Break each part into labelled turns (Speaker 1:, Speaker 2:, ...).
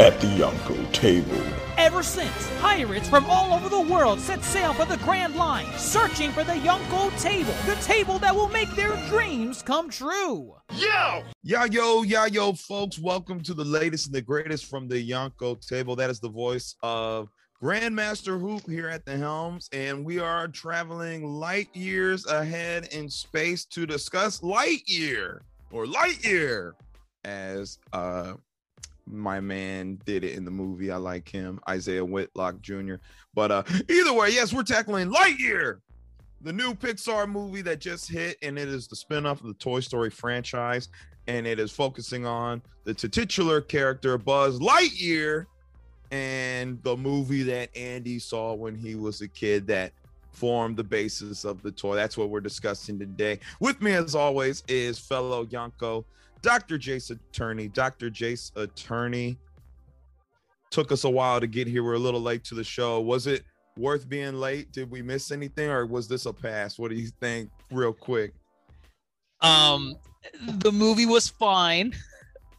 Speaker 1: at the Yonko table.
Speaker 2: Ever since, pirates from all over the world set sail for the Grand Line, searching for the Yonko table, the table that will make their dreams come true.
Speaker 3: Yo! Yeah, yo, yeah, yo, folks. Welcome to the latest and the greatest from the Yonko table. That is the voice of Grandmaster Hoop here at the helms, and we are traveling light years ahead in space to discuss light year or light year as uh my man did it in the movie. I like him, Isaiah Whitlock Jr. But uh either way, yes, we're tackling Lightyear, the new Pixar movie that just hit, and it is the spinoff of the Toy Story franchise, and it is focusing on the titular character Buzz Lightyear and the movie that Andy saw when he was a kid that formed the basis of the toy. That's what we're discussing today. With me, as always, is fellow Yonko, Dr. Jace Attorney. Dr. Jace Attorney took us a while to get here. We're a little late to the show. Was it worth being late? Did we miss anything, or was this a pass? What do you think, real quick?
Speaker 4: Um, the movie was fine.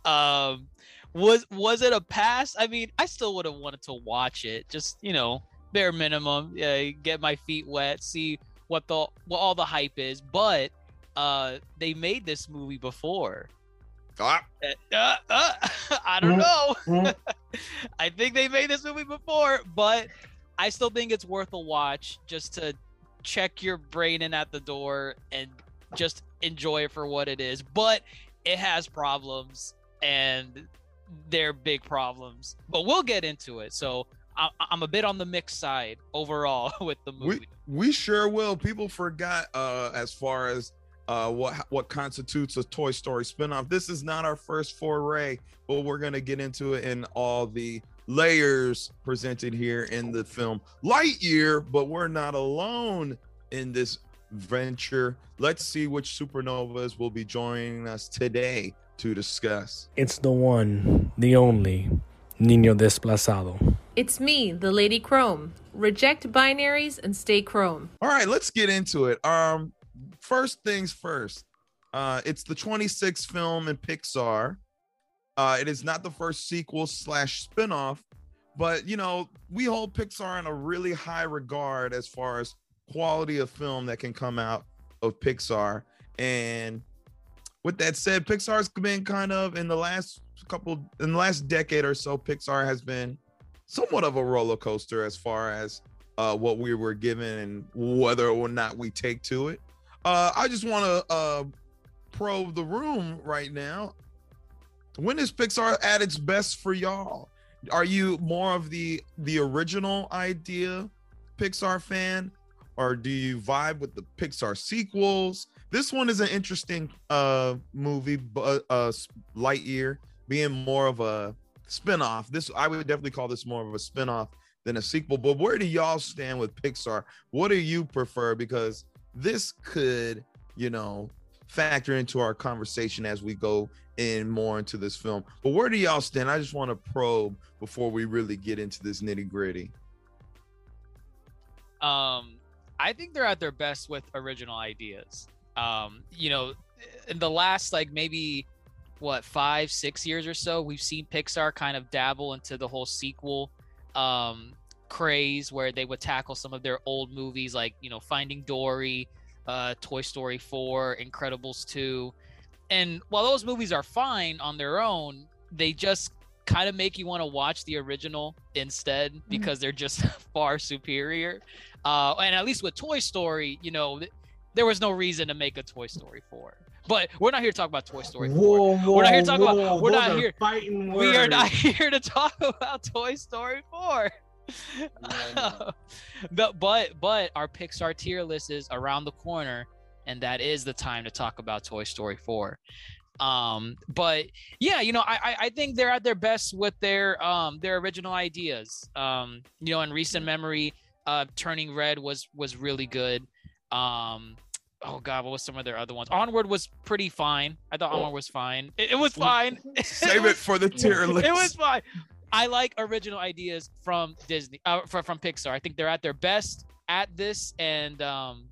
Speaker 4: Um, was was it a pass? I mean, I still would have wanted to watch it. Just you know, bare minimum. Yeah, get my feet wet, see what the what all the hype is. But uh, they made this movie before.
Speaker 3: Ah,
Speaker 4: Uh, uh, I don't know. I think they made this movie before, but I still think it's worth a watch just to check your brain in at the door and just enjoy it for what it is. But it has problems and they're big problems. But we'll get into it. So I, I'm a bit on the mixed side overall with the movie.
Speaker 3: we we sure will. People forgot uh as far as uh what what constitutes a Toy Story spinoff. This is not our first foray, but we're gonna get into it in all the layers presented here in the film Lightyear. But we're not alone in this venture. Let's see which supernovas will be joining us today to discuss.
Speaker 5: It's the one, the only, Niño Desplazado.
Speaker 6: It's me, the Lady Chrome. Reject binaries and stay Chrome.
Speaker 3: All right, let's get into it. Um, first things first. Uh, it's the 26th film in Pixar. Uh, it is not the first sequel slash spinoff, but you know we hold Pixar in a really high regard as far as quality of film that can come out of Pixar. And with that said, Pixar's been kind of in the last couple in the last decade or so, Pixar has been somewhat of a roller coaster as far as uh, what we were given and whether or not we take to it. Uh, I just want to uh, probe the room right now. When is Pixar at its best for y'all? Are you more of the the original idea Pixar fan, or do you vibe with the Pixar sequels? This one is an interesting uh movie, but uh Lightyear being more of a spin-off. This I would definitely call this more of a spin-off than a sequel. But where do y'all stand with Pixar? What do you prefer? Because this could, you know, factor into our conversation as we go in more into this film. But where do y'all stand? I just want to probe before we really get into this nitty-gritty.
Speaker 4: um i think they're at their best with original ideas um you know in the last like maybe what five six years or so we've seen pixar kind of dabble into the whole sequel um craze where they would tackle some of their old movies like you know finding dory uh toy story 4 incredibles 2 and while those movies are fine on their own they just kind of make you want to watch the original instead because they're just far superior uh, and at least with Toy Story, you know, th- there was no reason to make a Toy Story 4. But we're not here to talk about Toy Story 4.
Speaker 7: Whoa, whoa,
Speaker 4: We're not here to talk about- we're not here- We are not here to talk about Toy Story 4.
Speaker 7: No.
Speaker 4: but but but our Pixar tier list is around the corner, and that is the time to talk about Toy Story 4. Um, but yeah, you know, I I- I think they're at their best with their um their original ideas. Um, you know, in recent memory, uh, Turning Red was was really good. Um, oh god, what was some of their other ones? Onward was pretty fine. I thought Onward was fine. It, it was fine.
Speaker 3: Save
Speaker 4: was
Speaker 3: it for the tier list.
Speaker 4: it was fine. I like original ideas from Disney, uh, from, from Pixar. I think they're at their best at this, and um,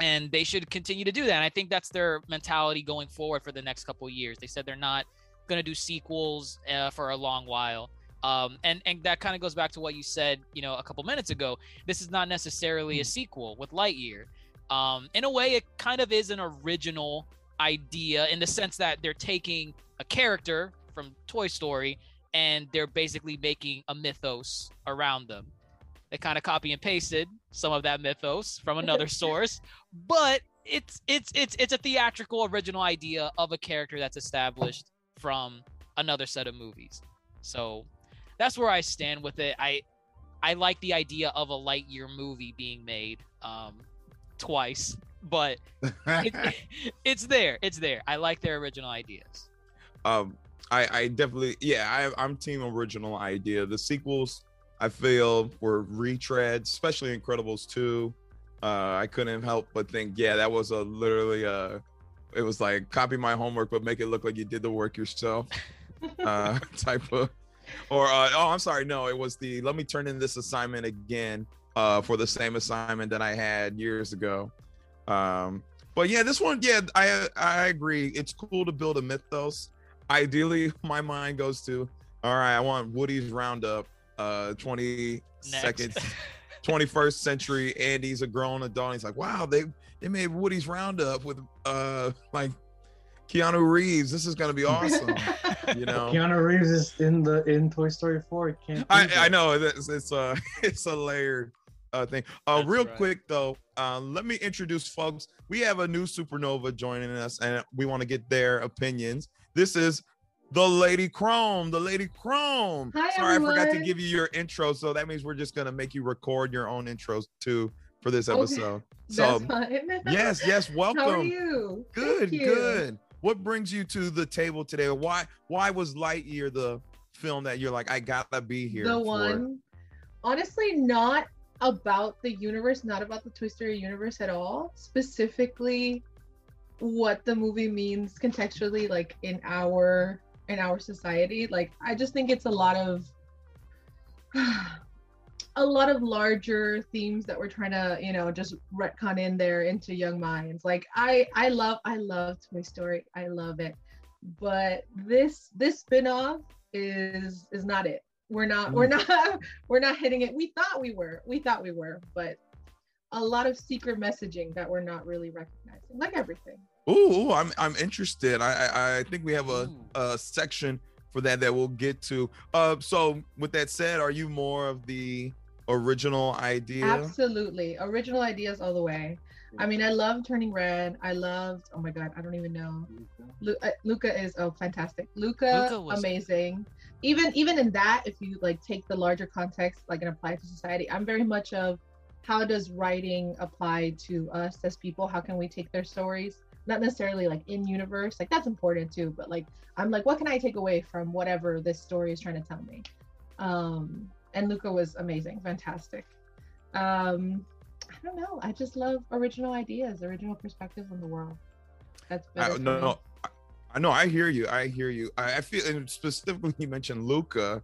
Speaker 4: and they should continue to do that. And I think that's their mentality going forward for the next couple of years. They said they're not going to do sequels uh, for a long while. Um, and and that kind of goes back to what you said, you know, a couple minutes ago. This is not necessarily a sequel with Lightyear. Um, in a way, it kind of is an original idea in the sense that they're taking a character from Toy Story and they're basically making a mythos around them. They kind of copy and pasted some of that mythos from another source, but it's it's it's it's a theatrical original idea of a character that's established from another set of movies. So that's where I stand with it. I I like the idea of a Lightyear movie being made um, twice, but it, it's there. It's there. I like their original ideas.
Speaker 3: um I, I definitely yeah I, i'm team original idea. The sequels i feel were retreads especially incredibles 2 uh i couldn't help but think yeah that was a literally uh it was like copy my homework but make it look like you did the work yourself uh type of or uh oh i'm sorry no it was the let me turn in this assignment again uh for the same assignment that i had years ago. Um but yeah this one yeah i i agree. It's cool to build a mythos ideally my mind goes to all right i want woody's roundup uh 22nd, 21st century andy's a grown adult he's like wow they they made woody's roundup with uh like keanu reeves this is gonna be awesome you know
Speaker 7: Keanu Reeves is in the in Toy Story 4. It Can't
Speaker 3: I, I know it's it's a it's a layered uh thing. Uh
Speaker 4: That's
Speaker 3: real
Speaker 4: right.
Speaker 3: quick though, uh, let me introduce folks. We have a new supernova joining us, and we want to get their opinions. This is the Lady Chrome, the Lady Chrome.
Speaker 8: Hi,
Speaker 3: Sorry, I forgot to give you your intro, so that means we're just gonna make you record your own intros too for this
Speaker 8: Okay.
Speaker 3: episode. So
Speaker 8: That's fine.
Speaker 3: yes, yes, welcome.
Speaker 8: How are you?
Speaker 3: Good,
Speaker 8: you.
Speaker 3: good. What brings you to the table today? Why why was Lightyear the film that you're like, I gotta be here?
Speaker 8: The one, honestly, not about the universe, not about the Toy Story universe at all. Specifically, what the movie means contextually, like in our in our society. Like, I just think it's a lot of a lot of larger themes that we're trying to, you know, just retcon in there into young minds. Like, I I love I love Toy Story. I love it, but this this spin-off is is not it we're not we're mm. not we're not hitting it we thought we were we thought we were but a lot of secret messaging that we're not really recognizing like everything
Speaker 3: Ooh, ooh, I'm I'm interested. I I, I think we have a, a section for that that we'll get to. Uh, so with that said, are you more of the original idea?
Speaker 8: absolutely. Original ideas all the way. I mean i love turning red. I loved oh my god i don't even know. Lu- uh, luca is oh fantastic. Luca,
Speaker 4: Luca was-
Speaker 8: amazing. Even even in that if you like take the larger context like and apply it to society i'm very much of how does writing apply to us as people? How can we take their stories not necessarily like in universe like that's important too but like i'm like what can i take away from whatever this story is trying to tell me um and luca was amazing fantastic um i don't know i just love original ideas original perspectives on the world that's better
Speaker 3: I, no, no, I, I know. I hear you. I hear you. I, I feel, and specifically, you mentioned Luca,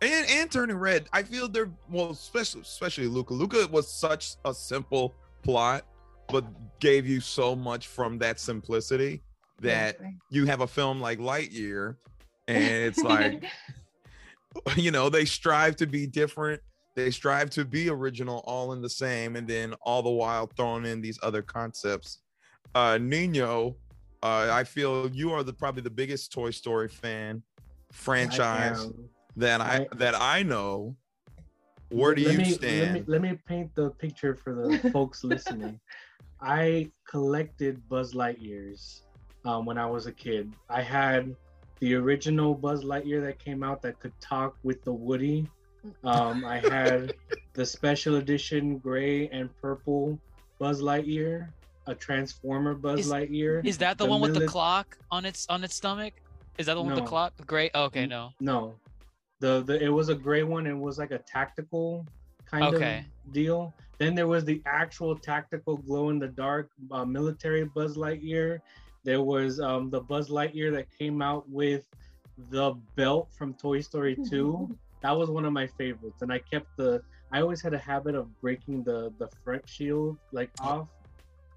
Speaker 3: and and turning red. I feel they're well, especially especially Luca. Luca was such a simple plot, but gave you so much from that simplicity that
Speaker 8: Exactly.
Speaker 3: you have a film like Lightyear, and it's like you know they strive to be different. They strive to be original all in the same and then all the while throwing in these other concepts. Uh nino uh i feel you are the probably the biggest toy story fan franchise that i
Speaker 7: I-
Speaker 3: that i know. Where do
Speaker 7: Let
Speaker 3: you
Speaker 7: me-
Speaker 3: stand
Speaker 7: Let me, let me paint the picture for the folks listening. I collected Buzz Lightyears um, when I was a kid. I had the original Buzz Lightyear that came out that could talk with the Woody. Um, I had the special edition gray and purple Buzz Lightyear, a Transformer Buzz
Speaker 4: Is-
Speaker 7: Lightyear.
Speaker 4: Is that the, one with the clock on its on its stomach? Is that the one with the clock? Great. Okay, no.
Speaker 7: No, the the it was a gray one. It was like a tactical kind
Speaker 4: Okay.
Speaker 7: of deal. Then there was the actual tactical glow in the dark uh, military Buzz Lightyear. There was um, the Buzz Lightyear that came out with the belt from Toy Story 2. that was one of my favorites, and I kept the. I always had a habit of breaking the the front shield like off.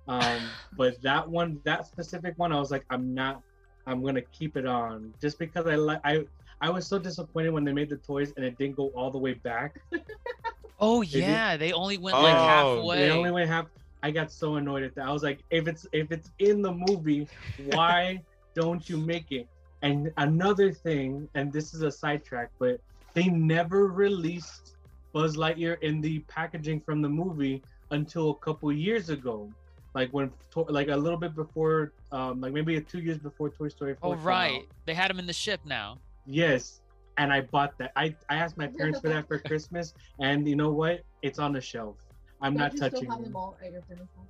Speaker 7: Um, but that one, that specific one, I was like, I'm not. I'm gonna keep it on just because I like. I I was so disappointed when they made the toys and it didn't go all the way back.
Speaker 4: Oh
Speaker 7: did-
Speaker 4: yeah, they only went like
Speaker 3: Oh,
Speaker 4: halfway.
Speaker 7: They only went half. I got so annoyed at that. I was like, if it's if it's in the movie, why don't you make it? And another thing, and this is a sidetrack, but they never released Buzz Lightyear in the packaging from the movie until a couple years ago, like when, like a little bit before, um, like maybe two years before Toy Story 4.
Speaker 4: oh
Speaker 7: came out.
Speaker 4: right, they had him in the ship now.
Speaker 7: Yes, and I bought that. I I asked my parents for that for Christmas, and you know what? It's on the shelf. I'm
Speaker 8: Don't
Speaker 7: not
Speaker 8: you
Speaker 7: touching
Speaker 8: Still have
Speaker 7: them.
Speaker 8: them all at your?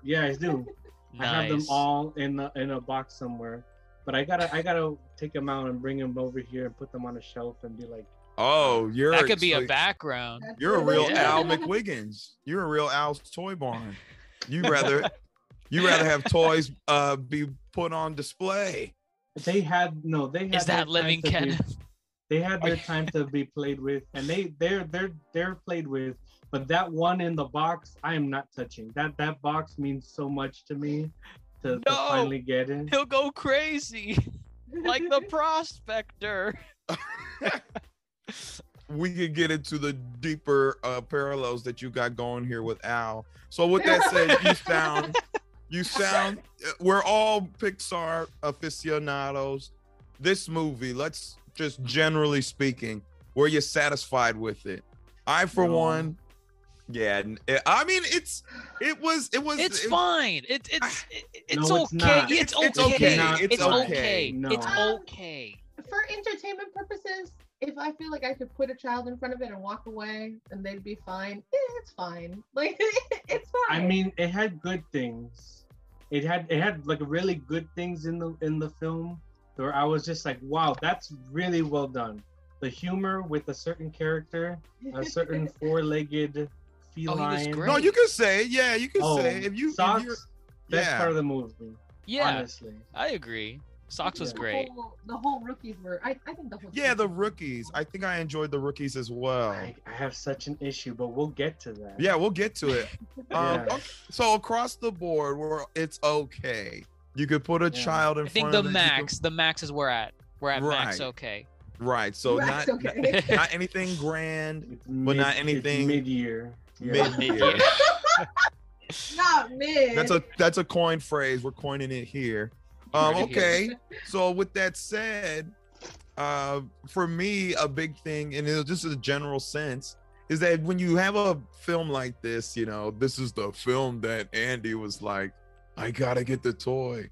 Speaker 7: Yeah, I do. I have them all in a, in a box somewhere. But I gotta I gotta take them out and bring them over here and put them on a shelf and be like,
Speaker 3: Oh, you're
Speaker 4: That could be a background.
Speaker 3: You're a real.
Speaker 4: Yeah.
Speaker 3: Al McWhiggins. You're a real Al's Toy Barn. You rather you rather have toys uh be put on display.
Speaker 7: they had no, they had
Speaker 4: Is
Speaker 7: their
Speaker 4: that living
Speaker 7: to
Speaker 4: Kenneth?
Speaker 7: They had their time to be played with, and they they're they're they're played with. But that one in the box, I am not touching. That that box means so much to me to, to finally get it.
Speaker 4: He'll go crazy, like the prospector.
Speaker 3: we could get into the deeper uh parallels that you got going here with Al. So with that said, you sound you sound we're all Pixar aficionados. This movie, let's just generally speaking, were you satisfied with it? I for
Speaker 7: No.
Speaker 3: one yeah, I mean it's it was it was
Speaker 4: It's
Speaker 3: it-
Speaker 4: fine. It, it's it's
Speaker 7: No, it's
Speaker 4: okay.
Speaker 7: not.
Speaker 4: It's,
Speaker 3: It's
Speaker 4: okay.
Speaker 7: okay.
Speaker 4: It's,
Speaker 7: It's
Speaker 4: okay.
Speaker 3: okay.
Speaker 7: No.
Speaker 4: It's
Speaker 8: Um,
Speaker 4: okay.
Speaker 8: For entertainment purposes, if I feel like I could put a child in front of it and walk away and they'd be fine, eh, it's fine. Like it's fine.
Speaker 7: I mean, it had good things. It had it had like really good things in the in the film where I was just like, wow, that's really well done. The humor with a certain character, a certain four-legged feline.
Speaker 4: great.
Speaker 3: No, you can say, yeah, you can
Speaker 7: Oh,
Speaker 3: say if you if
Speaker 7: socks,
Speaker 3: you're-
Speaker 7: best
Speaker 3: yeah.
Speaker 7: part of the movie.
Speaker 4: Yeah,
Speaker 7: honestly.
Speaker 4: I agree. Socks was
Speaker 7: Yeah.
Speaker 8: the
Speaker 4: great.
Speaker 8: Whole, the whole rookies were. I, I think the whole.
Speaker 3: yeah, the rookies. I think I enjoyed the rookies as well.
Speaker 7: I, I have such an issue, but we'll get to that.
Speaker 3: Yeah, we'll get to it. Um,
Speaker 7: Yeah.
Speaker 3: ok- so across the board, we're it's okay. You could put a
Speaker 7: Yeah.
Speaker 3: child in
Speaker 4: I think
Speaker 3: front
Speaker 4: the
Speaker 3: of it, you could-
Speaker 4: max, the max is where we're at. We're at max. Okay.
Speaker 3: right? So
Speaker 8: That's
Speaker 3: not,
Speaker 8: okay.
Speaker 3: not not anything grand,
Speaker 7: It's
Speaker 3: But not anything
Speaker 7: mid-year.
Speaker 3: mid
Speaker 4: Mid-year.
Speaker 8: Not mid.
Speaker 3: That's a that's a coin phrase. We're coining it here. Um, okay. So with that said, uh, for me, a big thing, and it just a general sense, is that when you have a film like this, you know, this is the film that Andy was like, I gotta get the toy.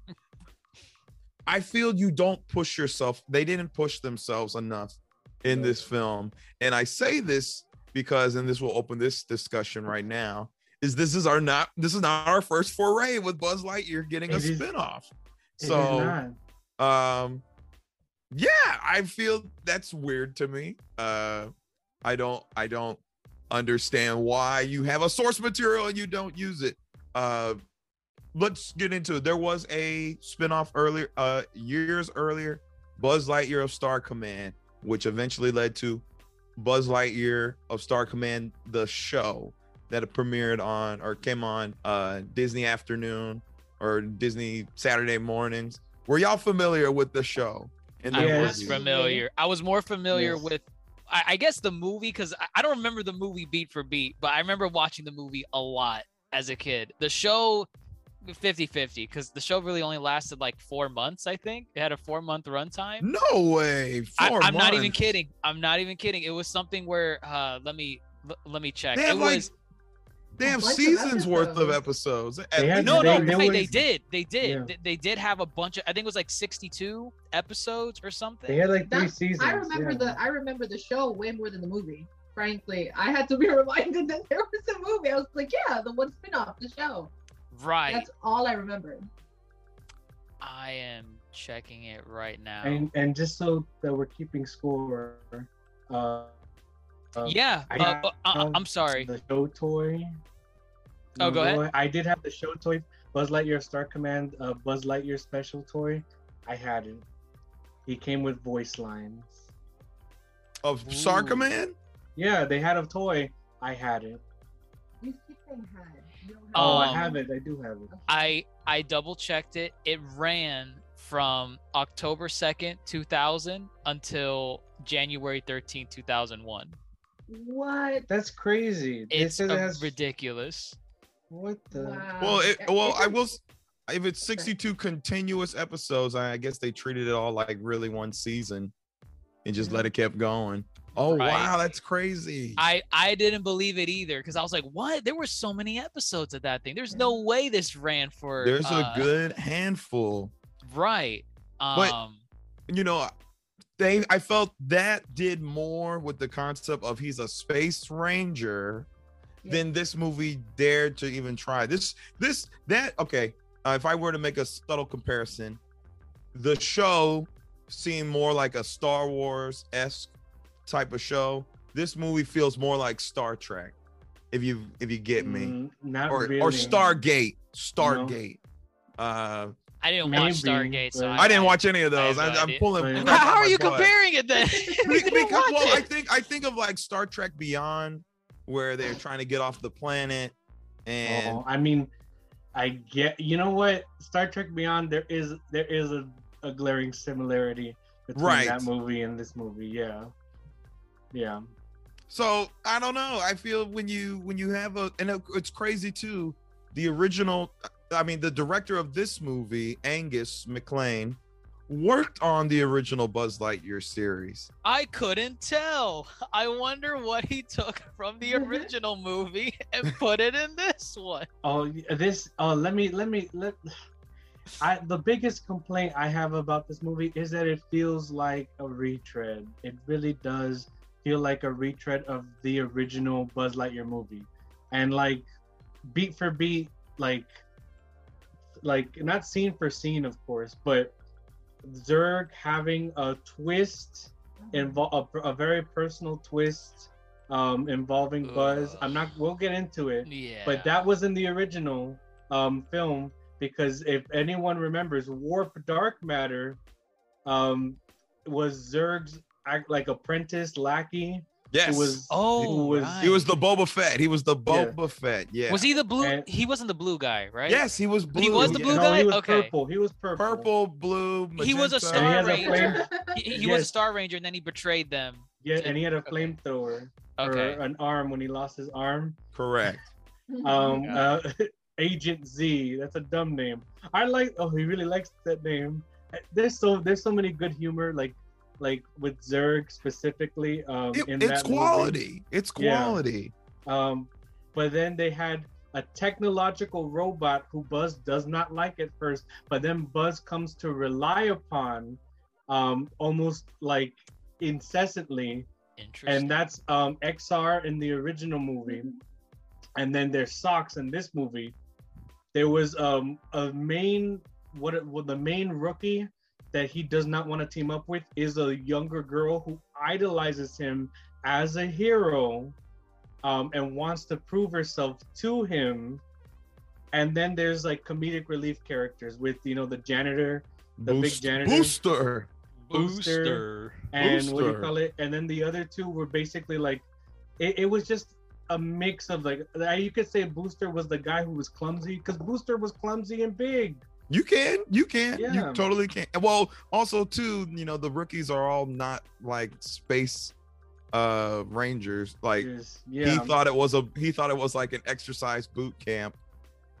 Speaker 3: I feel you don't push yourself. They didn't push themselves enough in this film. And I say this because, and this will open this discussion right now, is this is our not this is not our first foray with Buzz Lightyear getting a
Speaker 7: It is-
Speaker 3: spin-off. So um yeah, I feel that's weird to me. Uh I don't I don't understand why you have a source material and you don't use it. Uh let's get into it. There was a spin-off earlier uh years earlier, Buzz Lightyear of Star Command, which eventually led to Buzz Lightyear of Star Command the show that it premiered on or came on uh Disney afternoon or Disney Saturday mornings. Were y'all familiar with the show? And the
Speaker 4: I
Speaker 7: Yes.
Speaker 4: was familiar. I was more familiar
Speaker 7: Yes.
Speaker 4: with, I, I guess, the movie because I, I don't remember the movie beat for beat, but I remember watching the movie a lot as a kid. The show, 50 50, because the show really only lasted like four months, I think. It had a four month runtime.
Speaker 3: No way.
Speaker 4: I,
Speaker 3: Four
Speaker 4: I'm not even kidding. I'm not even kidding. It was something where, uh, let me l- let me check.
Speaker 3: They
Speaker 4: It
Speaker 3: like
Speaker 4: was
Speaker 3: They have
Speaker 8: of
Speaker 3: seasons worth of
Speaker 8: episodes.
Speaker 3: episodes.
Speaker 7: They had-
Speaker 4: No,
Speaker 7: They-
Speaker 4: no,
Speaker 7: there
Speaker 4: hey, they did. They did.
Speaker 7: Yeah.
Speaker 4: They, they did have a bunch of. I think it was like sixty-two episodes or something.
Speaker 7: They had like three
Speaker 8: That-
Speaker 7: seasons.
Speaker 8: I remember
Speaker 7: yeah.
Speaker 8: the I remember the show way more than the movie. Frankly, I had to be reminded that there was a movie. I was like, yeah, the one spin-off, the show.
Speaker 4: Right.
Speaker 8: That's all I remember.
Speaker 4: I am checking it right now.
Speaker 7: And and just so that we're keeping score, uh, uh,
Speaker 4: yeah.
Speaker 7: I
Speaker 4: uh, uh, uh,
Speaker 7: have
Speaker 4: I'm sorry.
Speaker 7: The show toy.
Speaker 4: Oh, go ahead.
Speaker 7: I did have the show toy, Buzz Lightyear Star Command, uh, Buzz Lightyear special toy. I had it. He came with voice lines.
Speaker 3: Of
Speaker 4: Ooh.
Speaker 3: Star Command?
Speaker 7: Yeah, they had a toy. I had it.
Speaker 8: You keep saying had. You don't
Speaker 7: Oh, I
Speaker 4: Um,
Speaker 7: have it. I do have it.
Speaker 4: I I double checked it. It ran from October 2nd, 2000 until January 13th, 2001.
Speaker 8: What?
Speaker 7: That's crazy.
Speaker 4: It's
Speaker 7: it has
Speaker 4: ridiculous.
Speaker 7: what the.
Speaker 8: Wow.
Speaker 3: Well, it, well, I will. If it's 62 continuous episodes, I guess they treated it all like really one season, and just let it keep going. Oh
Speaker 4: Right.
Speaker 3: wow, that's crazy.
Speaker 4: I I didn't believe it either because I was like, what? There were so many episodes of that thing. There's no way this ran for.
Speaker 3: There's
Speaker 4: uh,
Speaker 3: a good handful.
Speaker 4: right.
Speaker 3: But-
Speaker 4: Um.
Speaker 3: you know they i felt that did more with the concept of he's a space ranger
Speaker 8: Yeah.
Speaker 3: than this movie dared to even try this this that okay uh, if i were to make a subtle comparison the show seemed more like a star wars-esque type of show this movie feels more like star trek if you if you get me
Speaker 7: Mm, not
Speaker 3: or
Speaker 7: really.
Speaker 3: or stargate stargate uh
Speaker 4: I didn't watch Stargate, so
Speaker 7: but-
Speaker 3: i didn't watch any of
Speaker 4: I
Speaker 3: those
Speaker 4: no
Speaker 3: I, am
Speaker 4: idea.
Speaker 3: pulling
Speaker 7: But-
Speaker 4: How, how are you
Speaker 3: butt.
Speaker 4: comparing it then?
Speaker 3: Be-
Speaker 4: You didn't
Speaker 3: because
Speaker 4: watch
Speaker 3: well, I think I think of like Star Trek Beyond, where they're trying to get off the planet, and
Speaker 7: Oh, I mean, I get. You know what? Star Trek Beyond. There is there is a, a glaring similarity between
Speaker 3: Right.
Speaker 7: that movie and this movie. Yeah, yeah.
Speaker 3: so I don't know. I feel when you when you have a and it's crazy too. The original, I mean, the director of this movie, Angus MacLane, worked on the original Buzz Lightyear series.
Speaker 4: I couldn't tell. I wonder what he took from the original movie and put it in this one.
Speaker 7: Oh, y- this. Oh, let me let me let. I the biggest complaint I have about this movie is that it feels like a retread. It really does feel like a retread of the original Buzz Lightyear movie, and like beat for beat, like like not scene for scene, of course, but Zurg having a twist involve a, a very personal twist um involving Buzz. I'm not. We'll get into it
Speaker 4: Yeah.
Speaker 7: but that was in the original um film because if anyone remembers warp dark matter um was zurg's like apprentice lackey
Speaker 3: Yes,
Speaker 7: who was
Speaker 4: Oh,
Speaker 7: who was
Speaker 4: right.
Speaker 3: he was the Boba Fett. He was the
Speaker 7: Yeah.
Speaker 3: Boba Fett. Yeah.
Speaker 4: Was he the blue?
Speaker 7: And-
Speaker 4: he wasn't the blue guy, right?
Speaker 3: Yes, he was blue.
Speaker 4: He was the
Speaker 3: yeah.
Speaker 4: blue
Speaker 7: no,
Speaker 4: guy?
Speaker 7: he was
Speaker 4: Okay.
Speaker 7: purple he was purple
Speaker 3: Purple, blue.
Speaker 4: He was a. Star
Speaker 7: And he a
Speaker 4: Ranger.
Speaker 7: flame-
Speaker 4: He, he was a Star Ranger, and then he betrayed them.
Speaker 7: yeah
Speaker 4: to-
Speaker 7: and he had a flamethrower
Speaker 4: Okay.
Speaker 7: or an arm when he lost his arm
Speaker 3: Correct.
Speaker 7: um
Speaker 4: Yeah.
Speaker 7: uh, agent z that's a dumb name i like oh he really likes that name there's so there's so many good humor like like with zurg specifically um
Speaker 3: It-
Speaker 7: in
Speaker 3: it's
Speaker 7: that movie.
Speaker 3: quality. It's
Speaker 7: Yeah.
Speaker 3: quality.
Speaker 7: um but then they had a technological robot who buzz does not like at first but then buzz comes to rely upon um almost like incessantly
Speaker 4: Interesting.
Speaker 7: and that's um XR in the original movie, and then there's Socks in this movie. There was um a main what it- what the main rookie that he does not want to team up with is a younger girl who idolizes him as a hero, um, and wants to prove herself to him. And then there's like comedic relief characters with you know the janitor, the big janitor.
Speaker 3: Booster.
Speaker 7: Booster. and what do you call it? And then the other two were basically like, it, it was just a mix of like, you could say Booster was the guy who was clumsy because Booster was clumsy and big.
Speaker 3: You can, you can,
Speaker 7: Yeah.
Speaker 3: you totally can. Well, also too, you know, the rookies are all not like space uh rangers. Like
Speaker 7: Yes,
Speaker 3: he thought it was a he thought it was like an exercise boot camp,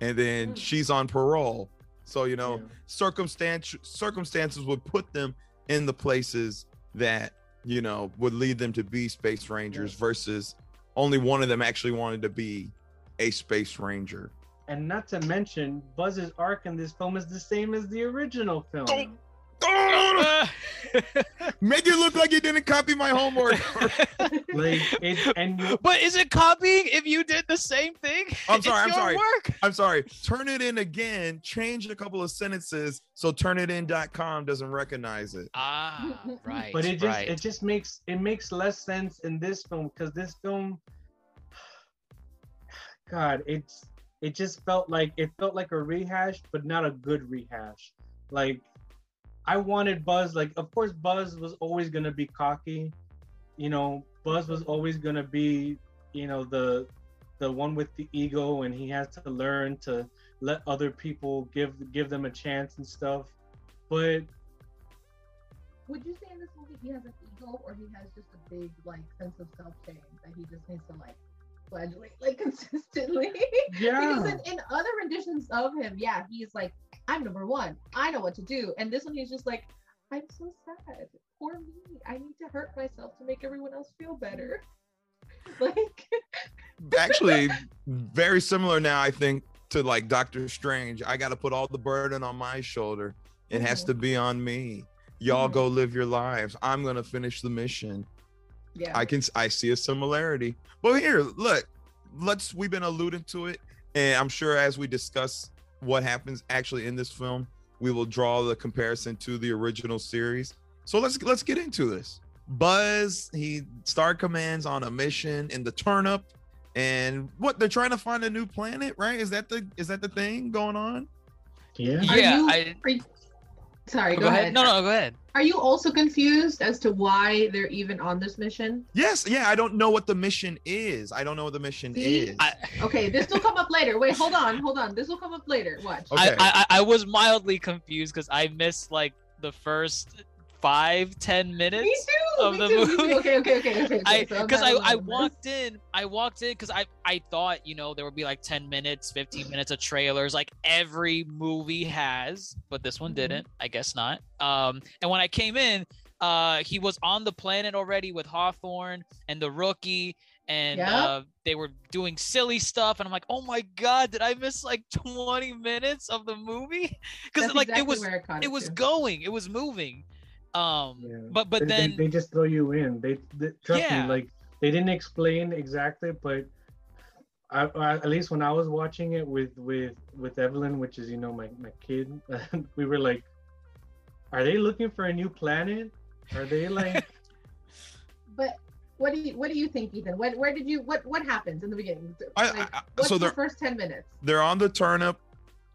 Speaker 3: and then
Speaker 8: Mm.
Speaker 3: she's on parole. So you know,
Speaker 7: yeah.
Speaker 3: circumstance circumstances would put them in the places that you know would lead them to be space rangers versus only one of them actually wanted to be a space ranger.
Speaker 7: And not to mention, Buzz's arc in this film is the same as the original film.
Speaker 3: Don't- Oh, make it look like you didn't copy my homework.
Speaker 7: Like it, and you,
Speaker 4: but is it copying if you did the same thing?
Speaker 3: I'm sorry, I'm sorry.
Speaker 4: Work.
Speaker 3: I'm sorry. Turn it in again. Change a couple of sentences so turnitin.com doesn't recognize it.
Speaker 4: Ah, right.
Speaker 7: but it just
Speaker 4: right.
Speaker 7: it just makes it makes less sense in this film because this film god it's it just felt like it felt like a rehash but not a good rehash. Like i wanted buzz like of course buzz was always going to be cocky you know buzz was always going to be you know the the one with the ego and he has to learn to let other people give give them a chance and stuff. But
Speaker 8: Would you say in this movie he has an ego or he has just a big like sense of self shame that he just needs to like flagellate like consistently?
Speaker 7: yeah
Speaker 8: because in, in other renditions of him, yeah, he's like, I'm number one. I know what to do. And this one he's just like, I'm so sad. Poor me. I need to hurt myself to make everyone else feel better. Like
Speaker 3: Actually, very similar now, I think, to like Doctor Strange. I got to put all the burden on my shoulder. It has
Speaker 8: Mhm.
Speaker 3: to be on me. Y'all
Speaker 8: Mhm.
Speaker 3: go live your lives. I'm going to finish the mission.
Speaker 8: Yeah.
Speaker 3: I can I see a similarity. But here, look, let's we've been alluding to it, and I'm sure as we discuss what happens actually in this film, we will draw the comparison to the original series. So let's let's get into this. Buzz, he star commands on a mission in the turnip, and what they're trying to find a new planet, right? Is that the is that the thing going on?
Speaker 7: yeah
Speaker 8: Are
Speaker 4: yeah,
Speaker 8: you-
Speaker 4: I
Speaker 8: Are you- Sorry,
Speaker 4: go,
Speaker 8: go,
Speaker 4: ahead. No, no, go ahead.
Speaker 8: Are you also confused as to why they're even on this mission?
Speaker 3: Yes, yeah. I don't know what the mission is. I don't know what the mission
Speaker 8: See?
Speaker 3: is.
Speaker 4: I,
Speaker 8: Okay, this will come up later. Wait, hold on, hold on. This will come up later. Watch.
Speaker 3: Okay.
Speaker 4: I, I, I was mildly confused because I missed like the first five, ten minutes.
Speaker 8: me too.
Speaker 4: of
Speaker 8: me
Speaker 4: the
Speaker 8: too,
Speaker 4: movie.
Speaker 8: Okay, okay, okay, okay.
Speaker 4: I
Speaker 8: okay, so
Speaker 4: because I, I walked in I walked in because I I thought you know there would be like 10 minutes 15 minutes of trailers like every movie has but this one
Speaker 8: Mhm.
Speaker 4: didn't I guess not um and when I came in uh he was on the planet already with Hawthorne and the rookie and
Speaker 8: Yep.
Speaker 4: uh, they were doing silly stuff and I'm like oh my god did I miss like 20 minutes of the movie because like
Speaker 8: exactly
Speaker 4: it was
Speaker 8: where I caught
Speaker 4: it was going it was moving um
Speaker 7: Yeah.
Speaker 4: but but
Speaker 7: They- they-
Speaker 4: then
Speaker 7: they, just throw you in. They, they trust
Speaker 4: Yeah.
Speaker 7: me, like they didn't explain exactly, but I, I, at least when I was watching it with with with Evelyn, which is you know my my kid, we were like, are they looking for a new planet? Are they like?
Speaker 8: But what do you what do you think, Ethan? What where did you what what happens in the beginning? Like,
Speaker 3: I- I-
Speaker 8: what's
Speaker 3: so
Speaker 8: the first ten minutes?
Speaker 3: they're on the turnip.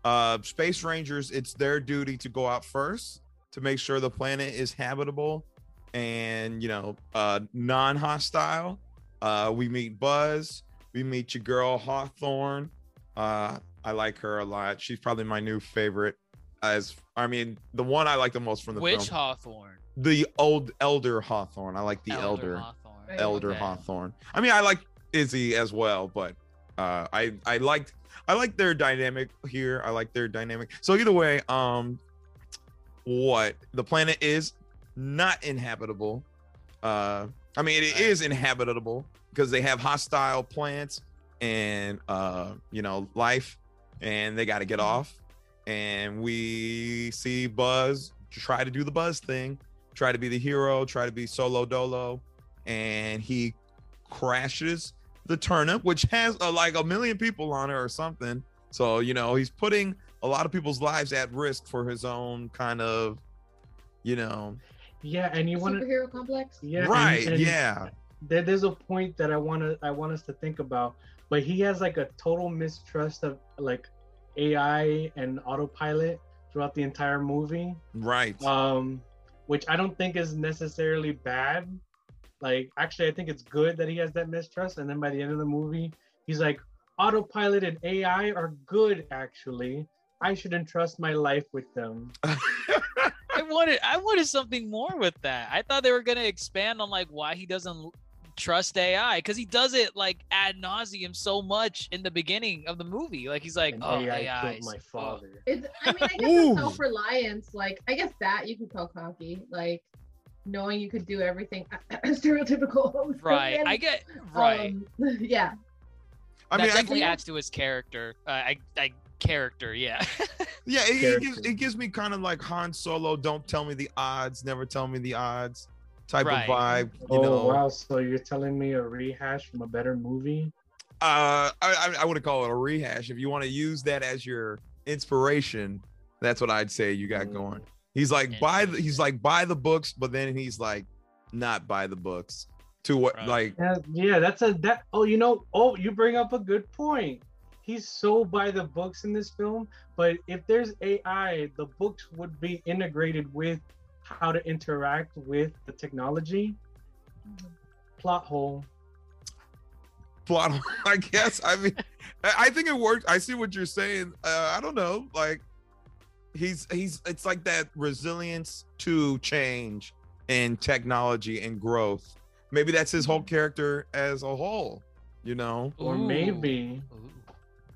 Speaker 3: Uh, Space Rangers, it's their duty to go out first to make sure the planet is habitable and you know uh non-hostile. Uh, we meet Buzz, we meet your girl Hawthorne. Uh, I like her a lot. She's probably my new favorite. As I mean, the one I like the most from the
Speaker 4: which
Speaker 3: film,
Speaker 4: Hawthorne
Speaker 3: the old elder Hawthorne. I like the elder elder
Speaker 4: Hawthorne
Speaker 8: Right.
Speaker 3: elder
Speaker 4: Okay.
Speaker 3: Hawthorne. I mean, I like Izzy as well, but uh, I I liked I like their dynamic here. I like their dynamic. So either way, um, what the planet is not inhabitable. Uh, I mean, it
Speaker 4: Right.
Speaker 3: is inhabitable because they have hostile plants and uh, you know, life, and they got to get off. And we see Buzz try to do the Buzz thing, try to be the hero, try to be solo dolo, and he crashes the turnip, which has uh, like a million people on it or something. So you know, he's putting a lot of people's lives at risk for his own kind of, you know,
Speaker 7: Yeah, and you want to.
Speaker 8: Superhero complex?
Speaker 7: Yeah, and-
Speaker 3: right?
Speaker 7: and
Speaker 3: yeah.
Speaker 7: There, there's a point that I want to I want us to think about, but he has like a total mistrust of like AI and autopilot throughout the entire movie.
Speaker 3: Right.
Speaker 7: um, which I don't think is necessarily bad. Like, actually, I think it's good that he has that mistrust. And then by the end of the movie, he's like, autopilot and AI are good, actually. I should entrust my life with them.
Speaker 4: I wanted I wanted something more with that. I thought they were gonna expand on like why he doesn't trust AI because he does it like ad nauseum so much in the beginning of the movie. Like he's like,
Speaker 7: And
Speaker 4: oh,
Speaker 7: AI
Speaker 4: AI
Speaker 7: killed my
Speaker 4: oh."
Speaker 7: father.
Speaker 8: It's, I mean, I guess self-reliance. Like, I guess that you could call cocky. Like, knowing you could do everything stereotypical.
Speaker 4: Right. I get right.
Speaker 8: um, yeah.
Speaker 3: I
Speaker 4: that
Speaker 3: mean, I
Speaker 4: definitely
Speaker 3: can-
Speaker 4: adds to his character. Uh, I, I character, yeah.
Speaker 3: Yeah, it, it gives it gives me kind of like Han Solo. Don't tell me the odds. Never tell me the odds. Type
Speaker 4: Right.
Speaker 3: of vibe. You
Speaker 7: oh
Speaker 3: know.
Speaker 7: wow! So you're telling me a rehash from a better movie?
Speaker 3: Uh, I I, I wouldn't call it a rehash. If you want to use that as your inspiration, that's what I'd say you got
Speaker 7: Mm.
Speaker 3: going. He's like buy the, he's like buy the books, but then he's like not buy the books. To what
Speaker 4: Right.
Speaker 3: like
Speaker 7: Yeah, yeah, that's a that. Oh, you know, oh, you bring up a good point. He's so by the books in this film, but if there's AI, the books would be integrated with how to interact with the technology. Plot hole.
Speaker 3: plot hole. i guess i mean I- i think it worked i see what you're saying uh, i don't know like he's he's it's like that resilience to change and technology and growth maybe that's his whole character as a whole you know
Speaker 7: Or maybe
Speaker 4: Ooh.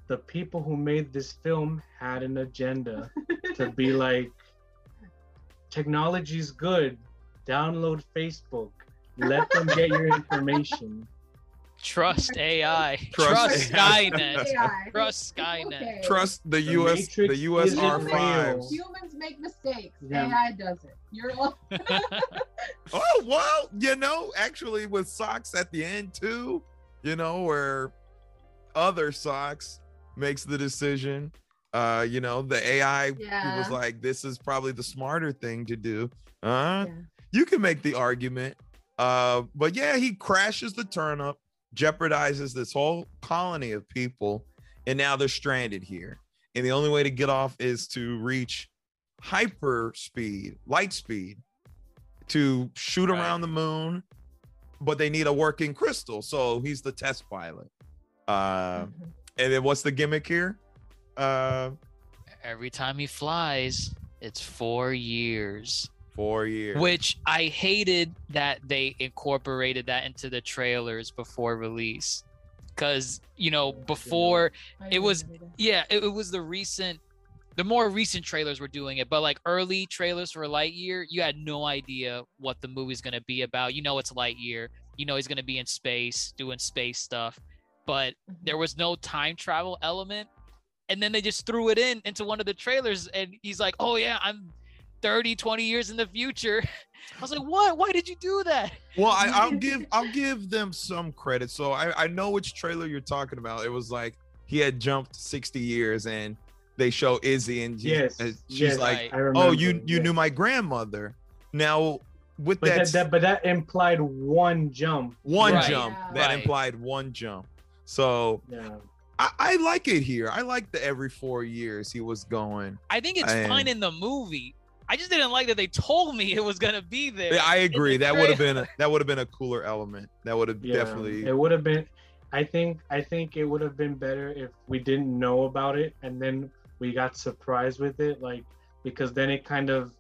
Speaker 7: The people who made this film had an agenda to be like, technology's good. Download Facebook. Let them get your information.
Speaker 4: Trust AI.
Speaker 3: Trust
Speaker 4: Trust,
Speaker 3: AI.
Speaker 4: Skynet.
Speaker 8: AI.
Speaker 4: Trust Skynet.
Speaker 8: Okay.
Speaker 3: trust the,
Speaker 7: The
Speaker 3: us
Speaker 7: Matrix
Speaker 3: the us
Speaker 7: isn't
Speaker 3: r5.
Speaker 8: Humans make mistakes.
Speaker 7: Yeah.
Speaker 8: AI doesn't. You're all
Speaker 3: oh well you know actually with socks at the end too you know where other socks makes the decision uh you know the ai was like this is probably the smarter thing to do uh
Speaker 8: Yeah.
Speaker 3: you can make the argument uh but yeah he crashes the turnip jeopardizes this whole colony of people and now they're stranded here and the only way to get off is to reach hyper speed light speed to shoot
Speaker 4: Right.
Speaker 3: around the moon but they need a working crystal so he's the test pilot uh
Speaker 8: Mhm.
Speaker 3: And then what's the gimmick here uh
Speaker 4: Every time he flies, it's four years.
Speaker 3: four years
Speaker 4: Which I hated that they incorporated that into the trailers before release. Because, you know, before It was- yeah, it, it was the recent, the more recent trailers were doing it, but like early trailers for Lightyear, you had no idea what the movie's gonna be about. You know, it's Lightyear. You know, he's gonna be in space doing space stuff, but
Speaker 8: Mhm.
Speaker 4: there was no time travel element. And then they just threw it in into one of the trailers, and he's like, "Oh yeah, I'm 30, 20 years in the future." I was like, "What? Why did you do that?"
Speaker 3: Well, I, I'll give I'll give them some credit. So I, I know which trailer you're talking about. It was like he had jumped 60 years and they show Izzy and she-
Speaker 7: Yes,
Speaker 3: and she's
Speaker 7: yes,
Speaker 3: like,
Speaker 4: Right.
Speaker 3: Oh, you you
Speaker 7: yes.
Speaker 3: knew my grandmother. Now with
Speaker 7: But
Speaker 3: that,
Speaker 7: that, that, but that implied one jump.
Speaker 3: one
Speaker 4: Right.
Speaker 3: jump,
Speaker 8: Yeah.
Speaker 3: that
Speaker 4: Right.
Speaker 3: implied one jump. So
Speaker 7: Yeah.
Speaker 3: I, I like it here. I like the every four years he was going.
Speaker 4: I think it's
Speaker 3: I-
Speaker 4: fine in the movie. I just didn't like that they told me it was gonna be there.
Speaker 3: Yeah, I agree. That would have been a, that would have been a cooler element. That would have
Speaker 7: Yeah.
Speaker 3: definitely
Speaker 7: It would have been. I think. I think it would have been better if we didn't know about it and then we got surprised with it. Like because then it kind of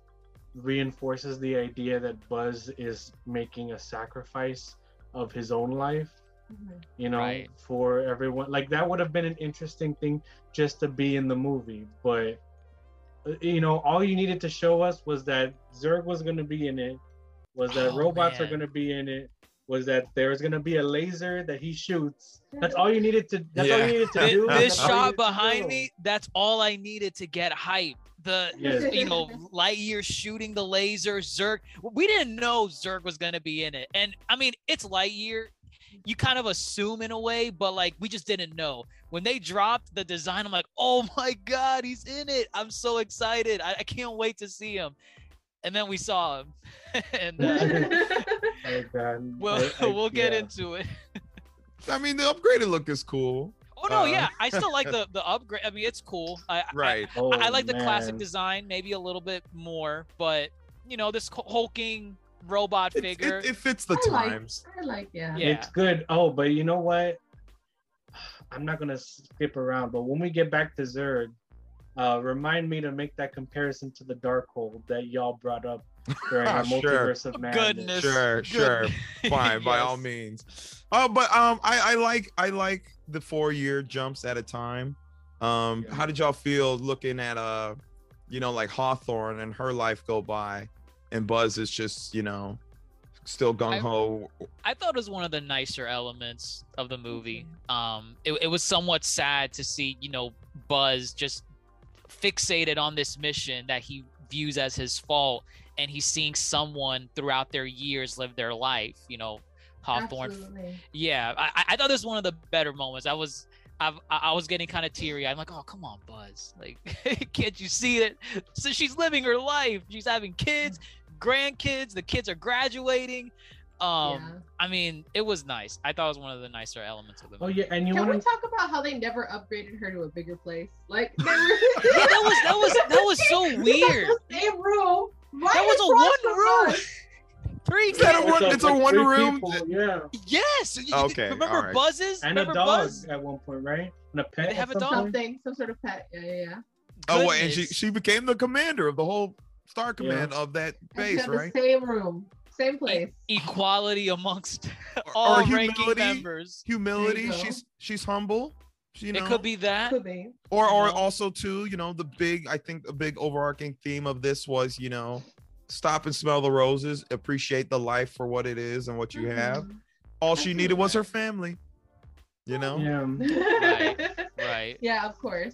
Speaker 7: reinforces the idea that Buzz is making a sacrifice of his own life.
Speaker 8: Mhm.
Speaker 7: you know,
Speaker 4: Right.
Speaker 7: for everyone. Like that would have been an interesting thing just to be in the movie, but uh, you know, all you needed to show us was that Zurg was going to be in it, was that
Speaker 4: Oh,
Speaker 7: robots are going to be in it, was that there's going to be a laser that he shoots. That's all you needed to. That's all
Speaker 3: Yeah.
Speaker 7: you needed to do.
Speaker 4: this
Speaker 7: That's
Speaker 4: shot behind me, that's all I needed to get hype. The
Speaker 7: Yes.
Speaker 4: you know Lightyear shooting the laser, Zurg. We didn't know Zurg was gonna be in it, and I mean it's Lightyear. You kind of assume in a way, but like we just didn't know. When they dropped the design, I'm like, oh my god, he's in it! I'm so excited. I, I can't wait to see him. And then we saw him, and uh,
Speaker 7: Oh, God.
Speaker 4: we'll
Speaker 7: I- I-
Speaker 4: we'll get
Speaker 7: yeah.
Speaker 4: into it.
Speaker 3: I mean the upgraded look is cool.
Speaker 4: Oh no,
Speaker 3: Uh,
Speaker 4: yeah, I still like the the upgrade. I mean, it's cool. I, I-
Speaker 3: Right.
Speaker 7: Oh,
Speaker 4: I, I like the classic design, maybe a little bit more, but you know, this hulking robot figure.
Speaker 3: it, it fits the
Speaker 8: I like-
Speaker 3: times.
Speaker 8: I like yeah.
Speaker 4: Yeah.
Speaker 7: It's good. Oh, but you know what? I'm not gonna skip around, but when we get back to Zurg, uh, remind me to make that comparison to the Darkhold that y'all brought up during our
Speaker 3: Sure.
Speaker 7: multiverse of madness.
Speaker 4: Goodness.
Speaker 3: Sure,
Speaker 4: Good-
Speaker 3: sure. Fine, by all means. Oh, but um, I I like I like the four year jumps at a time. Um,
Speaker 7: Yeah.
Speaker 3: how did y'all feel looking at uh, you know, like Hawthorne and her life go by, and Buzz is just you know, still gung ho.
Speaker 4: I thought it was one of the nicer elements of the movie. Um, it, it was somewhat sad to see, you know, Buzz just fixated on this mission that he views as his fault, and he's seeing someone throughout their years live their life. You know, Hawthorne.
Speaker 8: Absolutely.
Speaker 4: Yeah, I, I- I thought this was one of the better moments. I was. I've, I I was getting kind of teary. I'm like, oh come on, Buzz! Like, can't you see it? So she's living her life. She's having kids, grandkids. The kids are graduating. Um,
Speaker 8: Yeah.
Speaker 4: I mean, it was nice. I thought it was one of the nicer elements of the movie.
Speaker 7: Oh yeah, and you
Speaker 8: Can we
Speaker 7: want to
Speaker 8: talk about how they never upgraded her to a bigger place? Like, they were
Speaker 4: Yeah, that was that was that was so weird.
Speaker 8: the same room. Right
Speaker 4: That was a one room.
Speaker 8: us.
Speaker 4: Three
Speaker 3: Is that a
Speaker 4: kids.
Speaker 3: one- it's a one room?
Speaker 7: Yeah,
Speaker 4: Yes. you- you-
Speaker 3: Okay,
Speaker 4: Remember
Speaker 3: alright.
Speaker 4: Buzz's?
Speaker 7: and a
Speaker 4: remember
Speaker 7: dog
Speaker 4: Buzz?
Speaker 7: at one point, right? And a pet.
Speaker 4: They have a dog?
Speaker 7: something?
Speaker 8: Something, some sort of pet. Yeah, yeah, yeah.
Speaker 3: Oh, wait, and she she became the commander of the whole Star Command of that base, right?
Speaker 8: The same room, same place.
Speaker 4: E- equality amongst all
Speaker 3: or
Speaker 4: ranking
Speaker 3: humility.
Speaker 4: members.
Speaker 3: Humility.
Speaker 8: There you go.
Speaker 3: She's she's humble. She, you know,
Speaker 4: It could be that.
Speaker 8: Could be.
Speaker 3: or or
Speaker 4: know?
Speaker 3: also too, you know, the big I think the big overarching theme of this was, you know, stop and smell the roses, appreciate the life for what it is and what you have.
Speaker 8: Mhm.
Speaker 3: All she needed was her family. You know?
Speaker 7: Yeah.
Speaker 4: Right.
Speaker 8: Yeah, of course.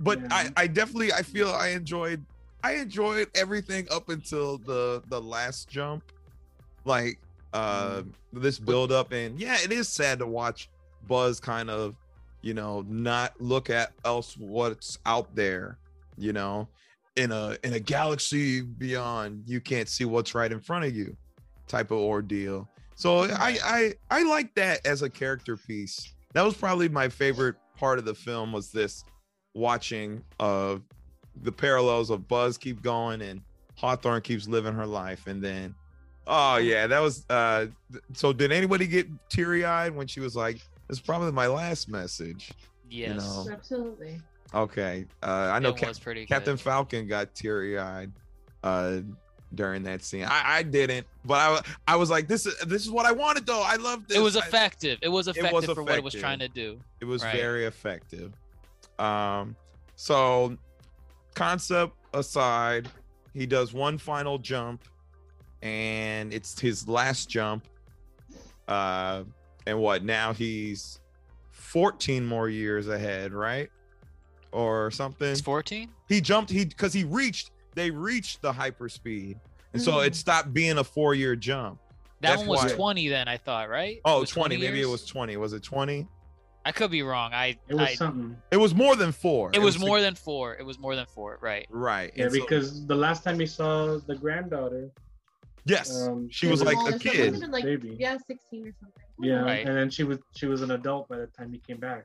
Speaker 3: but
Speaker 7: Yeah.
Speaker 3: I, I definitely I feel I enjoyed I enjoyed everything up until the the last jump. Like uh this build up and yeah, it is sad to watch Buzz kind of, you know, not look at else what's out there, you know, in a in a galaxy beyond, you can't see what's right in front of you type of ordeal. So I I I like that as a character piece. That was probably my favorite part of the film was this watching of the parallels of Buzz keep going and Hawthorne keeps living her life. And then, oh yeah, that was uh so did anybody get teary-eyed when she was like, This is probably my last message?
Speaker 4: Yes.
Speaker 3: know.
Speaker 8: Absolutely.
Speaker 3: Okay. Uh I know Cap-
Speaker 4: pretty
Speaker 3: Captain
Speaker 4: good.
Speaker 3: Falcon got teary-eyed uh during that scene. I, I didn't, but I I was like, this is this is what I wanted though. I love this.
Speaker 4: It was
Speaker 3: I-
Speaker 4: effective. It was
Speaker 3: was
Speaker 4: effective for what it was
Speaker 3: effective.
Speaker 4: trying to do.
Speaker 3: it was
Speaker 4: Right.
Speaker 3: very effective um so concept aside he does one final jump and it's his last jump uh and what now he's 14 more years ahead right or something
Speaker 4: It's 14?
Speaker 3: he jumped he because he reached they reached the hyperspeed and so
Speaker 8: Mm.
Speaker 3: it stopped being a four year jump
Speaker 4: That
Speaker 3: That's
Speaker 4: one was
Speaker 3: why-
Speaker 4: 20 then, I thought, right?
Speaker 3: oh
Speaker 4: It was
Speaker 3: 20, maybe it was 20 was it 20
Speaker 4: I could be wrong. I
Speaker 7: It was
Speaker 4: I,
Speaker 7: something.
Speaker 3: it was more than four
Speaker 4: it was
Speaker 3: six-
Speaker 4: more than 4. It was more than 4, right.
Speaker 3: Right.
Speaker 7: Yeah,
Speaker 3: and so-
Speaker 7: because the last time he saw the granddaughter,
Speaker 3: yes,
Speaker 7: um,
Speaker 3: she was
Speaker 7: was
Speaker 3: like a
Speaker 8: as-
Speaker 3: kid.
Speaker 8: like,
Speaker 7: Baby.
Speaker 8: yeah, 16 or something.
Speaker 7: yeah,
Speaker 4: Right.
Speaker 7: and then she was she was an adult by the time he came back.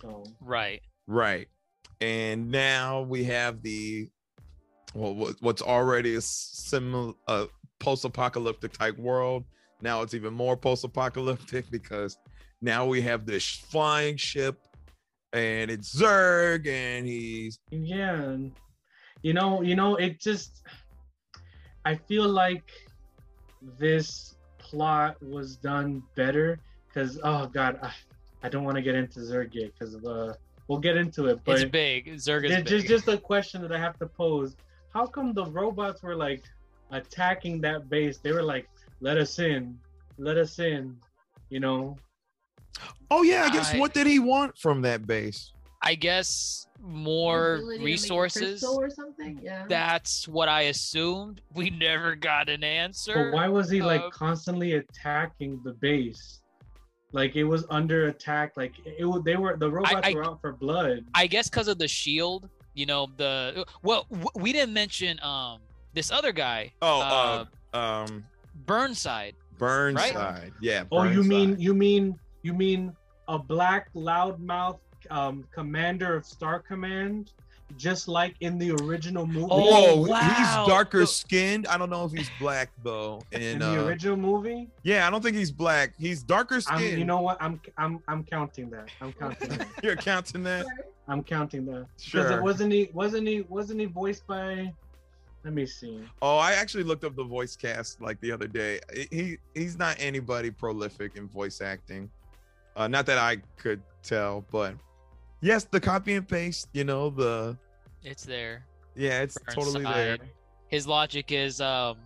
Speaker 7: So
Speaker 4: Right.
Speaker 3: Right. And now we have the well, what's already a similar uh, post-apocalyptic type world. Now it's even more post-apocalyptic because now we have this flying ship, and it's Zurg, and he's
Speaker 7: yeah, you know, you know, it just I feel like this plot was done better because oh god, I, I don't want to get into Zurg yet because uh, we'll get into it, but
Speaker 4: it's big. Zurg is
Speaker 7: There's
Speaker 4: big.
Speaker 7: just just a question that I have to pose. How come the robots were like attacking that base? They were like, "Let us in, let us in," you know.
Speaker 3: oh yeah, I guess
Speaker 4: I-
Speaker 3: what did he want from that base?
Speaker 4: I guess more
Speaker 8: Ability to make a
Speaker 4: resources.
Speaker 8: crystal or something. Yeah.
Speaker 4: That's what I assumed. We never got an answer.
Speaker 7: But why was he like constantly attacking the base? Like it was under attack. Like it, was. They were the robots
Speaker 4: I-
Speaker 7: were out for blood.
Speaker 4: I guess because of the shield. You know the well, w- we didn't mention um this other guy.
Speaker 3: Oh,
Speaker 4: uh,
Speaker 3: uh, um,
Speaker 4: Burnside.
Speaker 3: Burnside. Yeah.
Speaker 7: oh, you mean you mean you mean a black loudmouth um, commander of Star Command, just like in the original movie.
Speaker 4: Oh, wow.
Speaker 3: he's darker
Speaker 4: The-
Speaker 3: skinned. I don't know if he's black though.
Speaker 7: in
Speaker 3: And
Speaker 7: the
Speaker 3: uh,
Speaker 7: original movie.
Speaker 3: yeah, I don't think he's black. He's darker
Speaker 7: I'm, you know what? I'm I'm I'm counting that. I'm counting that.
Speaker 3: you're counting that.
Speaker 7: I'm counting that. Because
Speaker 3: Sure.
Speaker 7: it wasn't he wasn't he wasn't he voiced by let me see.
Speaker 3: Oh, I actually looked up the voice cast like the other day. He he's not anybody prolific in voice acting. Uh, not that I could tell, but yes, the copy and paste. You know the
Speaker 4: It's there.
Speaker 3: yeah, it's totally there.
Speaker 4: His logic is um,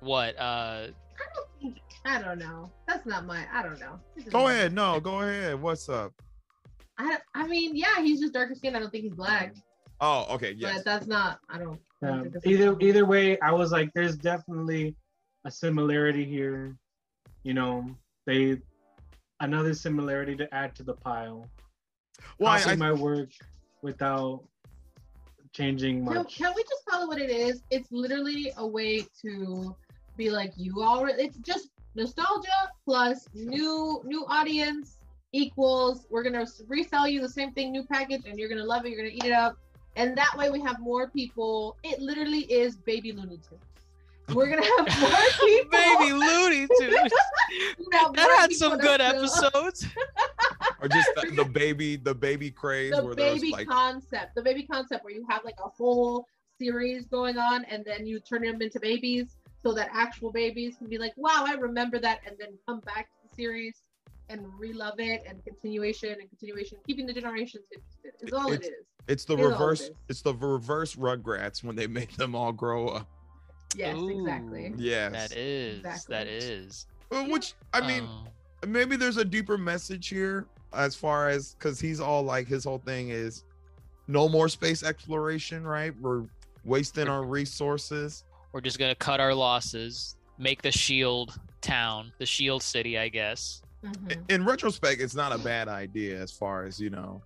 Speaker 4: what uh, I don't
Speaker 8: think I don't know. That's not my. I don't know.
Speaker 3: Go
Speaker 8: not-
Speaker 3: ahead. No, go ahead. What's up?
Speaker 8: I I mean, yeah, he's just darker skinned. I don't think he's black.
Speaker 3: Oh, okay. Yes.
Speaker 8: But that's not. I don't. I don't
Speaker 7: Um, either either way, I was like, there's definitely a similarity here. You know, they another similarity to add to the pile.
Speaker 3: Well, I-
Speaker 7: Possibly
Speaker 3: I-
Speaker 7: might work without changing
Speaker 8: Can,
Speaker 7: much.
Speaker 8: can we just call it what it is? It's literally a way to be like you already. It's just nostalgia plus new new audience equals. We're gonna resell you the same thing, new package, and you're gonna love it. You're gonna eat it up, and that way we have more people. It literally is baby Looney Tunes. We're gonna have more people.
Speaker 4: Baby Looney Tunes. That had some good
Speaker 8: to
Speaker 4: episodes.
Speaker 3: or just the, the baby, the baby craze
Speaker 8: the
Speaker 3: where
Speaker 8: baby
Speaker 3: like
Speaker 8: concept the baby concept where you have like a whole series going on and then you turn them into babies so that actual babies can be like wow i remember that and then come back to the series and relove it and continuation and continuation keeping the generations interested is all it
Speaker 3: It's- it's the
Speaker 8: it
Speaker 3: reverse.
Speaker 8: is.
Speaker 3: It's the reverse Rugrats when they make them all grow up.
Speaker 8: yes exactly
Speaker 3: Yes.
Speaker 4: That is. That
Speaker 8: Exactly.
Speaker 4: is.
Speaker 3: Well, which I mean,
Speaker 4: Oh.
Speaker 3: maybe there's a deeper message here as far as because he's all like his whole thing is no more space exploration, right? We're wasting our resources.
Speaker 4: we're just gonna cut our losses, make the Shield town, the Shield city, I guess.
Speaker 8: Mhm.
Speaker 3: In retrospect, it's not a bad idea as far as you know,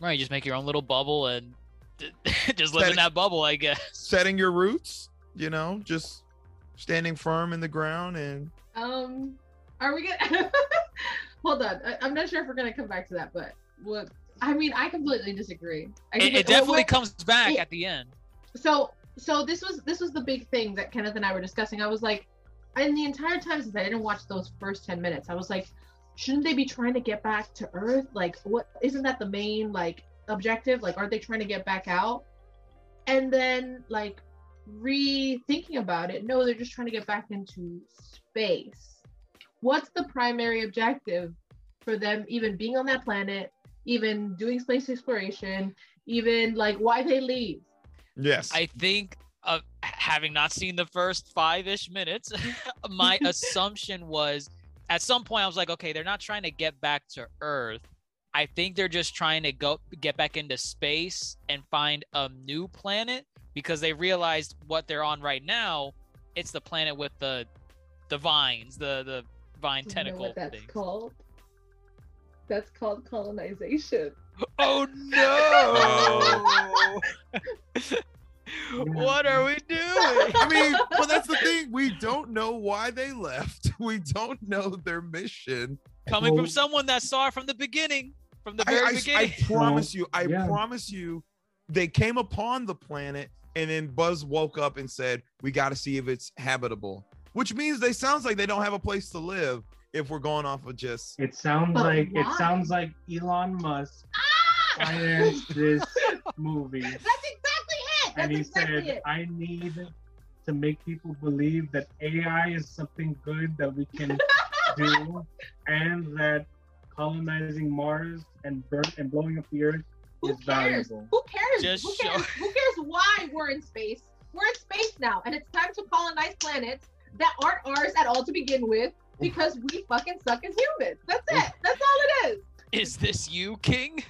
Speaker 4: Right, just make your own little bubble and just live in that bubble, I guess.
Speaker 3: setting your roots. You know, just standing firm in the ground and
Speaker 8: um are we gonna hold on I, i'm not sure if we're gonna come back to that but what i mean i completely disagree I
Speaker 4: It, it definitely
Speaker 8: what-
Speaker 4: comes back
Speaker 8: it-
Speaker 4: at the end.
Speaker 8: so so this was this was the big thing that Kenneth and I were discussing. I was like, and the entire time since I didn't watch those first 10 minutes, I was like, shouldn't they be trying to get back to Earth? Like, what isn't that the main like objective? Like, aren't they trying to get back out? And then like rethinking about it, no, they're just trying to get back into space. What's the primary objective for them even being on that planet, even doing space exploration, even like why they leave?
Speaker 3: yes,
Speaker 4: I think uh, having not seen the first five ish minutes, my assumption was at some point I was like, okay, they're not trying to get back to Earth. I think they're just trying to go get back into space and find a new planet because they realized what they're on right now. It's the planet with the the vines, the the vine
Speaker 8: Do you know
Speaker 4: tentacle
Speaker 8: what that's
Speaker 4: things.
Speaker 8: called? That's called colonization.
Speaker 4: Oh no! what are we doing?
Speaker 3: I mean, well, that's the thing. We don't know why they left. We don't know their mission.
Speaker 4: Coming from someone that saw it from the beginning, from the very
Speaker 3: I-
Speaker 4: beginning.
Speaker 3: I promise you, I
Speaker 7: Yeah.
Speaker 3: promise you, they came upon the planet and then Buzz woke up and said, "We got to see if it's habitable," which means they sounds like they don't have a place to live. If we're going off of just
Speaker 7: It sounds
Speaker 8: But
Speaker 7: like
Speaker 8: why?
Speaker 7: it sounds like Elon Musk
Speaker 8: Ah!
Speaker 7: financed this movie,
Speaker 8: That's exactly it. That's
Speaker 7: and he
Speaker 8: exactly
Speaker 7: said,
Speaker 8: it.
Speaker 7: "I need to make people believe that AI is something good that we can do, and that colonizing Mars and burn and blowing up the Earth
Speaker 8: Who
Speaker 7: is
Speaker 8: cares?
Speaker 7: valuable."
Speaker 8: Who cares?
Speaker 4: Just
Speaker 8: Who
Speaker 4: show-
Speaker 8: cares? Who cares why we're in space? We're in space now, and it's time to colonize planets that aren't ours at all to begin with because we fucking suck as humans. That's it. That's all it is.
Speaker 4: Is this you, King?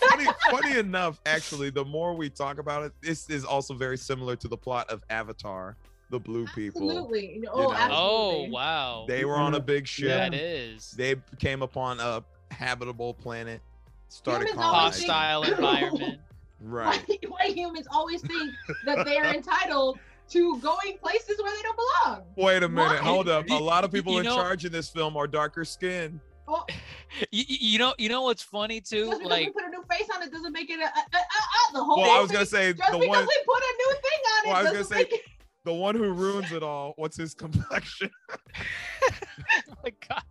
Speaker 3: Funny, funny enough, actually, the more we talk about it, this is also very similar to the plot of Avatar, the Blue People.
Speaker 8: Absolutely. No,
Speaker 3: You
Speaker 8: oh,
Speaker 3: know.
Speaker 4: Oh wow.
Speaker 3: They were on a mm-hmm. big ship.
Speaker 7: Yeah.
Speaker 4: That is.
Speaker 3: They came upon a habitable planet, started
Speaker 8: Humans
Speaker 3: colonizing.
Speaker 4: Hostile environment.
Speaker 3: Right.
Speaker 8: Why, why humans always think that they are entitled to going places where they don't belong?
Speaker 3: Wait a minute.
Speaker 8: Why?
Speaker 3: Hold up. A lot of people
Speaker 4: you
Speaker 3: in
Speaker 4: know-
Speaker 3: charge in this film are darker skinned.
Speaker 8: Well,
Speaker 4: you, you know, you know what's funny too?
Speaker 8: just because
Speaker 4: Like,
Speaker 8: we put a new face on it doesn't make it a, a, a, a, a the whole.
Speaker 3: Well, I was gonna say
Speaker 8: just
Speaker 3: the
Speaker 8: because
Speaker 3: one,
Speaker 8: we put a new thing on it
Speaker 3: I was gonna say-
Speaker 8: it.
Speaker 3: the one who ruins it all. What's his complexion?
Speaker 4: oh my God.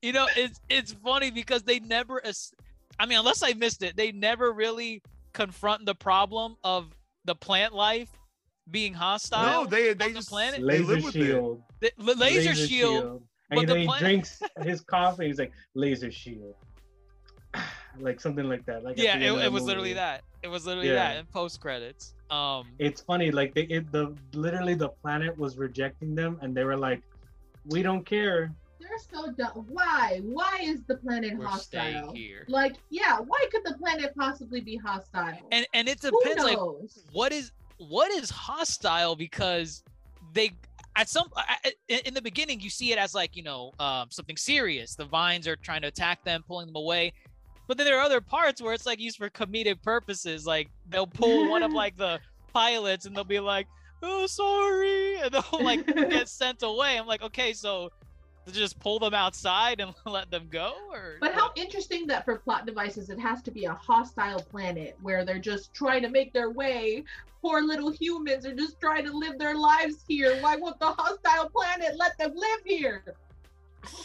Speaker 4: You know, it's it's funny because they never. I mean, unless I missed it, they never really confront the problem of the plant life being hostile.
Speaker 3: no, they they
Speaker 4: the
Speaker 3: just
Speaker 4: planet?
Speaker 3: they
Speaker 7: Laser
Speaker 3: live with it.
Speaker 7: shield.
Speaker 4: The- the laser, shield.
Speaker 7: And
Speaker 4: but
Speaker 7: then
Speaker 4: the
Speaker 7: he
Speaker 4: plan-
Speaker 7: drinks his coffee. He's like laser shield, like something like that. Like
Speaker 4: Yeah, it, it
Speaker 7: the
Speaker 4: was literally that. It was literally
Speaker 7: Yeah.
Speaker 4: that in post credits. Um,
Speaker 7: It's funny, like they it, the literally the planet was rejecting them, and they were like, we don't care.
Speaker 8: They're so dumb. Why? Why is the planet
Speaker 4: We're
Speaker 8: hostile?
Speaker 4: here.
Speaker 8: Like, yeah, why could the planet possibly be hostile?
Speaker 4: And and it depends like what is what is hostile because they at some I- I- in in the beginning you see it as like you know um, something serious the vines are trying to attack them pulling them away but then there are other parts where it's like used for comedic purposes like they'll pull one of like the pilots and they'll be like oh sorry and they'll like get sent away i'm like okay so just pull them outside and let them go or
Speaker 8: But how interesting that for plot devices, it has to be a hostile planet where they're just trying to make their way. Poor little humans are just trying to live their lives here. Why won't the hostile planet let them live here?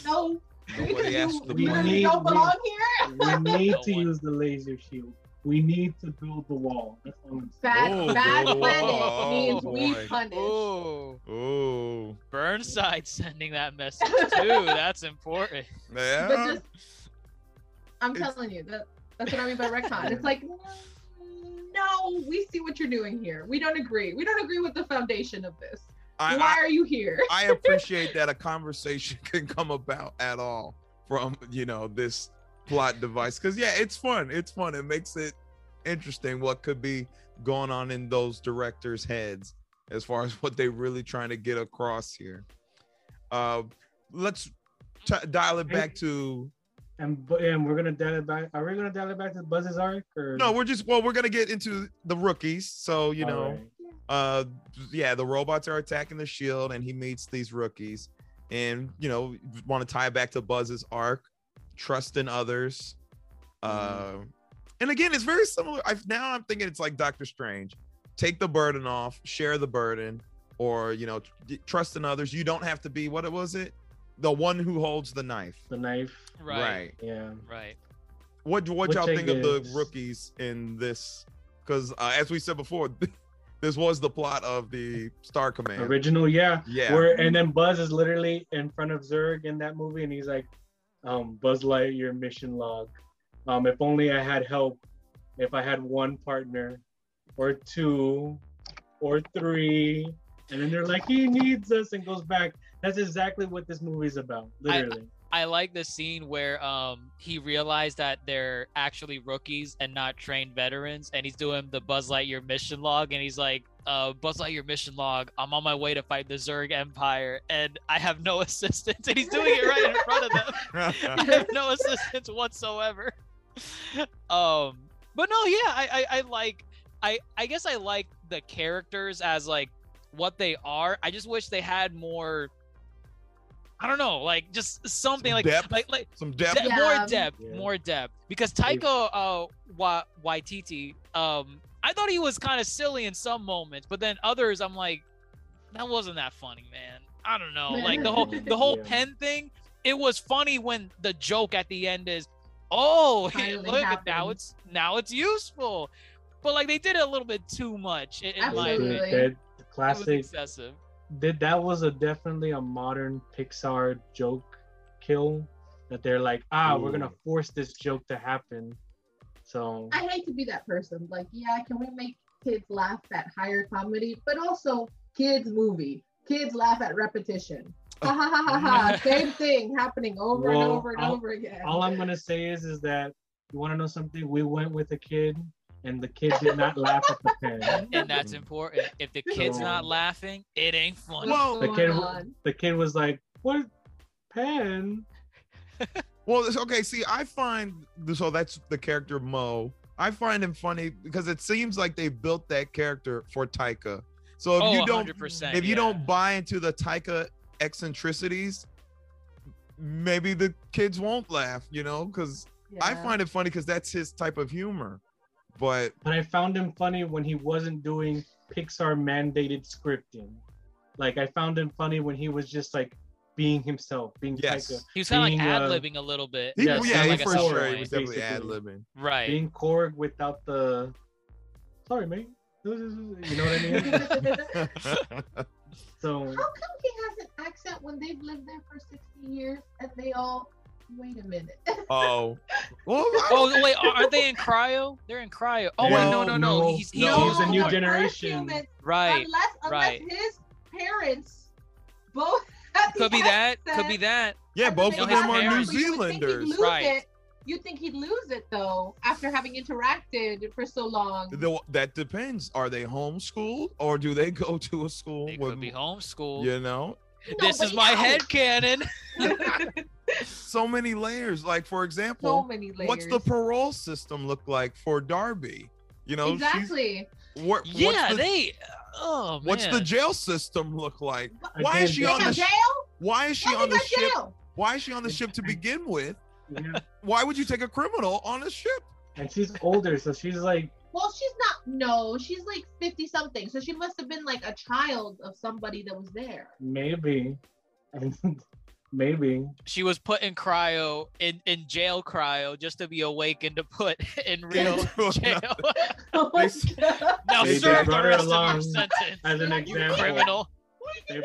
Speaker 8: No,
Speaker 3: Nobody asked the
Speaker 7: We
Speaker 8: you
Speaker 7: need-
Speaker 8: don't
Speaker 7: we-
Speaker 8: belong here.
Speaker 7: We need
Speaker 4: No
Speaker 7: to
Speaker 4: one.
Speaker 7: use the laser shield. We need to build the wall. That's all I'm saying.
Speaker 8: Bad,
Speaker 3: Oh,
Speaker 8: bad
Speaker 3: boy.
Speaker 8: planet
Speaker 3: Oh,
Speaker 8: means we
Speaker 3: boy.
Speaker 8: punish.
Speaker 4: oh
Speaker 3: Oh,
Speaker 4: burnside sending that message too that's important
Speaker 3: yeah.
Speaker 8: But just, I'm
Speaker 3: It's-
Speaker 8: telling you that that's what I mean by retcon. It's like, mm, no, we see what you're doing here. We don't agree. We don't agree with the foundation of this.
Speaker 3: I,
Speaker 8: Why
Speaker 3: I,
Speaker 8: are you here?
Speaker 3: I appreciate that a conversation can come about at all from you know this plot device because yeah, it's fun. It's fun. It makes it interesting what could be going on in those directors' heads as far as what they're really trying to get across here. Uh, let's t- dial it back to
Speaker 7: And and we're gonna dial it back. Are we gonna dial it back to Buzz's arc or
Speaker 3: no. We're just well, we're gonna get into the rookies. So you
Speaker 7: All
Speaker 3: know.
Speaker 7: right.
Speaker 3: Uh yeah the robots are attacking the shield and he meets these rookies and you know want to tie it back to buzz's arc trust in others uh and again it's very similar i've now i'm thinking it's like doctor strange. Take the burden off share the burden or you know tr- trust in others. You don't have to be what it was it? The one who holds the knife.
Speaker 7: The knife.
Speaker 4: right.
Speaker 7: Yeah.
Speaker 4: right.
Speaker 3: What what
Speaker 7: Which
Speaker 3: y'all
Speaker 7: I
Speaker 3: think of the rookies in this? Because uh, as we said before this was the plot of the star command
Speaker 7: Original, yeah.
Speaker 3: yeah
Speaker 7: Where and then Buzz is literally in front of Zurg in that movie, and he's like, um, "Buzz Lightyear mission log. Um, if only I had help. If I had one partner, or two, or three." And then they're like, "He needs us," and goes back. That's exactly what this movie's about, literally.
Speaker 4: I like the scene where um he realized that they're actually rookies and not trained veterans, and he's doing the Buzz Lightyear mission log, and he's like, uh, "Buzz Lightyear mission log. I'm on my way to fight the Zurg Empire, and I have no assistance." And he's doing it right in front of them. I have no assistance whatsoever. Um, but no, yeah, I, I, I like, I, I guess I like the characters as like what they are. I just wish they had more. I don't know, like just something like
Speaker 3: depth?
Speaker 4: like like
Speaker 3: some depth.
Speaker 4: de-
Speaker 8: Yeah.
Speaker 4: more depth,
Speaker 7: Yeah.
Speaker 4: more depth. Because Taika uh, Wa- Waititi, um, I thought he was kind of silly in some moments, but then others, I'm like, that wasn't that funny, man. I don't know, like the whole the whole
Speaker 7: Yeah.
Speaker 4: pen thing. It was funny when the joke at the end is, "Oh,
Speaker 8: Finally
Speaker 4: look at now it's now it's useful," but like they did it a little bit too much. In, in my
Speaker 8: Absolutely.
Speaker 4: opinion,
Speaker 7: That
Speaker 4: it was
Speaker 7: classic.
Speaker 4: excessive.
Speaker 7: That that was a definitely a modern Pixar joke kill. That they're like, ah, we're gonna force this joke to happen. So
Speaker 8: I hate to be that person. Like, yeah, can we make kids laugh at higher comedy, but also kids movie. Kids laugh at repetition. Ha ha ha ha ha. Same thing happening over and over and
Speaker 7: I'll-
Speaker 8: over again.
Speaker 7: all I'm gonna say is is that you want to know something? We went with a kid, and the kid did not laugh at the pen.
Speaker 4: And that's important. If the kid's
Speaker 7: So-
Speaker 4: not laughing, it ain't funny.
Speaker 3: Well,
Speaker 7: the kid,
Speaker 8: on?
Speaker 7: the kid was like, "What pen?"
Speaker 3: Well, it's- okay. See, I find so that's the character Mo. I find him funny because it seems like they built that character for Taika. So if
Speaker 4: oh,
Speaker 3: you don't,
Speaker 4: 100%,
Speaker 3: if you
Speaker 4: yeah.
Speaker 3: don't buy into the Taika eccentricities, maybe the kids won't laugh. You know, because I find it funny because that's his type of humor. But
Speaker 7: But I found him funny when he wasn't doing Pixar mandated scripting. Like I found him funny when he was just like being himself, being
Speaker 3: Yes.
Speaker 7: Taika,
Speaker 4: he was kind of like
Speaker 7: uh,
Speaker 4: ad libbing a little bit.
Speaker 3: he,
Speaker 7: Yes,
Speaker 3: yeah,
Speaker 7: sound
Speaker 3: he
Speaker 7: like
Speaker 3: for
Speaker 7: song,
Speaker 3: sure he was definitely ad libbing.
Speaker 4: Right.
Speaker 7: being Korg without the. Sorry, mate. You know what I mean? So
Speaker 8: How come he has an accent when they've lived there for 60 years and they all wait a minute?
Speaker 3: oh, well, I don't-
Speaker 4: Oh wait, are- aren't they in cryo? They're in cryo. Oh wait, no, no, no.
Speaker 7: No,
Speaker 4: He's, he's
Speaker 7: no, he's a new
Speaker 8: the
Speaker 7: generation.
Speaker 4: right.
Speaker 8: Unless, unless
Speaker 4: right.
Speaker 8: his parents both at the
Speaker 4: Could be that. Could be that.
Speaker 3: Yeah, both of them are New
Speaker 8: married, you would think he'd
Speaker 3: Zealanders.
Speaker 8: lose
Speaker 4: Right.
Speaker 8: it. You'd think he'd lose it though after having interacted for so long.
Speaker 3: The- that depends. Are they homeschooled or do they go to a school
Speaker 4: They
Speaker 3: with
Speaker 4: could be homeschooled.
Speaker 3: you know
Speaker 4: this is my
Speaker 8: no.
Speaker 4: head canon.
Speaker 3: So many layers? Like for
Speaker 8: so
Speaker 3: example,
Speaker 8: many layers.
Speaker 3: what's the parole system look like for Darby? You know,
Speaker 8: exactly?
Speaker 3: what,
Speaker 4: yeah,
Speaker 3: what's the,
Speaker 4: they. Oh man.
Speaker 3: what's the jail system look like? Why is she on the
Speaker 8: have
Speaker 7: is-
Speaker 8: jail?
Speaker 3: Why is she
Speaker 8: Why
Speaker 3: on the ship?
Speaker 8: jail?
Speaker 3: Why is she on the ship to begin with?
Speaker 7: Yeah.
Speaker 3: Why would you take a criminal on a ship?
Speaker 7: And she's older, so she's like,
Speaker 8: Well, she's not. No, she's like fifty something, so she must have been like a child of somebody that was there.
Speaker 7: maybe. And maybe.
Speaker 4: She was put in cryo in in jail cryo just to be awakened to put in real jail.
Speaker 8: Oh
Speaker 3: They-
Speaker 4: now
Speaker 7: They
Speaker 4: serve the
Speaker 7: brought her
Speaker 4: rest of your sentence.
Speaker 7: As an
Speaker 8: You
Speaker 4: You
Speaker 7: example.
Speaker 4: criminal.
Speaker 7: They,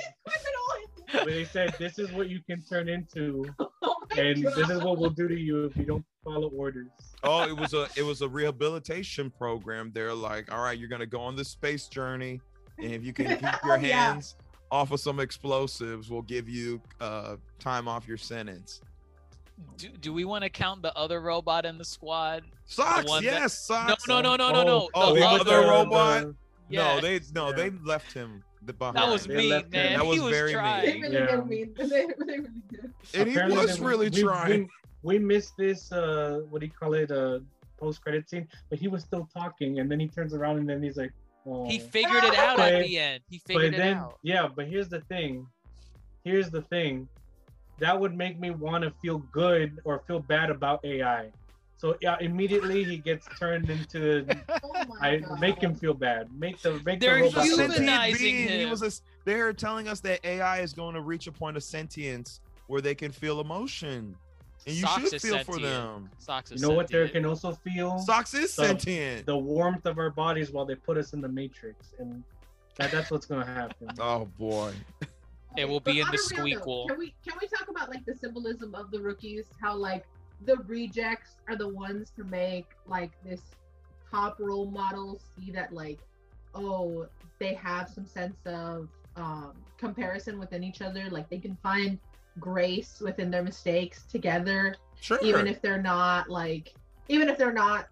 Speaker 7: they said this is what you can turn into,
Speaker 8: Oh
Speaker 7: and
Speaker 8: god!
Speaker 7: this is what we'll do to you if you don't follow orders.
Speaker 3: Oh, it was a it was a rehabilitation program. They're like, all right, you're gonna go on this space journey, and if you can keep your
Speaker 8: hands. yeah.
Speaker 3: Hands off of some explosives, we'll give you uh time off your sentence.
Speaker 4: Do, do we want to count the other robot in the squad?
Speaker 3: Sox,
Speaker 4: one that-
Speaker 3: yes,
Speaker 4: No,
Speaker 3: Sox.
Speaker 4: no, no, no, no, no.
Speaker 3: oh,
Speaker 4: the
Speaker 3: the
Speaker 4: other
Speaker 3: other robot?
Speaker 7: the-
Speaker 4: Yeah.
Speaker 3: No, they no,
Speaker 7: Yeah.
Speaker 3: they left him the behind.
Speaker 4: That was
Speaker 7: They
Speaker 4: mean,
Speaker 7: left him.
Speaker 4: man.
Speaker 3: That was
Speaker 4: he was
Speaker 3: very mean.
Speaker 8: They really
Speaker 7: Yeah.
Speaker 8: did mean. They, they really did.
Speaker 3: and he was really
Speaker 7: we,
Speaker 3: trying.
Speaker 7: We, we missed this. Uh, what do you call it? Uh, post credit scene. But he was still talking, and then he turns around and then he's like, "Oh."
Speaker 4: He figured it out
Speaker 7: But-
Speaker 4: at the end. He
Speaker 7: but
Speaker 4: figured
Speaker 7: then,
Speaker 4: it out.
Speaker 7: yeah. But here's the thing. Here's the thing. That would make me want to feel good or feel bad about AI. So yeah, immediately he gets turned into.
Speaker 8: Oh my
Speaker 7: I
Speaker 8: god!
Speaker 7: make him feel bad. Make the make
Speaker 4: They're
Speaker 7: the
Speaker 3: He was a
Speaker 7: robot.
Speaker 4: human.
Speaker 7: feel bad.
Speaker 3: sentient
Speaker 4: Humanizing
Speaker 3: being. He
Speaker 4: him.
Speaker 3: was a, they're telling us that AI is going to reach a point of sentience where they can feel emotion, and you
Speaker 4: Sox
Speaker 3: should
Speaker 4: is
Speaker 3: feel for them.
Speaker 4: Sox is
Speaker 7: You know what they
Speaker 4: sentient.
Speaker 7: can also feel?
Speaker 3: Sox is
Speaker 7: So-
Speaker 3: sentient.
Speaker 7: The warmth of our bodies while they put us in the matrix, and that, that's what's gonna happen.
Speaker 3: Oh boy.
Speaker 4: It will
Speaker 8: But
Speaker 4: be in the
Speaker 8: a real
Speaker 4: squeakquel.
Speaker 8: Can we can we talk about like the symbolism of the rookies? How like the rejects are the ones to make like this top role model see that like oh they have some sense of um comparison within each other like they can find grace within their mistakes together
Speaker 3: Sure.
Speaker 8: even if they're not like even if they're not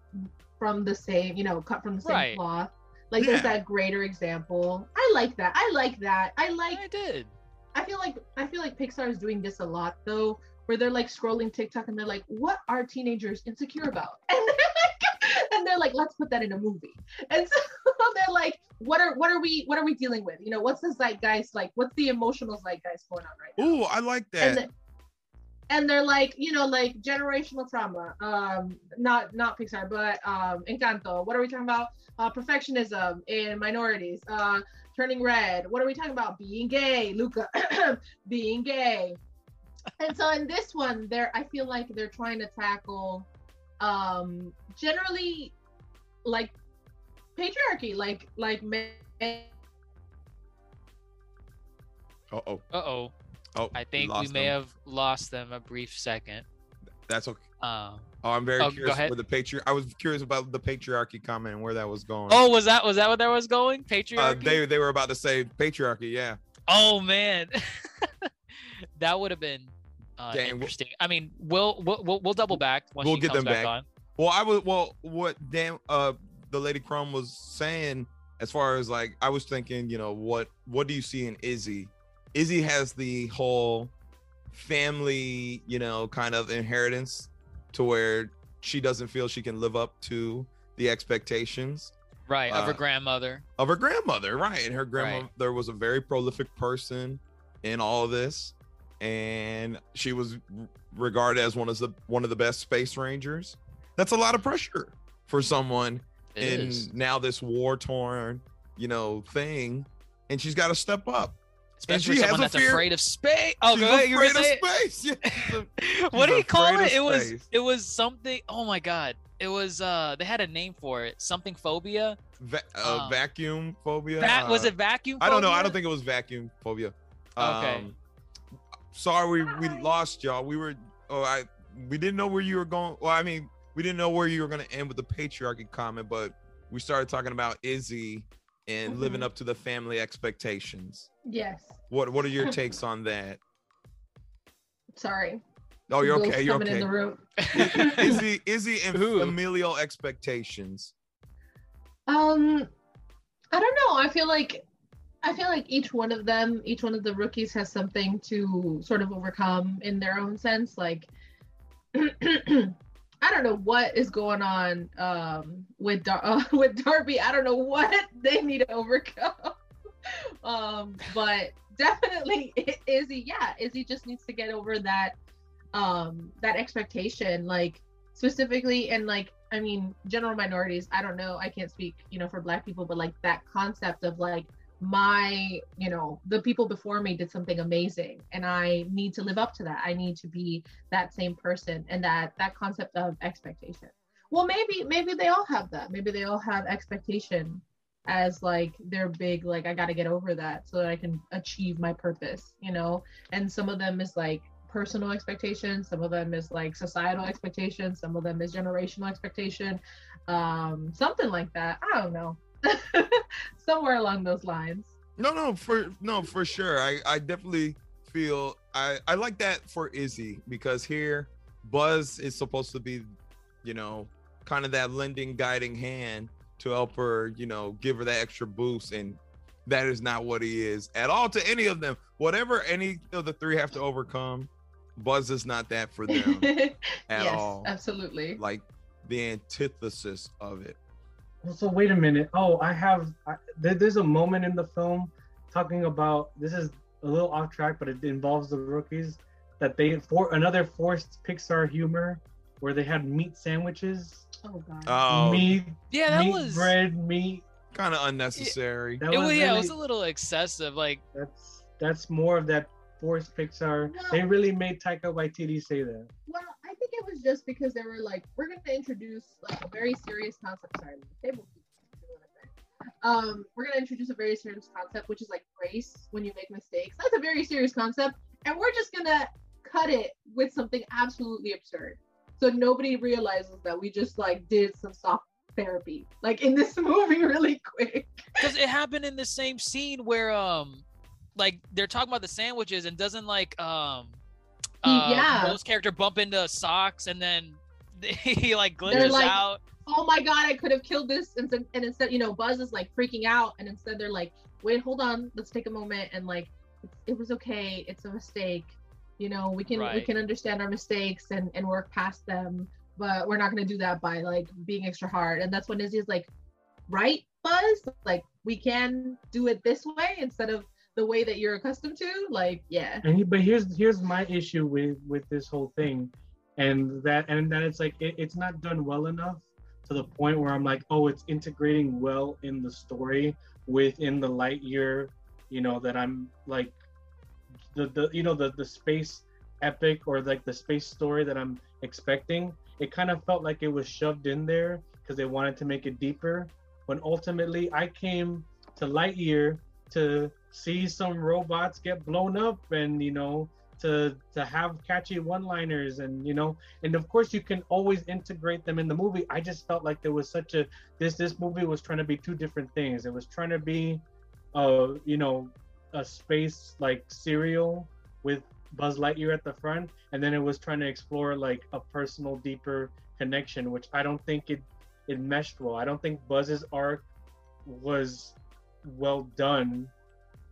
Speaker 8: from the same you know cut from the same
Speaker 4: Right.
Speaker 8: cloth like there's that greater example i like that i like that i like
Speaker 4: I did.
Speaker 8: I feel like I feel like Pixar is doing this a lot though, where they're like scrolling TikTok and they're like, "What are teenagers insecure about?" And they're like, and they're like, "Let's put that in a movie." And so they're like, "What are what are we what are we dealing with? You know, what's the zeitgeist like? What's the emotional zeitgeist going on right now?"
Speaker 3: Ooh, I like
Speaker 8: And
Speaker 3: that.
Speaker 8: the- and they're like, you know, like generational trauma. Um, not not Pixar, but um, Encanto. What are we talking about? Uh, perfectionism in minorities. Uh, turning red. What are we talking about? Being gay, Luca. being gay. And so in this one, they're I feel like they're trying to tackle um generally like patriarchy, like like men
Speaker 3: Oh, oh,
Speaker 4: Uh oh.
Speaker 3: oh.
Speaker 4: I think we
Speaker 3: lost
Speaker 4: may
Speaker 3: them.
Speaker 4: have lost them a brief second.
Speaker 3: That's okay.
Speaker 4: Um,
Speaker 3: Oh, I'm very
Speaker 4: Oh,
Speaker 3: curious
Speaker 4: ahead.
Speaker 3: with the patri. I was curious about the patriarchy comment and where that was going.
Speaker 4: oh, was that was that what that was going?
Speaker 3: uh,
Speaker 4: Patriarchy.
Speaker 3: they they were about to say patriarchy. Yeah.
Speaker 4: Oh man, that would have been uh,
Speaker 3: Dang,
Speaker 4: interesting. I mean, we'll, we'll we'll double back once
Speaker 3: We'll
Speaker 4: she
Speaker 3: get
Speaker 4: comes
Speaker 3: them
Speaker 4: back,
Speaker 3: back.
Speaker 4: on.
Speaker 3: Well, I was well. What damn uh the lady Chrome was saying as far as like I was thinking, you know, what what do you see in Izzy? Izzy has the whole family, you know, kind of inheritance to where she doesn't feel she can live up to the expectations
Speaker 4: Right, of her
Speaker 3: Uh,
Speaker 4: grandmother.
Speaker 3: of her grandmother, right? And her grandmother was a very prolific person in all of this, and she was regarded as one of the one of the best space rangers. That's a lot of pressure for someone
Speaker 4: It
Speaker 3: in
Speaker 4: is.
Speaker 3: now this war torn, you know, thing, and she's got to step up.
Speaker 4: Especially
Speaker 3: she
Speaker 4: for
Speaker 3: has
Speaker 4: someone
Speaker 3: a
Speaker 4: that's
Speaker 3: fear-
Speaker 4: afraid of space. Oh,
Speaker 3: she's
Speaker 4: go ahead. You're
Speaker 3: afraid of space. Yeah,
Speaker 4: what do you call it? It was it was something. Oh my god! It was uh they had a name for it. Something phobia.
Speaker 3: Va- uh,
Speaker 4: Um,
Speaker 3: vacuum phobia.
Speaker 4: Va- was
Speaker 3: Uh,
Speaker 4: it vacuum?
Speaker 3: I don't know. I don't think it was vacuum phobia.
Speaker 4: Okay.
Speaker 3: Sorry, we, we lost y'all. We were oh I we didn't know where you were going. Well, I mean, we didn't know where you were going to end with the patriarchy comment, but we started talking about Izzy and living
Speaker 8: Mhm.
Speaker 3: up to the family expectations.
Speaker 8: Yes.
Speaker 3: What What are your takes on that?
Speaker 8: Sorry.
Speaker 3: Oh, you're
Speaker 8: Ghost
Speaker 3: okay. You're
Speaker 8: coming in
Speaker 3: okay.
Speaker 8: the room.
Speaker 3: Izzy, Izzy, and
Speaker 4: Who?
Speaker 3: familial expectations.
Speaker 8: Um, I don't know. I feel like I feel like each one of them, each one of the rookies has something to sort of overcome in their own sense. Like I don't know what is going on um with Dar- uh, with Darby. I don't know what they need to overcome. um, but definitely Izzy, yeah, Izzy just needs to get over that um that expectation like specifically and like i mean general minorities i don't know i can't speak you know for black people but like that concept of like my you know the people before me did something amazing and i need to live up to that. I need to be that same person and that that concept of expectation. Well maybe maybe they all have that. Maybe they all have expectation as like their big like i got to get over that so that i can achieve my purpose you know? And some of them is like personal expectations some of them is like societal expectations some of them is generational expectation. Um something like that. I don't know somewhere along those lines
Speaker 3: No, no, for no, for sure. I I definitely feel I I like that for Izzy because here Buzz is supposed to be, you know, kind of that lending, guiding hand to help her, you know, give her that extra boost, and that is not what he is at all to any of them. Whatever any of the three have to overcome, Buzz is not that for them at
Speaker 8: yes
Speaker 3: all.
Speaker 8: absolutely
Speaker 3: Like the antithesis of it.
Speaker 7: So wait a minute. Oh, I have. I, there, there's a moment in the film talking about. This is a little off track, but it involves the rookies that they for another forced Pixar humor where they had meat sandwiches,
Speaker 8: oh god
Speaker 3: Oh,
Speaker 7: meat,
Speaker 4: Yeah, that
Speaker 7: meat
Speaker 4: was
Speaker 7: bread, meat.
Speaker 3: kind of unnecessary.
Speaker 7: That
Speaker 4: it was, yeah, it was a little excessive. Like
Speaker 7: That's that's more of that forced Pixar.
Speaker 8: No.
Speaker 7: They really made Taika Waititi say that.
Speaker 8: Well, I think it was just because they were like, we're going to introduce like a very serious concept. Sorry, the table keeps doing that thing. Um, we're going to introduce a very serious concept, which is like grace when you make mistakes. That's a very serious concept, and we're just gonna cut it with something absolutely absurd, so nobody realizes that we just like did some soft therapy, like in this movie, really quick.
Speaker 4: because it happened in the same scene where um like they're talking about the sandwiches and doesn't like um uh,
Speaker 8: Yeah.
Speaker 4: Will's character bump into Sox and then he like glitches
Speaker 8: like-
Speaker 4: out
Speaker 8: oh my god, I could have killed this. And, and instead, you know, Buzz is like freaking out. And instead, they're like, wait, hold on, let's take a moment. And like, it was okay. It's a mistake. You know, we can we can understand our mistakes and and work past them. But we're not gonna do that by like being extra hard. And that's when Izzy's like, right, Buzz? Like we can do it this way instead of the way that you're accustomed to. Like, yeah.
Speaker 7: And he, but here's here's my issue with with this whole thing, and that and that it's like it, it's not done well enough to the point where I'm like, oh, it's integrating well in the story within the Lightyear, you know, that I'm like the the you know the the space epic or like the space story that I'm expecting. It kind of felt like it was shoved in there because they wanted to make it deeper. When ultimately I came to Lightyear to see some robots get blown up and you know to to have catchy one-liners and you know and of course you can always integrate them in the movie. I just felt like there was such a this this movie was trying to be two different things. It was trying to be uh you know a space like serial with buzz lightyear at the front and then it was trying to explore like a personal deeper connection which i don't think it it meshed well. I don't think buzz's arc was well done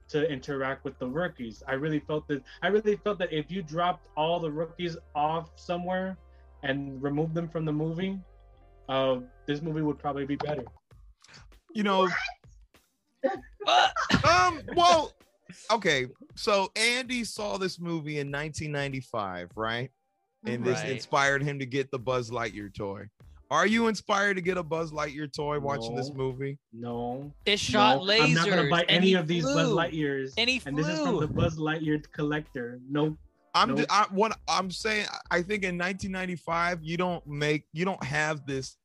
Speaker 7: to interact with the rookies. I really felt that I really felt that if you dropped all the rookies off somewhere and removed them from the movie, uh, this movie would probably be better.
Speaker 3: You know, um, well, okay. So Andy saw this movie in 1995, right? And this inspired him to get the Buzz Lightyear toy. Are you inspired to get a Buzz Lightyear toy watching this movie?
Speaker 7: No,
Speaker 4: it shot
Speaker 7: no,
Speaker 4: lasers
Speaker 7: I'm not gonna buy any of these Buzz
Speaker 4: flew.
Speaker 7: Lightyears.
Speaker 4: and he
Speaker 7: And this is from the Buzz Lightyear collector. No,
Speaker 3: I'm
Speaker 7: Nope.
Speaker 3: I, what I'm saying. I think in 1995, you don't make, you don't have this.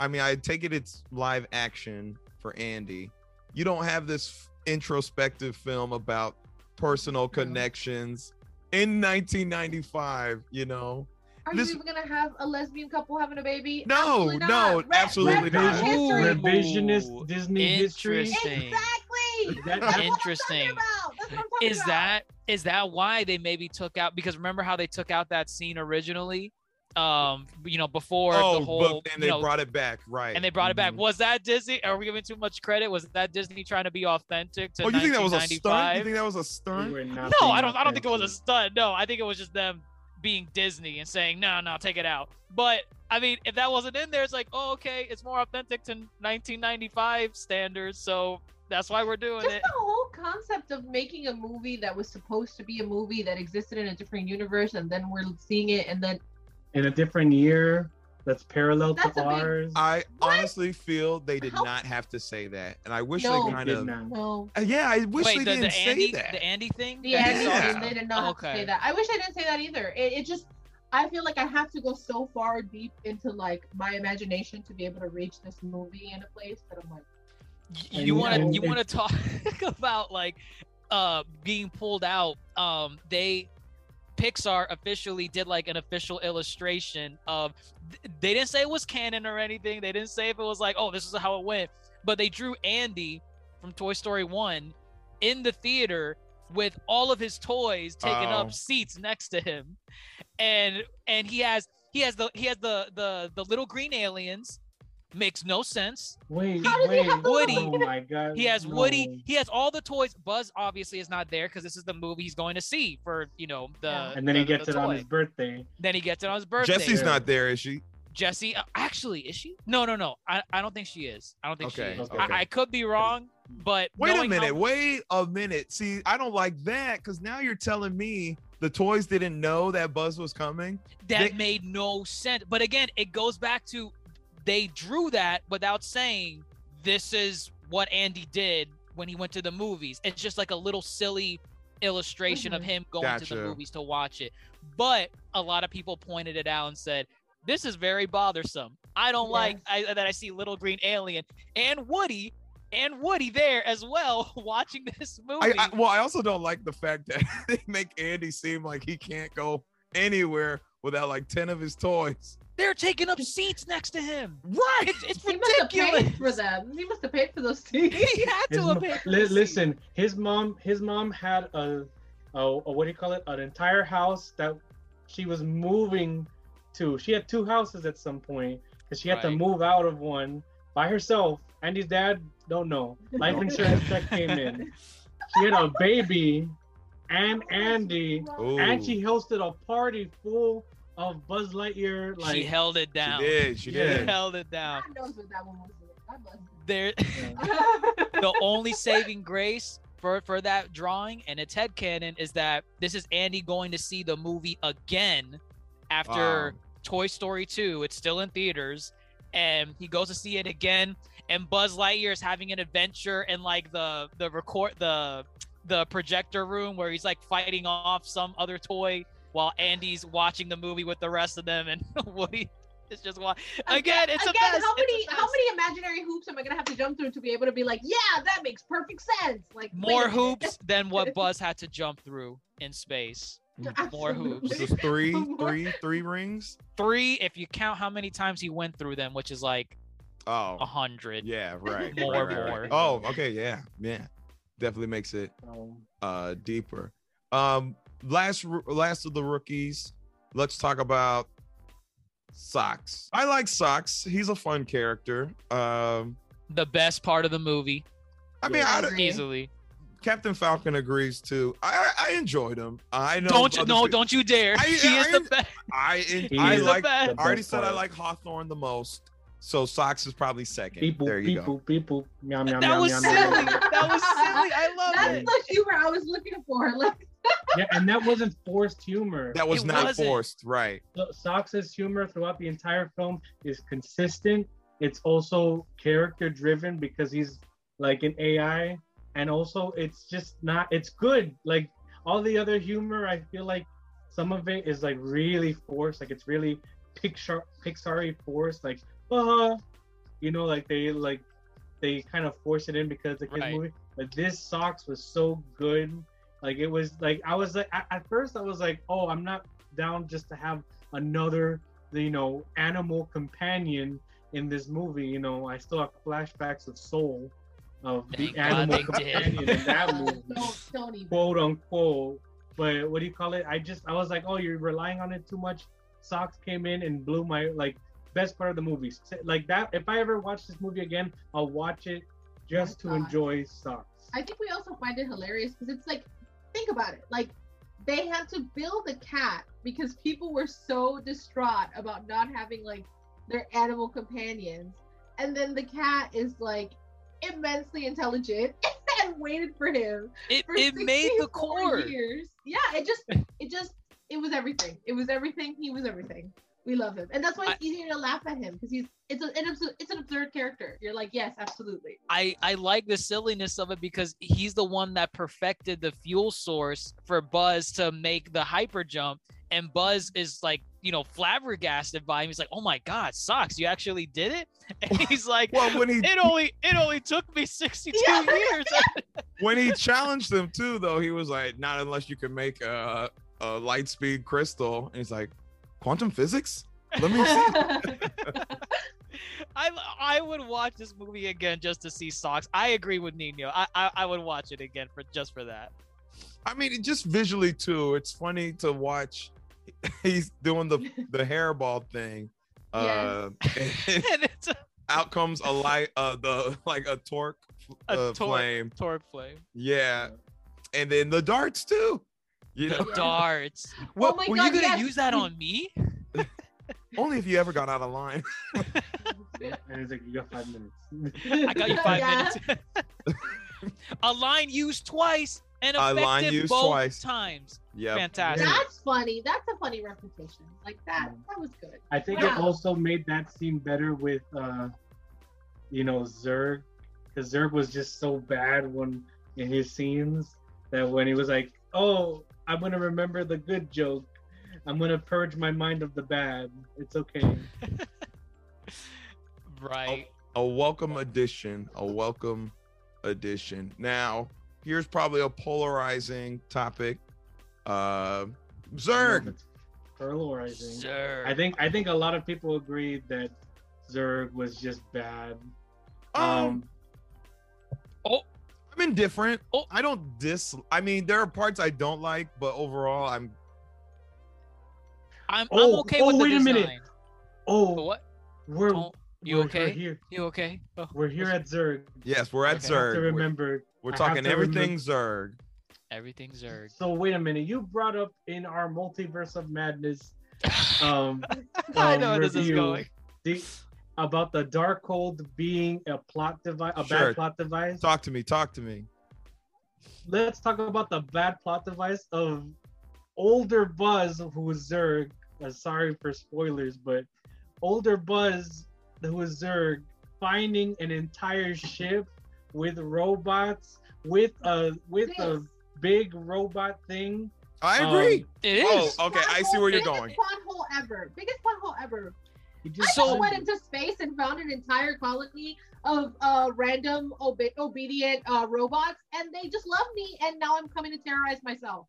Speaker 3: I mean, I take it it's live action for Andy. You don't have this introspective film about personal connections in 1995. You know,
Speaker 8: Are
Speaker 3: this
Speaker 8: you even gonna have a lesbian couple having a baby?
Speaker 3: No,
Speaker 8: Absolutely
Speaker 3: no,
Speaker 8: not. Re-
Speaker 3: absolutely not.
Speaker 8: history.
Speaker 7: Revisionist Disney history.
Speaker 4: Interesting.
Speaker 8: Exactly.
Speaker 7: That-
Speaker 8: That's what I'm
Speaker 4: Interesting.
Speaker 8: about. That's what I'm
Speaker 4: Is
Speaker 8: about.
Speaker 4: that is that why they maybe took out? Because remember how they took out that scene originally? Um, you know, before
Speaker 3: oh,
Speaker 4: the whole,
Speaker 3: but and they
Speaker 4: know,
Speaker 3: brought it back, right?
Speaker 4: and they brought it back.
Speaker 3: Mhm.
Speaker 4: Was that Disney? Are we giving too much credit? Was that Disney trying to be authentic to
Speaker 3: Oh, you think that was a stunt? You think that was a stunt?
Speaker 7: were
Speaker 4: No, I don't. I don't think it was a stunt. No, I think it was just them being Disney and saying, "No, no, take it out." But I mean, if that wasn't in there, it's like, oh, okay, it's more authentic to 1995 standards, so that's why we're doing
Speaker 8: Just
Speaker 4: it.
Speaker 8: the whole concept of making a movie that was supposed to be a movie that existed in a different universe, and then we're seeing it, and then
Speaker 7: in a different year that's parallel
Speaker 8: That's
Speaker 7: to
Speaker 8: a big-
Speaker 7: ours.
Speaker 3: I
Speaker 8: What?
Speaker 3: honestly feel they did
Speaker 8: How-
Speaker 3: not have to say that, and I wish
Speaker 8: No.
Speaker 3: they
Speaker 7: They
Speaker 3: kind
Speaker 7: did
Speaker 3: of.
Speaker 7: not.
Speaker 8: no,
Speaker 3: Uh, Yeah, I wish
Speaker 4: Wait,
Speaker 3: they
Speaker 4: the,
Speaker 3: didn't
Speaker 4: the
Speaker 3: say
Speaker 4: Andy,
Speaker 3: that.
Speaker 4: the Andy thing.
Speaker 8: the Andy
Speaker 4: you saw?
Speaker 3: Yeah.
Speaker 8: thing, they did not have to
Speaker 4: Okay.
Speaker 8: say that. I wish I didn't say that either. It, it just, I feel like I have to go so far deep into like my imagination to be able to reach this movie in a place that I'm like,
Speaker 4: you want to you want to talk about like uh being pulled out um they pixar officially did like an official illustration of they didn't say it was canon or anything they didn't say if it was like oh this is how it went but they drew andy from toy story 1 in the theater with all of his toys taking
Speaker 3: Oh.
Speaker 4: up seats next to him and and he has he has the he has the the the little green aliens makes no sense
Speaker 7: Wait,
Speaker 8: he
Speaker 7: wait.
Speaker 8: have the
Speaker 4: Woody?
Speaker 7: Oh my god.
Speaker 4: he has
Speaker 7: no.
Speaker 4: Woody. He has all the toys. Buzz obviously is not there because this is the movie he's going to see for you know the.
Speaker 8: Yeah.
Speaker 7: And then he gets
Speaker 4: the
Speaker 7: it on his birthday.
Speaker 4: Then he gets it on his birthday.
Speaker 3: Jesse's
Speaker 7: Yeah.
Speaker 3: not there, is she?
Speaker 4: Jesse. uh, actually, is she? No, no, no. I, I don't think she is. I don't think
Speaker 3: Okay,
Speaker 4: she is.
Speaker 7: okay.
Speaker 4: I, I could be wrong, but
Speaker 3: Wait a
Speaker 4: knowing how-
Speaker 3: minute. Wait a minute. See, I don't like that because now you're telling me the toys didn't know that Buzz was coming.
Speaker 4: that
Speaker 3: they-
Speaker 4: made no sense. But again, it goes back to they drew that without saying this is what Andy did when he went to the movies. It's just like a little silly illustration of
Speaker 8: Mhm.
Speaker 4: him going to the movies to watch it. But a lot of people pointed it out and said, "This is very bothersome. I don't like I, that I see little green alien and Woody." And Woody there as well, watching this movie.
Speaker 3: I, I well, I also don't like the fact that they make Andy seem like he can't go anywhere without like 10 of his toys.
Speaker 4: They're taking up seats next to him.
Speaker 3: Right.
Speaker 4: It's, it's
Speaker 8: he must have
Speaker 4: ridiculous.
Speaker 8: paid for them. He must have paid for those seats.
Speaker 4: he had
Speaker 7: His
Speaker 4: to
Speaker 7: mo-
Speaker 4: have paid for
Speaker 7: li-
Speaker 4: the seat.
Speaker 7: listen, his mom, his mom had a, a, a what do you call it? An entire house that she was moving to. She had two houses at some point because she had to move out of one by herself. Andy's dad don't know. Life insurance check came in. She had a baby and Andy,
Speaker 3: Ooh,
Speaker 7: and she hosted a party full of Buzz Lightyear. Like
Speaker 4: she held it
Speaker 3: she
Speaker 4: down.
Speaker 3: did. She
Speaker 7: Yeah.
Speaker 4: She
Speaker 3: did.
Speaker 4: held it down.
Speaker 8: God knows what that one was.
Speaker 4: There, the only saving grace for for that drawing and its head canon is that this is Andy going to see the movie again after
Speaker 3: Wow.
Speaker 4: Toy Story 2. It's still in theaters, and he goes to see it again. And Buzz Lightyear is having an adventure in like the the record the the projector room where he's like fighting off some other toy while Andy's watching the movie with the rest of them, and Woody is just watching. Again, it's a
Speaker 8: again.
Speaker 4: mess.
Speaker 8: How
Speaker 4: It's a
Speaker 8: many how many imaginary hoops am I gonna have to jump through to be able to be like, yeah, that makes perfect sense? Like
Speaker 4: more hoops than what Buzz had to jump through in space. More hoops.
Speaker 3: Was this three, three, three rings?
Speaker 4: Three, if you count how many times he went through them, which is like
Speaker 3: oh a
Speaker 4: hundred.
Speaker 3: yeah, right.
Speaker 4: More,
Speaker 3: right, right, right.
Speaker 4: more.
Speaker 3: Oh, okay, yeah, yeah. Definitely makes it
Speaker 7: Um,
Speaker 3: uh deeper. Um, last last of the rookies. Let's talk about Sox. I like Sox. He's a fun character. Um,
Speaker 4: The best part of the movie,
Speaker 3: I mean,
Speaker 8: Yeah, I
Speaker 3: I,
Speaker 4: easily.
Speaker 3: Captain Falcon agrees too. I I I enjoyed him. I know.
Speaker 4: Don't you? No,
Speaker 3: pe-
Speaker 4: don't you dare.
Speaker 3: I-
Speaker 4: he is
Speaker 3: I-
Speaker 4: the best.
Speaker 3: I in-
Speaker 7: He
Speaker 3: I like. I already said I like Hawthorne the most. So Sox is probably second.
Speaker 7: People,
Speaker 3: there you
Speaker 7: people,
Speaker 3: go.
Speaker 7: people. Meow, meow,
Speaker 4: That
Speaker 7: meow,
Speaker 4: was
Speaker 7: meow,
Speaker 4: silly.
Speaker 7: meow, meow.
Speaker 4: That was silly. I love
Speaker 8: That's
Speaker 4: it.
Speaker 8: the humor I was looking for. Like,
Speaker 7: Yeah, and that wasn't forced humor.
Speaker 3: That was
Speaker 4: It
Speaker 3: not
Speaker 4: wasn't.
Speaker 3: forced, right?
Speaker 7: So- Sox's humor throughout the entire film is consistent. It's also character driven because he's like an AI, and also it's just not. It's good. Like all the other humor, I feel like some of it is like really forced. Like it's really Pixar Pixar forced. Like uh, you know, like they like they kind of force it in because of his
Speaker 4: Right.
Speaker 7: movie. But this Sox was so good. Like it was like I was like at, at first I was like, oh, I'm not down just to have another, you know, animal companion in this movie. You know, I still have flashbacks of Soul, of
Speaker 4: Thank
Speaker 7: the
Speaker 4: God
Speaker 7: animal
Speaker 4: they did.
Speaker 7: companion in that movie,
Speaker 8: Don't, don't even.
Speaker 7: quote unquote. But what do you call it? I just I was like, oh, you're relying on it too much. Sox came in and blew my like best part of the movie. Like that. If I ever watch this movie again, I'll watch it just to
Speaker 8: God.
Speaker 7: enjoy Sox.
Speaker 8: I think we also find it hilarious because it's like, think about it. Like, they had to build a cat because people were so distraught about not having like their animal companions, and then the cat is like immensely intelligent and waited for him
Speaker 4: It,
Speaker 8: for
Speaker 4: it made the core.
Speaker 8: years. Yeah, it just, it just, it was everything. It was everything. He was everything. We love him, and that's why it's easier to laugh at him because he's it's a, it's, a, it's an absurd character. You're like, yes, absolutely.
Speaker 4: I I like the silliness of it because he's the one that perfected the fuel source for Buzz to make the hyper jump, and Buzz is like you know flabbergasted by him. He's like, "Oh my God, Sox! You actually did it!" And he's like,
Speaker 3: Well, when he
Speaker 4: "It only it only took me sixty two
Speaker 8: Yeah.
Speaker 4: years."
Speaker 3: when he challenged them too, though, he was like, "Not unless you can make a, a light speed crystal." And he's like, "Quantum physics? Let me see."
Speaker 4: I I would watch this movie again just to see Sox. I agree with Nino. I I, I would watch it again for just for that.
Speaker 3: I mean, just visually too, it's funny to watch. He's doing the the hairball thing. Uh, and
Speaker 4: and it's a,
Speaker 3: out comes a light, uh, the like a torque
Speaker 4: a
Speaker 3: uh,
Speaker 4: torque,
Speaker 3: flame.
Speaker 4: torque flame.
Speaker 3: Yeah, and then the darts too. You know,
Speaker 4: The darts.
Speaker 3: Well,
Speaker 8: oh my
Speaker 4: Were
Speaker 8: god,
Speaker 4: you gonna
Speaker 8: yes.
Speaker 4: use that on me?
Speaker 3: only if you ever got out of line.
Speaker 7: And he's like, you got five minutes.
Speaker 4: I got you five
Speaker 8: Yeah.
Speaker 4: minutes. a line used twice and
Speaker 3: A
Speaker 4: effective
Speaker 3: line used
Speaker 4: both
Speaker 3: twice.
Speaker 4: times.
Speaker 3: yeah,
Speaker 4: Fantastic.
Speaker 8: That's funny. That's a funny reputation. Like that.
Speaker 7: Mm.
Speaker 8: That was good.
Speaker 7: I think it also made that scene better with, uh, you know, Zurg, because Zurg was just so bad when in his scenes that when he was like, "Oh, I'm gonna remember the good joke. I'm gonna purge my mind of the bad. It's okay."
Speaker 4: Right.
Speaker 3: a welcome addition. A welcome addition. Now, here's probably a polarizing topic. Uh, Zurg.
Speaker 7: Polarizing.
Speaker 4: Sure.
Speaker 7: I think I think a lot of people agreed that Zurg was just bad.
Speaker 3: Um,
Speaker 7: Um,
Speaker 4: Oh,
Speaker 3: I'm indifferent.
Speaker 4: Oh.
Speaker 3: I don't dis. I mean, there are parts I don't like, but overall, I'm.
Speaker 4: I'm, I'm
Speaker 7: Oh,
Speaker 4: okay
Speaker 7: oh,
Speaker 4: with the
Speaker 7: wait a minute. oh,
Speaker 4: But what?
Speaker 7: we're
Speaker 4: Oh, you
Speaker 7: we're-
Speaker 4: okay?
Speaker 7: We're here.
Speaker 4: You okay? Oh,
Speaker 7: We're here at Zurg.
Speaker 3: Yes, we're at
Speaker 4: Okay.
Speaker 7: I have
Speaker 3: Zurg.
Speaker 7: to
Speaker 3: We're-
Speaker 7: remember.
Speaker 3: We're,
Speaker 7: I have
Speaker 3: talking
Speaker 7: to
Speaker 3: everything
Speaker 7: remem-
Speaker 3: Zurg.
Speaker 4: everything's Zurg.
Speaker 7: So wait a minute. You brought up in our multiverse of madness um,
Speaker 4: I
Speaker 7: um,
Speaker 4: know where this is going.
Speaker 7: the, about the dark Darkhold being a plot device, a
Speaker 3: Sure.
Speaker 7: bad plot device.
Speaker 3: Talk to me. Talk to me.
Speaker 7: Let's talk about the bad plot device of older Buzz, who is Zurg. Uh, sorry for spoilers, but older Buzz, who is Zurg, finding an entire ship with robots, with a with a big robot thing.
Speaker 3: I
Speaker 7: Um,
Speaker 3: agree.
Speaker 4: It
Speaker 3: Oh,
Speaker 4: is.
Speaker 3: okay. I see where you're going.
Speaker 8: Biggest plot hole ever. Biggest plot hole ever.
Speaker 7: He
Speaker 8: I
Speaker 7: just
Speaker 8: just went into space and found an entire colony of uh, random obe- obedient uh, robots, and they just love me, and now I'm coming to terrorize myself.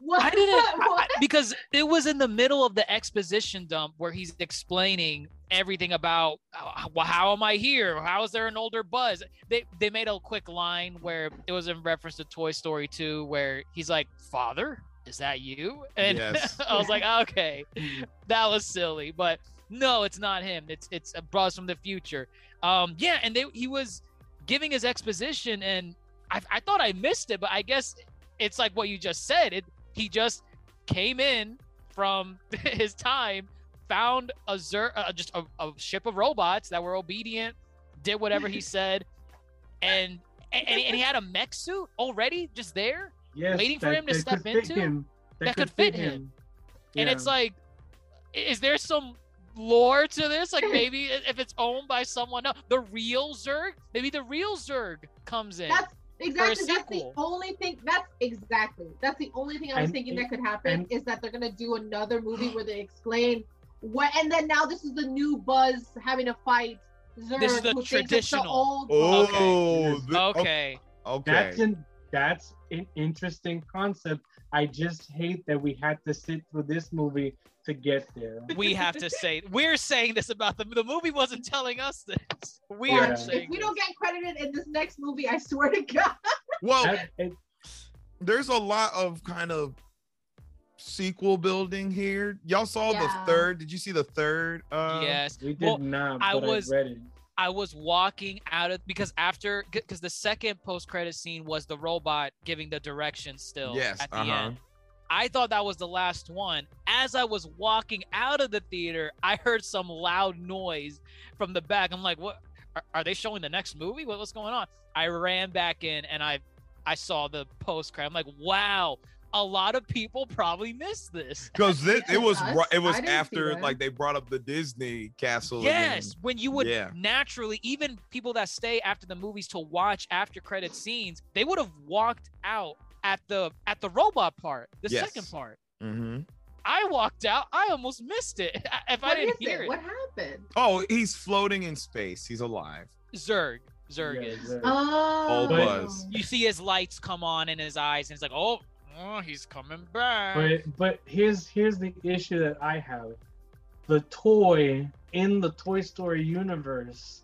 Speaker 8: What?
Speaker 4: I didn't I-
Speaker 8: what?
Speaker 4: I- because it was in the middle of the exposition dump where he's explaining everything about uh, well, how am I here? How is there an older Buzz? They they made a quick line where it was in reference to Toy Story 2 where he's like, "Father, is that you?" And
Speaker 3: Yes.
Speaker 4: I was like, "Okay, that was silly," but no, it's not him. It's it's a Buzz from the future. Um, yeah, and they he was giving his exposition, and I I thought I missed it, but I guess it's like what you just said. It he just came in from his time, found a zer, uh, just a, a ship of robots that were obedient, did whatever he said, and and, and he- had a mech suit already just there,
Speaker 7: Yes,
Speaker 4: waiting for
Speaker 7: that-
Speaker 4: him to step into,
Speaker 7: him.
Speaker 4: that could fit him. and
Speaker 7: Yeah.
Speaker 4: it's like, is there some lore to this? Like maybe if it's owned by someone else, the real Zurg, maybe the real Zurg comes in.
Speaker 8: That's exactly that's the only thing. That's exactly that's the only thing I was
Speaker 7: And-
Speaker 8: thinking that could happen
Speaker 7: and-
Speaker 8: is that they're gonna do another movie where they explain what, and then now this is the new Buzz having a fight. Zurg,
Speaker 4: This is the
Speaker 8: who thinks it's the
Speaker 4: traditional.
Speaker 8: old
Speaker 3: Oh,
Speaker 8: Buzz.
Speaker 3: the-
Speaker 4: okay.
Speaker 3: okay.
Speaker 7: That's in that's an interesting concept. I just hate that we had to sit through this movie to get there.
Speaker 4: We have to say we're saying this about the the movie wasn't telling us this. We
Speaker 7: Yeah.
Speaker 4: are
Speaker 8: If we don't get credited in this next movie, I swear to God.
Speaker 3: Well,
Speaker 7: That- it-
Speaker 3: there's a lot of kind of sequel building here. Y'all saw
Speaker 8: Yeah.
Speaker 3: the third. Did you see the third? Uh,
Speaker 4: yes.
Speaker 7: we did
Speaker 4: Well,
Speaker 7: not,
Speaker 4: I
Speaker 7: but I,
Speaker 4: was-
Speaker 7: read it.
Speaker 4: I was walking out of because after because the second post credit scene was the robot giving the directions still
Speaker 3: Yes.
Speaker 4: at the
Speaker 3: Uh-huh.
Speaker 4: end. I thought that was the last one. As I was walking out of the theater, I heard some loud noise from the back. I'm like, "What? Are, are they showing the next movie? What, what's going on?" I ran back in and I I saw the post credit. I'm like, "Wow, a lot of people probably missed this."
Speaker 3: Because it, it was it was
Speaker 8: I didn't see
Speaker 3: after like they brought up the Disney castle.
Speaker 4: Yes,
Speaker 3: again.
Speaker 4: when you would
Speaker 3: Yeah.
Speaker 4: naturally, even people that stay after the movies to watch after credit scenes, they would have walked out at the at the robot part, the
Speaker 3: Yes.
Speaker 4: second part.
Speaker 3: hmm
Speaker 4: I walked out. I almost missed it. If I didn't hear
Speaker 8: it?
Speaker 4: it,
Speaker 8: What happened?
Speaker 3: Oh, he's floating in space. He's alive.
Speaker 4: Zurg, Zurg
Speaker 7: Yeah,
Speaker 4: is.
Speaker 7: Zurg.
Speaker 8: Oh,
Speaker 3: Old Buzz.
Speaker 4: You see his lights come on in his eyes, and it's like, oh, oh, he's coming back.
Speaker 7: But but here's here's the issue that I have. The toy in the Toy Story universe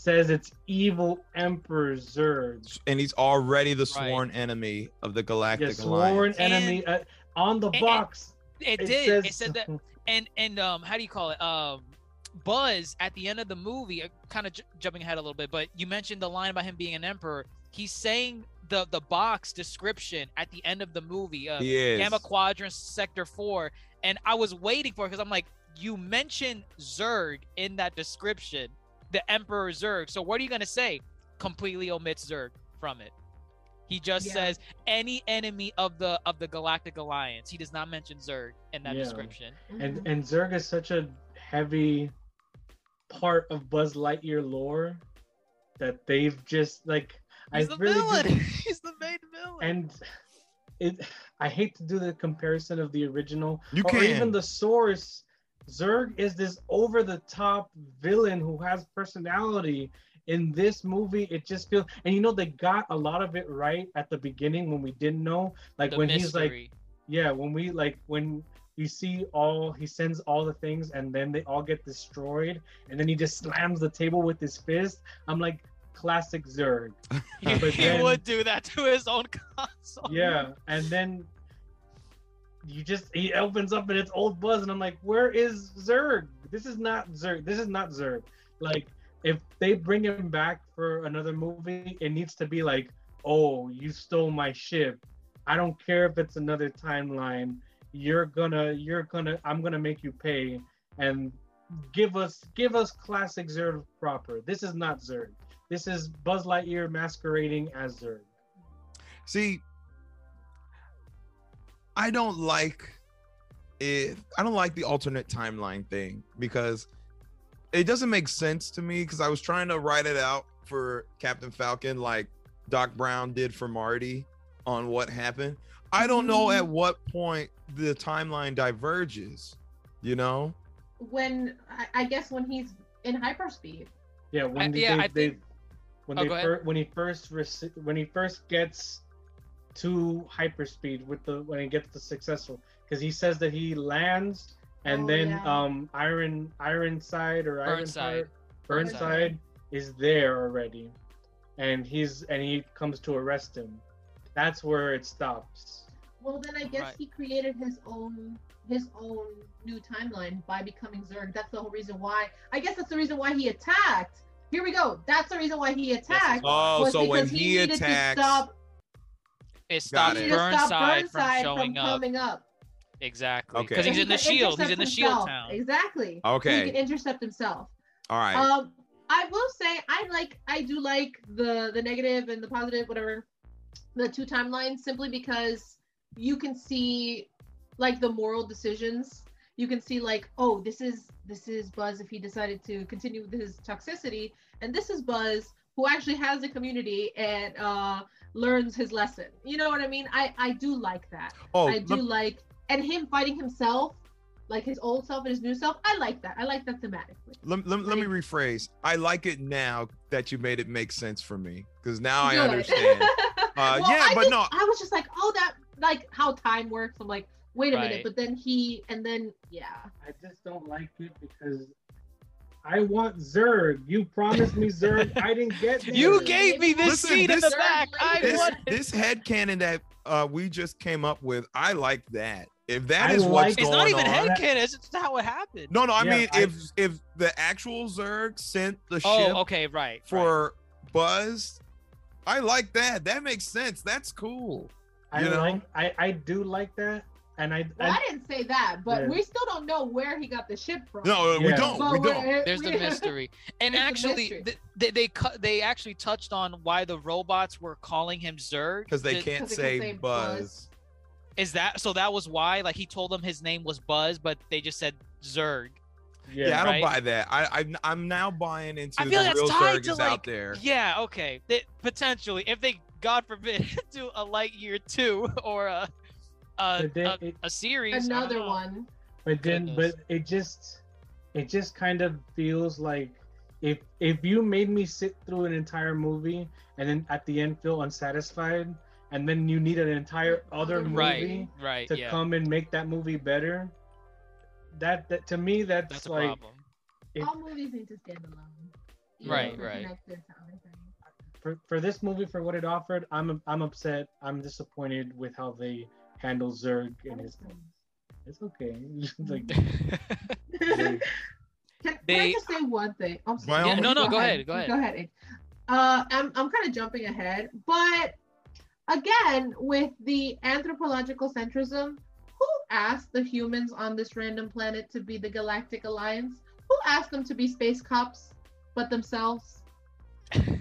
Speaker 7: says it's evil Emperor Zurg.
Speaker 3: And he's already the
Speaker 4: Right.
Speaker 3: sworn enemy of the Galactic
Speaker 7: Yeah, sworn
Speaker 3: Alliance.
Speaker 7: enemy uh, on the
Speaker 4: and-
Speaker 7: box.
Speaker 4: it,
Speaker 7: it
Speaker 4: did.
Speaker 7: says-
Speaker 4: it said that and and um how do you call it um buzz at the end of the movie kind of j- jumping ahead a little bit but you mentioned the line about him being an emperor he's saying the the box description at the end of the movie uh, gamma quadrant sector 4 and i was waiting for it because i'm like you mentioned zurg in that description the emperor zurg. So what are you going to say? Completely omits zurg from it. He just
Speaker 8: Yeah.
Speaker 4: says any enemy of the of the galactic alliance. He does not mention zurg in that
Speaker 7: Yeah.
Speaker 4: description.
Speaker 7: And and Zurg is such a heavy part of Buzz Lightyear lore that they've just like
Speaker 4: he's
Speaker 7: I
Speaker 4: the
Speaker 7: really
Speaker 4: villain.
Speaker 7: do-
Speaker 4: he's the main villain.
Speaker 7: And it I hate to do the comparison of the original
Speaker 3: You
Speaker 7: or even the source. Zurg is this over the top villain who has personality. In this movie, it just feels, and you know, they got a lot of it right at the beginning when we didn't know. Like
Speaker 4: the
Speaker 7: when he's like, yeah, when we like, when you see all, he sends all the things and then they all get destroyed, and then he just slams the table with his fist. I'm like, classic Zurg.
Speaker 4: he,
Speaker 7: but
Speaker 4: he
Speaker 7: then-
Speaker 4: would do that to his own console
Speaker 7: Yeah, and then you just he opens up and it's old Buzz, and I'm like, where is Zurg? This is not Zurg. This is not Zurg. Like, if they bring him back for another movie, it needs to be like, oh, you stole my ship. I don't care if it's another timeline. You're gonna, you're gonna, I'm gonna make you pay, and give us, give us classic Zurg proper. This is not Zurg. This is Buzz Lightyear masquerading as Zurg.
Speaker 3: See, I don't like it. I don't like the alternate timeline thing because it doesn't make sense to me. Because I was trying to write it out for Captain Falcon, like Doc Brown did for Marty on what happened. I don't know mm-hmm. at what point the timeline diverges. You know?
Speaker 8: when I, I guess when he's in hyperspeed.
Speaker 7: Yeah, when
Speaker 4: I-
Speaker 7: they,
Speaker 4: yeah,
Speaker 7: they,
Speaker 4: I
Speaker 7: they-
Speaker 4: think-
Speaker 7: when
Speaker 4: Oh,
Speaker 7: they fir- when he first rece- when he first gets to hyperspeed with the when he gets the successful because he says that he lands and
Speaker 8: Oh,
Speaker 7: then
Speaker 8: yeah.
Speaker 7: um Iron Ironside or
Speaker 4: Burnside.
Speaker 7: Ironside Burnside is there already, and he's and he comes to arrest him. That's where it stops.
Speaker 8: Well, then I guess
Speaker 4: Right.
Speaker 8: he created his own his own new timeline by becoming Zurg. That's the whole reason why. I guess that's the reason why he attacked. Here we go. That's the reason why he attacked.
Speaker 3: Oh, so when
Speaker 8: because
Speaker 3: he
Speaker 8: needed
Speaker 3: attacks,
Speaker 8: to stop,
Speaker 4: it
Speaker 3: Got
Speaker 4: stops
Speaker 3: it.
Speaker 8: he needed
Speaker 4: burnside,
Speaker 8: Burnside
Speaker 4: from showing up
Speaker 8: coming up.
Speaker 4: exactly
Speaker 3: Okay.
Speaker 4: because he's in the shield he's in
Speaker 8: intercept
Speaker 4: the shield town
Speaker 8: Exactly.
Speaker 3: Okay.
Speaker 8: he can intercept himself.
Speaker 3: all right.
Speaker 8: Um, I will say I like I do like the the negative and the positive, whatever, the two timelines simply because you can see like the moral decisions. You can see like, oh, this is this is Buzz if he decided to continue with his toxicity, and this is Buzz who actually has a community and uh learns his lesson. You know what I mean? I I do like that.
Speaker 3: oh,
Speaker 8: I do
Speaker 3: lem-
Speaker 8: like and him fighting himself, like his old self and his new self. I like that. I like that thematically.
Speaker 3: let, let, let me rephrase. I like it now that you made it make sense for me because now I understand. Uh,
Speaker 8: Well,
Speaker 3: yeah,
Speaker 8: I
Speaker 3: but
Speaker 8: just-
Speaker 3: no,
Speaker 8: I was just like, oh, that like how time works. I'm like, wait a
Speaker 4: Right.
Speaker 8: minute, but then he and then yeah.
Speaker 7: I just don't like it because I want Zurg. You promised me Zurg. I didn't get Zurg.
Speaker 4: You gave me this
Speaker 3: Listen,
Speaker 4: seat in
Speaker 3: this-
Speaker 4: the back. I
Speaker 3: this
Speaker 4: want.
Speaker 3: this head canon that uh, we just came up with, I like that. If that
Speaker 7: I
Speaker 3: is what's
Speaker 7: like-
Speaker 4: It's
Speaker 3: going
Speaker 4: not even
Speaker 3: on,
Speaker 4: headcanon. It's just how it happened.
Speaker 3: no, no, I
Speaker 7: Yeah,
Speaker 3: mean
Speaker 7: I-
Speaker 3: if if the actual Zurg sent the
Speaker 4: Oh,
Speaker 3: ship
Speaker 4: okay, right. right.
Speaker 3: for Buzz, I like that. That makes sense. That's cool.
Speaker 7: I
Speaker 3: you know?
Speaker 7: like. I I do like that, and I.
Speaker 8: Well,
Speaker 7: and-
Speaker 8: I didn't say that, but
Speaker 7: Yeah.
Speaker 8: we still don't know where he got the ship from.
Speaker 3: No, we
Speaker 7: Yeah.
Speaker 3: don't.
Speaker 8: But
Speaker 3: We don't.
Speaker 4: There's the mystery, and actually,
Speaker 8: mystery.
Speaker 4: th- they they cut. They actually touched on why the robots were calling him Zurg
Speaker 3: Because they
Speaker 4: Did-
Speaker 3: can't
Speaker 8: 'Cause they
Speaker 3: say,
Speaker 8: can say
Speaker 3: Buzz.
Speaker 8: Buzz.
Speaker 4: Is that so? That was why. Like he told them his name was Buzz, but they just said Zurg.
Speaker 7: yeah.
Speaker 3: Yeah, I don't
Speaker 4: right?
Speaker 3: buy that. I, I I'm now buying into
Speaker 4: I
Speaker 3: the
Speaker 4: feel that's
Speaker 3: real
Speaker 4: tied Zurg
Speaker 3: is
Speaker 4: like.
Speaker 3: out there.
Speaker 4: Yeah. Okay. They, potentially, if they, God forbid, do a Lightyear two or a a,
Speaker 7: But
Speaker 4: a,
Speaker 7: it-
Speaker 4: a series.
Speaker 8: Another one.
Speaker 7: But then,
Speaker 4: Goodness.
Speaker 7: but it just, it just kind of feels like if if you made me sit through an entire movie and then at the end feel unsatisfied, and then you need an entire other movie
Speaker 4: Right. Right.
Speaker 7: to
Speaker 4: yeah.
Speaker 7: come and make that movie better, that that to me that's,
Speaker 4: That's a
Speaker 7: like
Speaker 4: problem.
Speaker 7: It-
Speaker 8: All movies need to stand alone. You
Speaker 4: Right,
Speaker 8: know,
Speaker 4: right.
Speaker 8: connected to other things.
Speaker 7: for for this movie for what it offered. I'm I'm upset. I'm disappointed with how they handle Zurg and his. It's okay. like
Speaker 8: Can, can I just say one thing? I'm sorry.
Speaker 4: Yeah, no, no, go ahead, go ahead.
Speaker 8: Go ahead. Uh, I'm, I'm kind of jumping ahead, but again, with the anthropological centrism, who asked the humans on this random planet to be the Galactic Alliance? Who asked them to be space cops but themselves?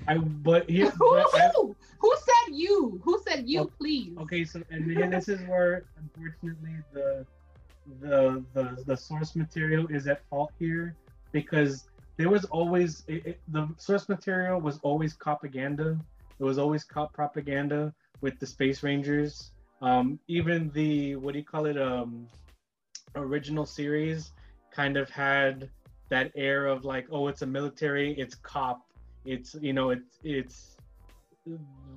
Speaker 7: I but here
Speaker 8: who, who? Who said you? Who said you, please?
Speaker 7: Okay, so and this is where unfortunately the the the the source material is at fault here because there was always it, it- the source material was always propaganda. It was always cop propaganda with the Space Rangers. Um, even the what do you call it? Um, original series kind of had that air of like, oh, it's a military, it's cop, it's you know, it's it's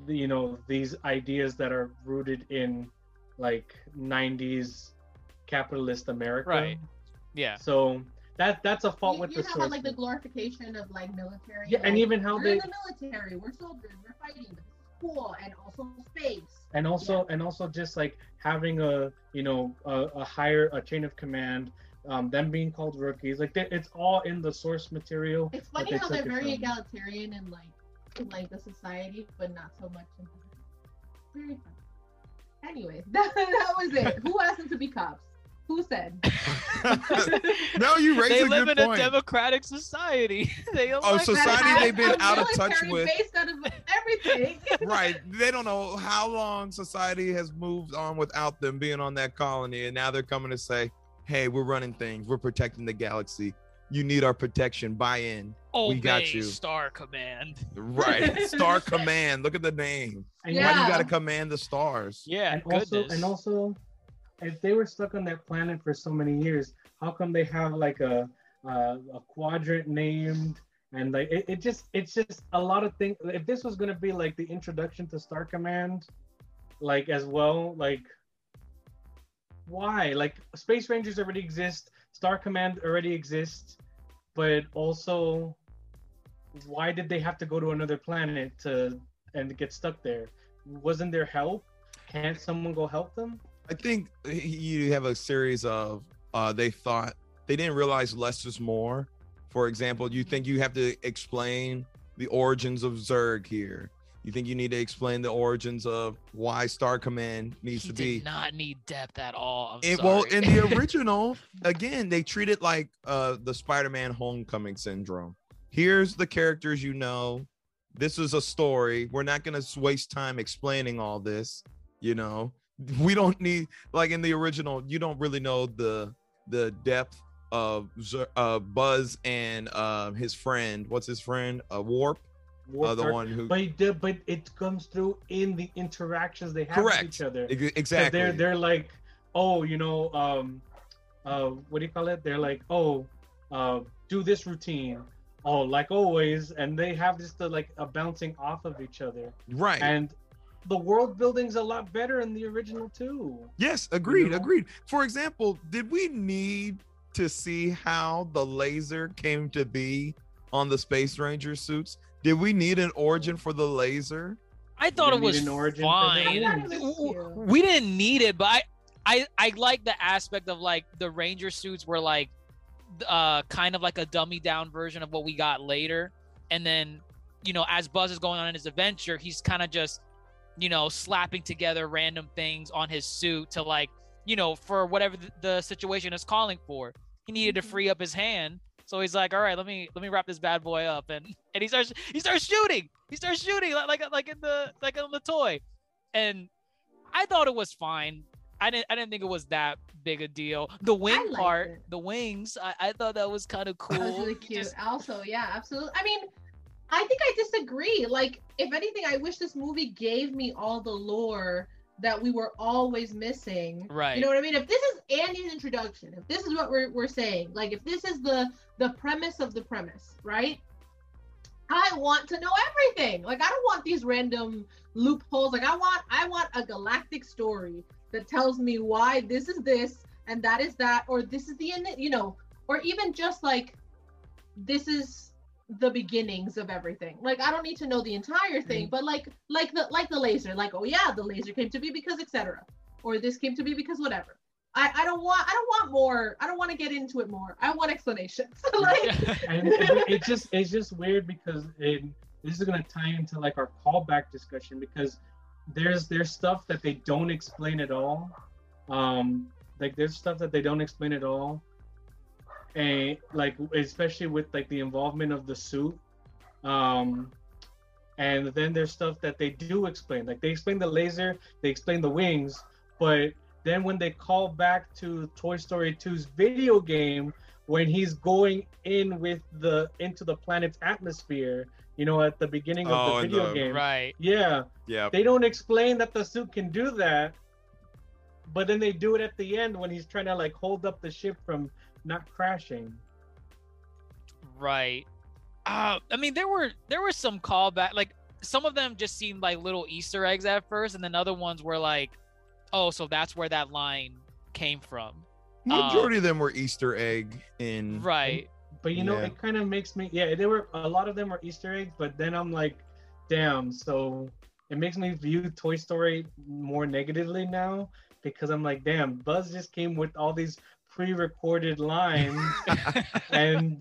Speaker 7: you know these ideas that are rooted in like 90s capitalist america
Speaker 4: Right. Yeah.
Speaker 7: so that that's a fault
Speaker 8: you,
Speaker 7: with
Speaker 8: you
Speaker 7: the
Speaker 8: know how like the glorification of like military.
Speaker 7: Yeah, and even how
Speaker 8: we're
Speaker 7: they-
Speaker 8: in the military, we're soldiers, we're fighting, but this is cool, and also space.
Speaker 7: and also and also just like having a you know a, a higher a chain of command um them being called rookies like they- it's all in the source material
Speaker 8: It's funny
Speaker 7: they
Speaker 8: how they're very
Speaker 7: from.
Speaker 8: egalitarian in like in like the society, but not so much in very fun. Anyways, that, that was it. Who asked them to be cops? Who said?
Speaker 3: no, you raised
Speaker 4: they
Speaker 3: a
Speaker 4: live in a democratic society. they
Speaker 3: Oh,
Speaker 4: elect
Speaker 3: society
Speaker 8: That
Speaker 4: them.
Speaker 8: has
Speaker 3: they've been out of touch with.
Speaker 8: Based out of everything.
Speaker 3: right. They don't know how long society has moved on without them being on that colony. And now they're coming to say, hey, we're running things. We're protecting the galaxy. You need our protection. Buy in.
Speaker 4: Obey
Speaker 3: we got you.
Speaker 4: Star Command.
Speaker 3: Right. Star Command. Look at the name.
Speaker 7: and
Speaker 3: Why
Speaker 8: Yeah.
Speaker 3: you got to command the stars?
Speaker 4: Yeah.
Speaker 7: and
Speaker 4: goodness.
Speaker 7: also and also if they were stuck on that planet for so many years how come they have like a uh, a quadrant named and like it, it just it's just a lot of things if this was going to be like the introduction to star command like as well like why like space rangers already exist star command already exists but also why did they have to go to another planet to and get stuck there wasn't there help can't someone go help them
Speaker 3: I think you have a series of uh they thought they didn't realize less is more. For example, you think you have to explain the origins of Zurg here. You think you need to explain the origins of why Star Command needs
Speaker 4: he
Speaker 3: to be
Speaker 4: not need depth at all.
Speaker 3: It, well, in the original, again, they treat it like uh, the Spider-Man Homecoming syndrome. Here's the characters you know. This is a story. We're not gonna waste time explaining all this. You know, we don't need like in the original. You don't really know the the depth of uh, Buzz and uh, his friend. What's his friend? Uh, Warp. Uh, the one who
Speaker 7: but it, did- but it comes through in the interactions they have
Speaker 3: correct
Speaker 7: with each other
Speaker 3: Ex- exactly.
Speaker 7: they're they're like oh you know um uh what do you call it they're like oh uh do this routine oh like always and they have this the, like a bouncing off of each other
Speaker 3: right.
Speaker 7: and the world building's a lot better in the original too.
Speaker 3: Yes, agreed,
Speaker 7: know?
Speaker 3: agreed. For example, did we need to see how the laser came to be on the Space Ranger suits? Did we need an origin for the laser?
Speaker 4: I thought it was
Speaker 7: an origin for that?
Speaker 4: fine.
Speaker 8: I thought it was
Speaker 4: W-
Speaker 8: cute.
Speaker 4: We didn't need it, but I, I, I like the aspect of like the Ranger suits were like, uh, kind of like a dummy down version of what we got later, and then, you know, as Buzz is going on in his adventure, he's kind of just, you know, slapping together random things on his suit to like, you know, for whatever the, the situation is calling for. He needed to
Speaker 8: Mhm.
Speaker 4: free up his hand, so he's like, all right, let me let me wrap this bad boy up, and and he starts he starts shooting. He starts shooting like like like in the like on the toy, and I thought it was fine. I didn't I didn't think it was that big a deal. The wing part,
Speaker 8: it.
Speaker 4: the wings, I, I thought that was kind of cool.
Speaker 8: That was really cute.
Speaker 4: just-
Speaker 8: Also, yeah, absolutely. I mean, I think I disagree. Like, if anything, I wish this movie gave me all the lore that we were always missing.
Speaker 4: Right.
Speaker 8: You know what I mean? If this is Andy's introduction, if this is what we're, we're saying, like if this is the the premise of the premise, right? I want to know everything. Like I don't want these random loopholes. Like I want I want a galactic story that tells me why this is this and that is that or this is the end, you know, or even just like this is the beginnings of everything. Like I don't need to know the entire thing, but like like the like the laser, like oh yeah, the laser came to be because etc. Or this came to be because whatever. I, I don't want I don't want more. I don't want to get into it more. I want explanations. like
Speaker 7: and it, it just it's just weird because it this is gonna tie into like our callback discussion because there's there's stuff that they don't explain at all. Um, like there's stuff that they don't explain at all, and like especially with like the involvement of the suit. Um, and then there's stuff that they do explain. Like they explain the laser, they explain the wings, but then when they call back to Toy Story 2's video game, when he's going in with the into the planet's atmosphere, you know, at the beginning of
Speaker 3: Oh,
Speaker 7: the video
Speaker 3: the-
Speaker 7: game.
Speaker 4: right.
Speaker 7: Yeah,
Speaker 3: Yeah.
Speaker 7: they don't explain that the suit can do that, but then they do it at the end when he's trying to like hold up the ship from not crashing.
Speaker 4: Right. Uh, I mean, there were there were some callback. Like some of them just seemed like little Easter eggs at first, and then other ones were like, "Oh, so that's where that line came from."
Speaker 3: Majority of them were Easter egg in
Speaker 4: Right.
Speaker 7: But you know,
Speaker 3: Yeah.
Speaker 7: it kind of makes me yeah. There were a lot of them were Easter eggs, but then I'm like, damn. So it makes me view Toy Story more negatively now because I'm like, damn. Buzz just came with all these pre-recorded lines, and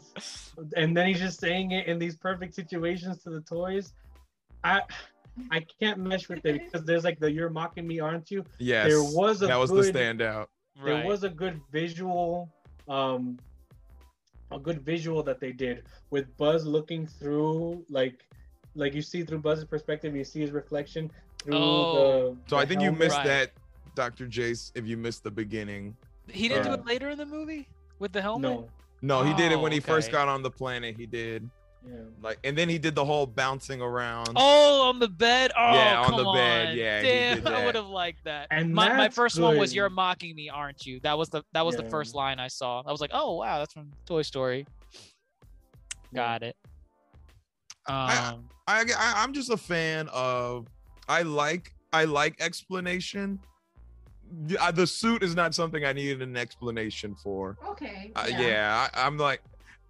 Speaker 7: and then he's just saying it in these perfect situations to the toys. I I can't mesh with it because there's like the "You're mocking me, aren't you?"
Speaker 3: Yes.
Speaker 7: There was a
Speaker 3: that was
Speaker 7: good,
Speaker 3: the standout.
Speaker 7: there
Speaker 4: Right.
Speaker 7: was a good visual um a good visual that they did with buzz looking through like like you see through buzz's perspective you see his reflection through
Speaker 4: Oh.
Speaker 7: the
Speaker 3: So I
Speaker 7: the
Speaker 3: think you missed
Speaker 4: Right.
Speaker 3: that, Dr. Jace, if you missed the beginning.
Speaker 4: He didn't do it later in the movie with the helmet.
Speaker 7: no
Speaker 3: No, he did it when
Speaker 4: Oh,
Speaker 3: he first got on the planet. He did.
Speaker 7: yeah
Speaker 3: Like and then he did the whole bouncing around.
Speaker 4: Oh, on the bed. Oh,
Speaker 3: Yeah, on
Speaker 4: come
Speaker 3: the bed. Yeah, he
Speaker 4: Damn,
Speaker 3: did
Speaker 4: I would have liked that.
Speaker 7: And
Speaker 4: my, my
Speaker 7: that's
Speaker 4: first one was "You're mocking me, aren't you?" That was the that was the first line I saw. I was like, "Oh wow, that's from Toy Story." Got it.
Speaker 3: I-
Speaker 4: Um,
Speaker 3: I, I I'm just a fan of I like I like explanation. The, uh, the suit is not something I needed an explanation for.
Speaker 8: okay.
Speaker 3: Uh, yeah, I, I'm like,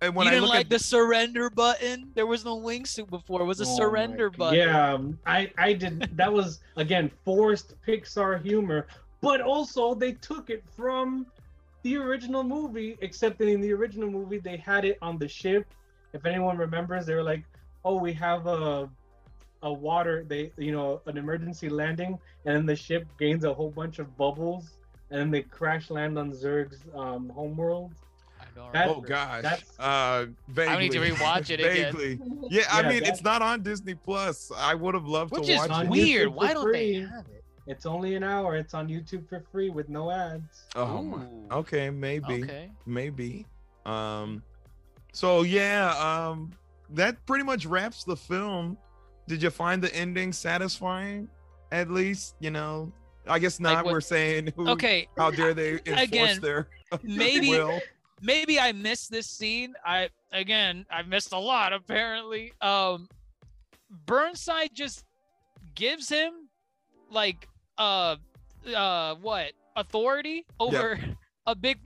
Speaker 3: and when
Speaker 4: you
Speaker 3: I
Speaker 4: didn't
Speaker 3: look
Speaker 4: like
Speaker 3: at
Speaker 4: the surrender button? There was no wingsuit before. It was a
Speaker 7: Oh
Speaker 4: surrender
Speaker 7: God.
Speaker 4: button.
Speaker 7: yeah um, i i did that was again forced pixar humor but also they took it from the original movie except that in the original movie they had it on the ship if anyone remembers they were like oh we have a a water they you know an emergency landing and then the ship gains a whole bunch of bubbles and then they crash land on zurg's um homeworld
Speaker 4: I
Speaker 7: That-
Speaker 3: oh gosh,
Speaker 7: that's-
Speaker 3: uh, vaguely,
Speaker 4: need to rewatch it again.
Speaker 3: vaguely. Yeah, I
Speaker 7: Yeah,
Speaker 3: mean, it's not on Disney Plus. I would have loved
Speaker 4: Which
Speaker 3: to
Speaker 4: is
Speaker 3: watch
Speaker 7: on
Speaker 3: it.
Speaker 4: weird.
Speaker 7: YouTube
Speaker 4: Why
Speaker 7: for
Speaker 4: don't they have it?
Speaker 7: it's only an hour it's on youtube for free with no ads
Speaker 3: Oh.
Speaker 4: Ooh.
Speaker 3: Okay, maybe.
Speaker 4: Okay.
Speaker 3: maybe um so yeah um that pretty much wraps the film did you find the ending satisfying at least you know i guess
Speaker 4: Like
Speaker 3: not
Speaker 4: what-
Speaker 3: we're saying who,
Speaker 4: Okay.
Speaker 3: how dare they enforce
Speaker 4: Again,
Speaker 3: their
Speaker 4: maybe-
Speaker 3: will
Speaker 4: maybe I missed this scene. I again, I missed a lot apparently. Um Burnside just gives him like uh uh what authority over a big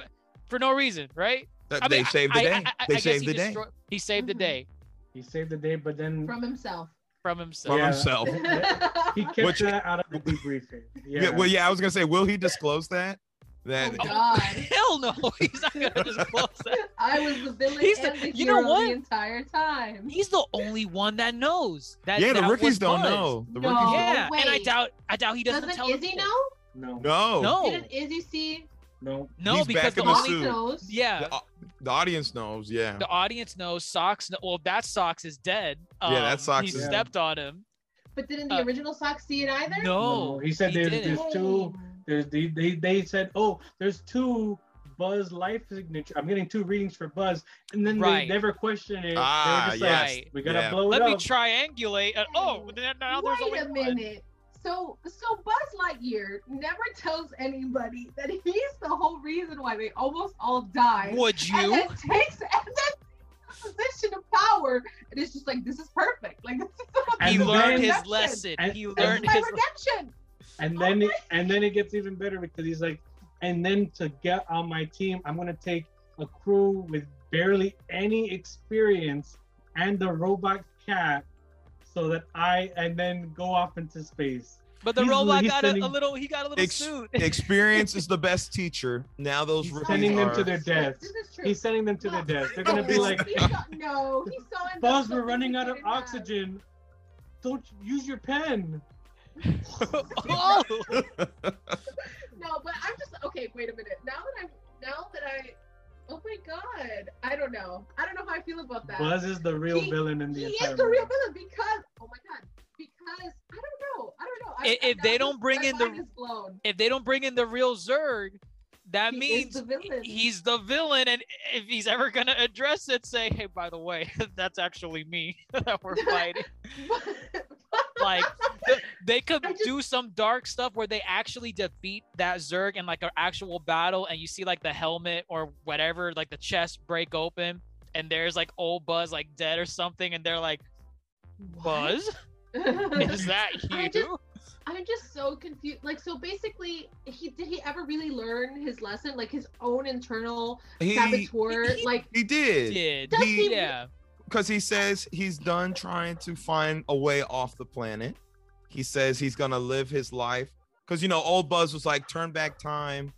Speaker 4: for no reason, right?
Speaker 3: That-
Speaker 4: I
Speaker 3: they
Speaker 4: mean,
Speaker 3: saved the day.
Speaker 4: I- I- I
Speaker 3: they
Speaker 4: guess
Speaker 3: saved
Speaker 4: he
Speaker 3: the day
Speaker 4: He saved the
Speaker 8: Mhm.
Speaker 4: day
Speaker 7: He saved the day, but then
Speaker 8: From himself.
Speaker 4: From himself.
Speaker 3: from
Speaker 7: Yeah.
Speaker 3: himself.
Speaker 7: he kept
Speaker 3: Which-
Speaker 7: that out of the debriefing.
Speaker 3: Yeah.
Speaker 7: Yeah.
Speaker 3: Well, yeah, I was gonna say, will he disclose that? That
Speaker 8: Oh, God.
Speaker 4: Hell no, he's not gonna disclose that.
Speaker 8: I was the villain
Speaker 4: He's the-
Speaker 8: and the
Speaker 4: you know what?
Speaker 8: the entire time.
Speaker 4: He's the only one that knows. That
Speaker 3: yeah, the
Speaker 4: that
Speaker 3: rookies don't
Speaker 4: Buzz.
Speaker 3: know. The
Speaker 8: No.
Speaker 3: rookies.
Speaker 4: Yeah, and I doubt I doubt he doesn't,
Speaker 8: Doesn't
Speaker 4: tell
Speaker 8: Izzy
Speaker 4: them.
Speaker 8: know?
Speaker 7: no.
Speaker 3: No.
Speaker 4: No,
Speaker 8: Didn't Izzy see?
Speaker 7: No.
Speaker 4: no,
Speaker 3: He's
Speaker 4: because
Speaker 3: back
Speaker 4: the
Speaker 3: in the
Speaker 4: only
Speaker 3: suit.
Speaker 8: knows.
Speaker 4: yeah,
Speaker 3: The, the audience knows. Yeah.
Speaker 4: the audience knows Sox. kn- Well, that Sox is dead.
Speaker 3: Yeah, that
Speaker 4: Um,
Speaker 3: Sox
Speaker 4: He
Speaker 7: is-
Speaker 4: stepped on him.
Speaker 8: But didn't the
Speaker 4: Uh,
Speaker 8: original Sox see it either?
Speaker 4: No,
Speaker 7: he said there's,
Speaker 4: didn't.
Speaker 7: there's two. There's they, they they said oh there's two Buzz life signature. I'm getting two readings for Buzz, and then
Speaker 4: Right.
Speaker 7: they never question it.
Speaker 3: Ah,
Speaker 7: they just
Speaker 3: yes.
Speaker 7: like, we gotta
Speaker 3: Yeah.
Speaker 7: blow
Speaker 4: Let
Speaker 7: it
Speaker 4: me
Speaker 7: up.
Speaker 4: triangulate. And, oh, then now there's
Speaker 8: Wait
Speaker 4: only
Speaker 8: a
Speaker 4: one.
Speaker 8: Minute. So so Buzz Lightyear never tells anybody that he's the whole reason why they almost all die.
Speaker 4: Would
Speaker 8: And
Speaker 4: you?
Speaker 8: then takes and then takes position of power and it's just like this is perfect. Like this is
Speaker 7: And
Speaker 4: He learned his
Speaker 8: redemption.
Speaker 4: lesson.
Speaker 7: And-
Speaker 4: He
Speaker 7: and-
Speaker 8: This is
Speaker 4: learned
Speaker 8: my
Speaker 4: his.
Speaker 8: redemption.
Speaker 7: and oh then it, and then it gets even better because he's like, and then to get on my team, I'm gonna take a crew with barely any experience and the robot cat, so that I and then go off into space.
Speaker 4: But the
Speaker 7: he's-
Speaker 4: robot
Speaker 7: he's
Speaker 4: got a, a little. He got a little
Speaker 3: Ex-
Speaker 4: suit.
Speaker 3: Experience is the best teacher. Now those
Speaker 7: He's
Speaker 3: rookies
Speaker 7: sending them
Speaker 3: are.
Speaker 7: to their deaths.
Speaker 8: This is true.
Speaker 7: He's sending them to their deaths. They're gonna be like,
Speaker 8: He no, he saw in
Speaker 7: Buzz, we're running out of
Speaker 8: didn't have.
Speaker 7: oxygen. Don't use your pen.
Speaker 4: oh,
Speaker 8: No, but I'm just okay. Wait a minute. Now that I'm now that I, oh my god, I don't know. I don't know how I feel about that.
Speaker 7: Buzz is the real
Speaker 8: He-
Speaker 7: villain in the
Speaker 8: he
Speaker 7: entire
Speaker 8: is the real villain because oh my god, because I don't know, I don't know. I,
Speaker 4: If-
Speaker 8: I-
Speaker 4: if they don't bring in the- if they don't bring in the real zurg that
Speaker 8: He
Speaker 4: means
Speaker 8: the
Speaker 4: he's the villain. And if he's ever gonna address it, say, "Hey, by the way, that's actually me that we're fighting." like they could
Speaker 8: just-
Speaker 4: do some dark stuff where they actually defeat that Zurg in like an actual battle, and you see like the helmet or whatever, like the chest break open, and there's like old Buzz like dead or something, and they're like, "Buzz, is that
Speaker 8: I
Speaker 4: you?"
Speaker 8: just- I'm just so confused. Like, so basically, he did he ever really learn his lesson? Like his own internal
Speaker 3: He,
Speaker 8: saboteur?
Speaker 4: he-
Speaker 8: like,
Speaker 3: he did.
Speaker 4: Did
Speaker 8: Does he-
Speaker 4: yeah?
Speaker 3: because he says he's done trying to find a way off the planet. He says he's gonna live his life because you know old Buzz was like turn back time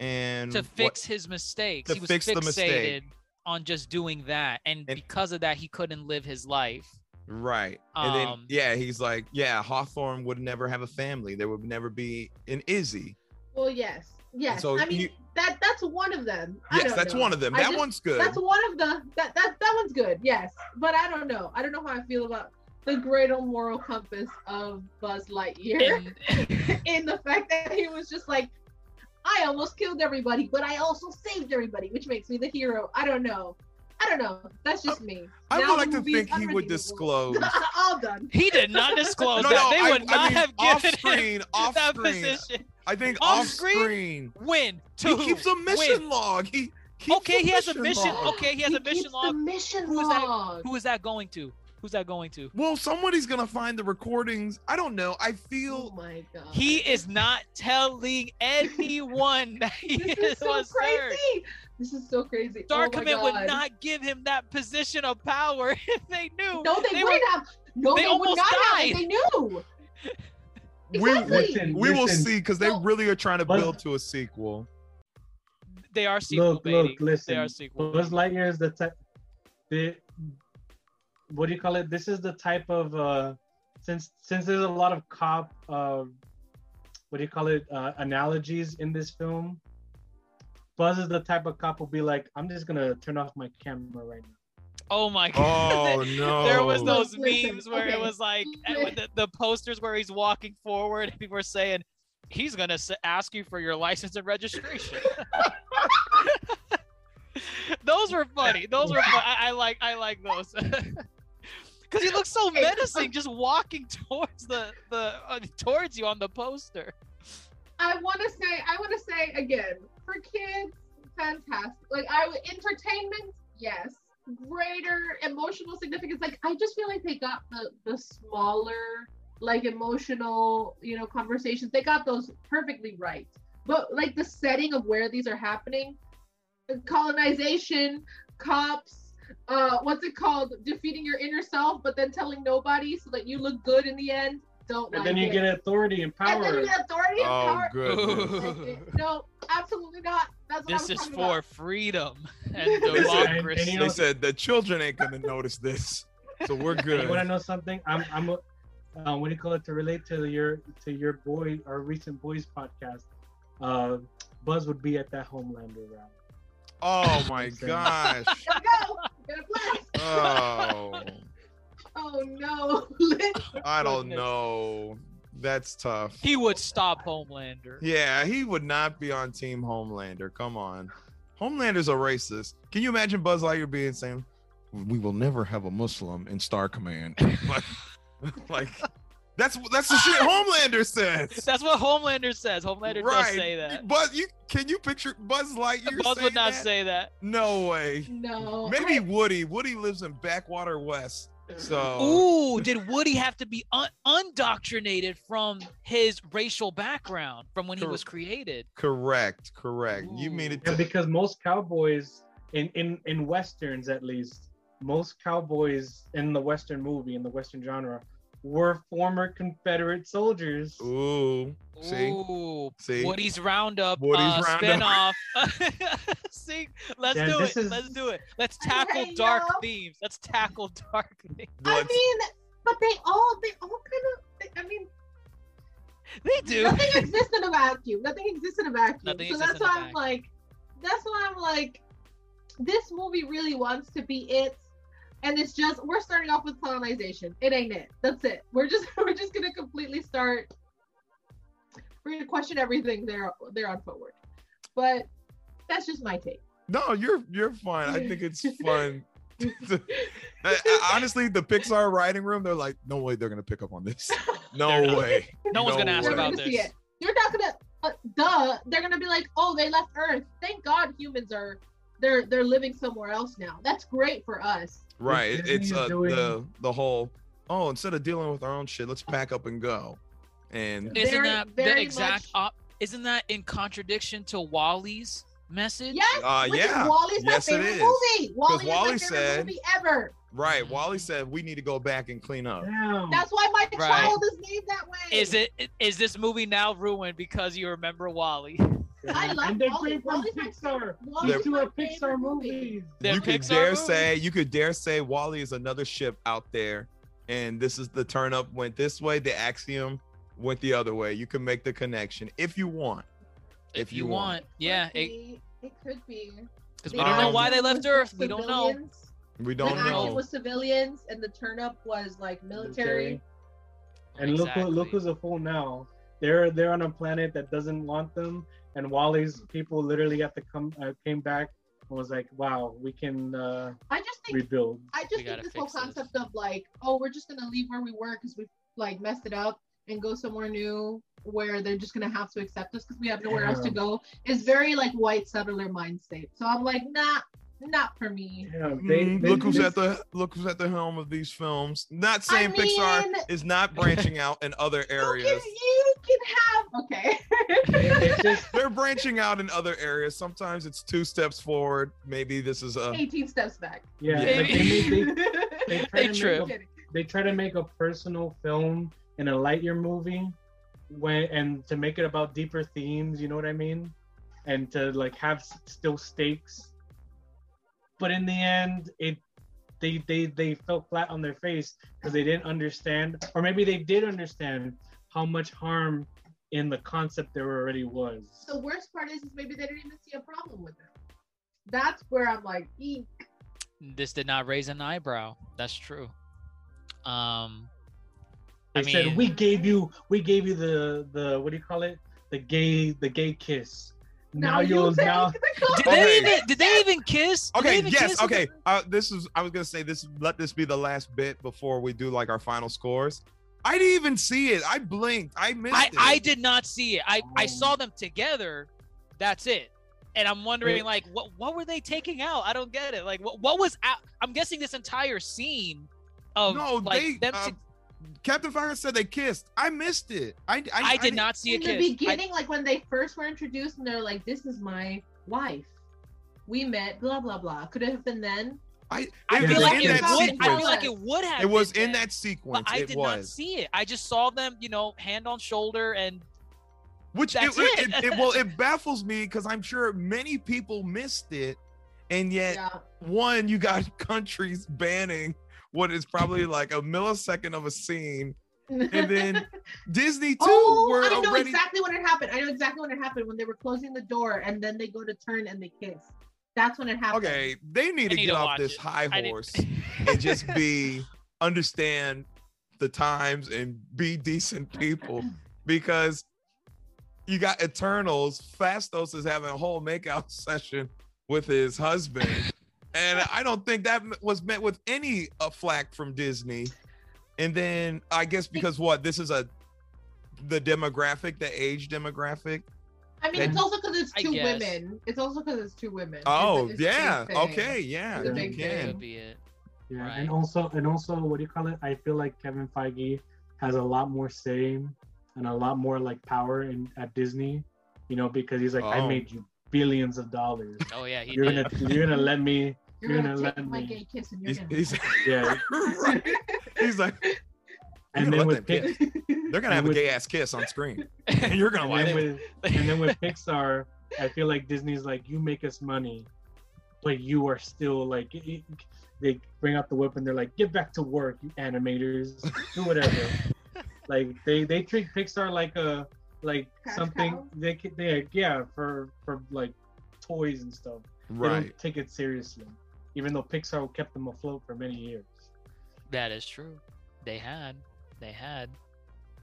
Speaker 3: and
Speaker 4: to
Speaker 3: what-
Speaker 4: fix his mistakes.
Speaker 3: to
Speaker 4: he was
Speaker 3: fix the
Speaker 4: fixated
Speaker 3: mistake.
Speaker 4: on just doing that, and,
Speaker 3: And-
Speaker 4: because of that, he couldn't live his life.
Speaker 3: Right. And then
Speaker 4: Um,
Speaker 3: yeah, he's like yeah, Hawthorne would never have a family. There would never be an Izzy.
Speaker 8: well, yes, yes.
Speaker 3: so
Speaker 8: I mean,
Speaker 3: you-
Speaker 8: that that's one of them. I
Speaker 3: Yes,
Speaker 8: don't
Speaker 3: that's
Speaker 8: know.
Speaker 3: one of them.
Speaker 8: I
Speaker 3: That
Speaker 8: just-
Speaker 3: one's good.
Speaker 8: That's one of the that that that one's good. Yes, but I don't know. I don't know how I feel about the great old moral compass of Buzz Lightyear
Speaker 4: And-
Speaker 8: in the fact that he was just like, I almost killed everybody, but I also saved everybody, which makes me the hero. I don't know. I don't know. That's just me.
Speaker 3: I
Speaker 8: Now
Speaker 3: would
Speaker 8: the
Speaker 3: like to think he would disclose.
Speaker 8: All done.
Speaker 4: he did not disclose
Speaker 3: No,
Speaker 4: that.
Speaker 3: no,
Speaker 4: they
Speaker 3: I-
Speaker 4: would
Speaker 3: I
Speaker 4: not
Speaker 3: mean,
Speaker 4: have
Speaker 3: off
Speaker 4: given
Speaker 3: screen,
Speaker 4: him
Speaker 3: off
Speaker 4: that
Speaker 3: screen.
Speaker 4: position.
Speaker 3: I think
Speaker 4: Off
Speaker 3: off
Speaker 4: screen?
Speaker 3: screen.
Speaker 4: Win.
Speaker 3: He
Speaker 4: Two.
Speaker 3: keeps a mission
Speaker 4: win.
Speaker 3: log. He keeps
Speaker 4: Okay, he has a
Speaker 3: mission
Speaker 4: mission.
Speaker 3: log.
Speaker 4: Okay, he has
Speaker 8: He
Speaker 4: a mission
Speaker 8: keeps
Speaker 4: log.
Speaker 8: The mission
Speaker 4: Who is that?
Speaker 8: log.
Speaker 4: Who is that going to? Who's that going to?
Speaker 3: Well, somebody's gonna find the recordings. I don't know. I feel.
Speaker 8: Oh
Speaker 3: feel
Speaker 8: my god.
Speaker 4: He is not telling anyone that he
Speaker 8: This
Speaker 4: is
Speaker 8: is so
Speaker 4: was
Speaker 8: crazy.
Speaker 4: Zurg.
Speaker 8: This is so crazy.
Speaker 4: Dark
Speaker 8: oh my
Speaker 4: would not give him that position of power if they knew.
Speaker 8: No, they,
Speaker 4: They
Speaker 8: wouldn't have. No,
Speaker 4: they
Speaker 8: they, would
Speaker 4: almost
Speaker 8: not have.
Speaker 4: died.
Speaker 8: if They knew.
Speaker 3: we
Speaker 8: Exactly.
Speaker 7: Listen,
Speaker 3: we will see because they
Speaker 8: No.
Speaker 3: really are trying to build to a sequel.
Speaker 4: They are sequel
Speaker 7: Look,
Speaker 4: baiting.
Speaker 7: look, listen.
Speaker 4: They are sequel.
Speaker 7: Buzz Lightyear is the type. The what do you call it? This is the type of uh, since since there's a lot of cop uh, what do you call it uh, analogies in this film. Buzz is the type of cop who'll be like, I'm just gonna turn off my camera right now.
Speaker 4: Oh my god.
Speaker 3: Oh no!
Speaker 4: There was those
Speaker 8: Listen,
Speaker 4: memes where it was like uh, the, the posters where he's walking forward and people were saying he's gonna ask you for your license and registration. those were funny. Those were fun. I, I like I like those. Cause he looks so menacing, just walking towards the the uh, towards you on the poster.
Speaker 8: I want to say, I want to say again, for kids, fantastic. Like I entertainment, yes. Greater emotional significance. Like I just feel like they got the the smaller like emotional, you know, conversations. They got those perfectly right. But like the setting of where these are happening, colonization, cops, uh, what's it called? Defeating your inner self, but then telling nobody so that you look good in the end. Don't
Speaker 7: And
Speaker 8: like
Speaker 7: then you
Speaker 8: it.
Speaker 7: get authority and
Speaker 8: And then
Speaker 7: power.
Speaker 8: you get authority and
Speaker 3: Oh,
Speaker 8: power.
Speaker 3: goodness.
Speaker 8: Like. No, absolutely not. That's
Speaker 4: This is for
Speaker 8: about.
Speaker 4: freedom and
Speaker 3: They said-
Speaker 4: democracy.
Speaker 7: and you
Speaker 3: They said the children ain't gonna notice this, so we're good.
Speaker 7: You want to know something? I'm I'm a, uh, what do you call it to relate to your to your boy our recent boys podcast. Uh, Buzz would be at that Homelander round.
Speaker 3: Oh my gosh.
Speaker 8: Go. Gotta blast.
Speaker 3: Oh,
Speaker 8: Oh no.
Speaker 3: I don't know. That's tough.
Speaker 4: He would stop Homelander.
Speaker 3: Yeah, he would not be on Team Homelander. Come on. Homelander's a racist. Can you imagine Buzz Lightyear being saying, "We will never have a Muslim in Star Command"? like, like that's that's the shit Homelander says.
Speaker 4: That's what Homelander says. Homelander does say that.
Speaker 3: But you can you picture Buzz Lightyear?
Speaker 4: Saying Buzz
Speaker 3: saying
Speaker 4: would not
Speaker 3: that?
Speaker 4: say that.
Speaker 3: No way.
Speaker 8: no.
Speaker 3: Maybe Woody. Woody lives in backwater West. So
Speaker 4: Ooh, did Woody have to be un- undoctrinated from his racial background from when he was created?
Speaker 3: correct, correct. You mean it?
Speaker 7: Yeah, because most cowboys in in in westerns at least, most cowboys in the western movie in the western genre were former Confederate soldiers.
Speaker 3: ooh, see,
Speaker 4: Ooh,
Speaker 3: see.
Speaker 4: Woody's Roundup
Speaker 3: Woody's
Speaker 4: uh,
Speaker 3: Roundup.
Speaker 4: spinoff. See, let's
Speaker 7: Yeah,
Speaker 4: do it. Let's do it. Let's tackle
Speaker 8: hate
Speaker 4: dark
Speaker 8: y'all.
Speaker 4: themes. Let's tackle dark themes.
Speaker 8: I mean, but they all they all kind of I mean
Speaker 4: They do.
Speaker 8: nothing exists in a vacuum. Nothing exists in a vacuum.
Speaker 4: Nothing
Speaker 8: so that's why I'm like that's why I'm like this movie really wants to be it. And it's just we're starting off with colonization. It ain't it. That's it. We're just we're just gonna completely start we're gonna question everything there there on forward. But that's just my take.
Speaker 3: No, you're you're fine. I think it's fun. I- I- honestly, the Pixar writing room, they're like, no way they're gonna pick up on this. No way.
Speaker 4: No one's gonna ask about
Speaker 8: gonna
Speaker 4: this.
Speaker 8: it. You're not gonna uh, duh. They're gonna be like, oh, they left Earth. Thank God humans are they're they're living somewhere else now. That's great for us.
Speaker 3: Right. It's uh,
Speaker 7: doing-
Speaker 3: the the whole. Oh, instead of dealing with our own shit, let's pack up and go. And
Speaker 4: Isn't
Speaker 8: Very-
Speaker 4: that
Speaker 8: very
Speaker 4: the exact
Speaker 8: much-
Speaker 4: op- isn't that in contradiction to WALL-E's message?
Speaker 8: Yes.
Speaker 3: Uh,
Speaker 8: which is
Speaker 3: yeah.
Speaker 8: WALL-E's
Speaker 3: Yes,
Speaker 8: my favorite
Speaker 3: is.
Speaker 8: movie. WALL-E is
Speaker 3: WALL-E
Speaker 8: my favorite
Speaker 3: said-
Speaker 8: movie ever.
Speaker 3: right, WALL-E said we need to go back and clean up.
Speaker 7: Damn.
Speaker 8: That's why my
Speaker 4: Right.
Speaker 8: child is named that way.
Speaker 4: Is it is this movie now ruined because you remember WALL-E?
Speaker 8: I like
Speaker 7: and they
Speaker 8: WALL-E.
Speaker 7: came from
Speaker 8: WALL-E's
Speaker 7: Pixar.
Speaker 8: WALL-E's
Speaker 7: These two are Pixar
Speaker 8: movie.
Speaker 7: movies.
Speaker 4: They're
Speaker 3: you could
Speaker 4: Pixar
Speaker 3: dare
Speaker 4: movies.
Speaker 3: say you could dare say WALL-E is another ship out there, and this is the Turnip went this way, the axiom went the other way. You can make the connection if you want.
Speaker 4: If you want, yeah. It.
Speaker 8: It could be.
Speaker 4: because we don't know
Speaker 3: Um,
Speaker 4: why they left Earth. We don't know.
Speaker 3: We don't
Speaker 8: action
Speaker 3: know.
Speaker 8: It was civilians, and the Turnip was like military.
Speaker 7: And look look who's a fool now. They're they're on a planet that doesn't want them, and WALL-E's people literally have to come uh, came back and was like, "Wow, we can uh,
Speaker 8: I just think
Speaker 7: rebuild."
Speaker 8: I just
Speaker 4: gotta
Speaker 8: think this whole
Speaker 4: fix this.
Speaker 8: concept of like, oh, we're just gonna leave where we were because we like messed it up and go somewhere new where they're just gonna have to accept us because we have nowhere else to go is very like white settler mind state. So I'm like, nah, not for me.
Speaker 7: Yeah, they,
Speaker 3: Mm,
Speaker 7: they-
Speaker 3: look who's at the look who's at the helm of these films. Not saying Pixar
Speaker 8: mean-
Speaker 3: is not branching out in other
Speaker 8: You can,
Speaker 3: areas.
Speaker 8: you can have okay.
Speaker 7: Just
Speaker 3: They're branching out in other areas. Sometimes it's two steps forward. Maybe this is a
Speaker 8: 18 steps back.
Speaker 7: yeah.
Speaker 3: Yeah.
Speaker 7: Like they, they, they try
Speaker 4: They
Speaker 7: to
Speaker 4: trip.
Speaker 7: make a, they try to make a personal film in a Lightyear movie, when and to make it about deeper themes. You know what I mean? And to like have still stakes. But in the end, it they they they fell flat on their face because they didn't understand, or maybe they did understand how much harm in the concept there already was.
Speaker 8: the worst part is, is maybe they didn't even see a problem with it. That's where I'm like, eek.
Speaker 4: This did not raise an eyebrow. That's true. Um,
Speaker 7: They
Speaker 4: I mean,
Speaker 7: said we gave you we gave you the the what do you call it the gay the gay kiss. Now,
Speaker 8: you
Speaker 7: you'll
Speaker 8: take
Speaker 7: now
Speaker 8: the
Speaker 4: did
Speaker 8: call.
Speaker 4: they even did they even kiss? Did
Speaker 3: Okay,
Speaker 4: even
Speaker 3: yes,
Speaker 4: kiss
Speaker 3: okay. Uh, this is I was gonna say this. Let this be the last bit before we do like our final scores. I didn't even see it. I blinked. I missed
Speaker 4: I
Speaker 3: it.
Speaker 4: I did not see it. I I
Speaker 7: Oh.
Speaker 4: saw them together. That's it. And I'm wondering,
Speaker 7: Wait.
Speaker 4: like, what what were they taking out? I don't get it. Like, what what was out? I'm guessing this entire scene of
Speaker 3: No,
Speaker 4: like
Speaker 3: they.
Speaker 4: them.
Speaker 3: uh,
Speaker 4: to-
Speaker 3: Captain Falcon said they kissed. I missed it. I I,
Speaker 4: I did
Speaker 3: didn't-
Speaker 4: not see a
Speaker 8: in
Speaker 4: kiss.
Speaker 8: the
Speaker 4: I-
Speaker 8: beginning, like when they first were introduced, and they're like, "This is my wife. We met." Blah blah blah. Could it have been then?
Speaker 3: I,
Speaker 4: I feel like it would.
Speaker 3: sequence.
Speaker 4: I feel like it would have.
Speaker 3: It was
Speaker 4: been
Speaker 3: in
Speaker 4: then,
Speaker 3: that sequence.
Speaker 4: But I
Speaker 3: it
Speaker 4: did
Speaker 3: was.
Speaker 4: not see it. I just saw them, you know, hand on shoulder, and
Speaker 3: Which it, it,
Speaker 4: it.
Speaker 3: it- well, it baffles me because I'm sure many people missed it, and yet
Speaker 8: Yeah.
Speaker 3: one, you got countries banning what is probably like a millisecond of a scene, and then Disney too.
Speaker 8: oh,
Speaker 3: were
Speaker 8: I know
Speaker 3: already
Speaker 8: exactly when it happened. I know exactly when it happened when they were closing the door, and then they go to turn and they kiss. That's when it happened.
Speaker 3: okay. They need
Speaker 4: I
Speaker 3: to
Speaker 4: need
Speaker 3: get
Speaker 4: to
Speaker 3: off this
Speaker 4: it.
Speaker 3: high
Speaker 4: I need-
Speaker 3: horse and just be understand the times and be decent people because you got Eternals. Phastos is having a whole makeout session with his husband, and I don't think that was met with any uh, flack from Disney. And then I guess because what this is a the demographic, the age demographic.
Speaker 8: I mean,
Speaker 3: Then-
Speaker 8: it's also because it's two women. It's also because it's two women.
Speaker 3: Oh
Speaker 8: It's it's
Speaker 3: yeah, okay, yeah,
Speaker 8: It's a big thing.
Speaker 3: can.
Speaker 4: be it.
Speaker 7: Yeah,
Speaker 4: Right.
Speaker 7: and also and also what do you call it? I feel like Kevin Feige has a lot more say and a lot more like power in at Disney, you know, because he's like, I
Speaker 3: Oh.
Speaker 7: made you billions of dollars.
Speaker 4: Oh yeah, he
Speaker 7: You're
Speaker 4: did.
Speaker 7: gonna you're gonna let me
Speaker 8: You're,
Speaker 7: You're
Speaker 8: gonna,
Speaker 7: gonna
Speaker 8: take
Speaker 7: let
Speaker 8: my
Speaker 7: me-
Speaker 8: gay kiss and you're
Speaker 3: He's,
Speaker 8: gonna.
Speaker 3: he's,
Speaker 7: yeah.
Speaker 3: right. He's like,
Speaker 7: and then with
Speaker 3: them they're gonna have a gay ass kiss on screen, and you're gonna
Speaker 7: and
Speaker 3: watch
Speaker 7: then
Speaker 3: it.
Speaker 7: with and then with Pixar, I feel like Disney's like, you make us money, but you are still like, it- they bring out the whip and they're like, get back to work, you animators, do whatever. like they they treat Pixar like a like
Speaker 8: Cash
Speaker 7: something
Speaker 8: cow?
Speaker 7: they ca- they yeah for for like toys and stuff. They
Speaker 3: Right.
Speaker 7: don't take it seriously, even though Pixar kept them afloat for many years.
Speaker 4: That is true. They had. They had.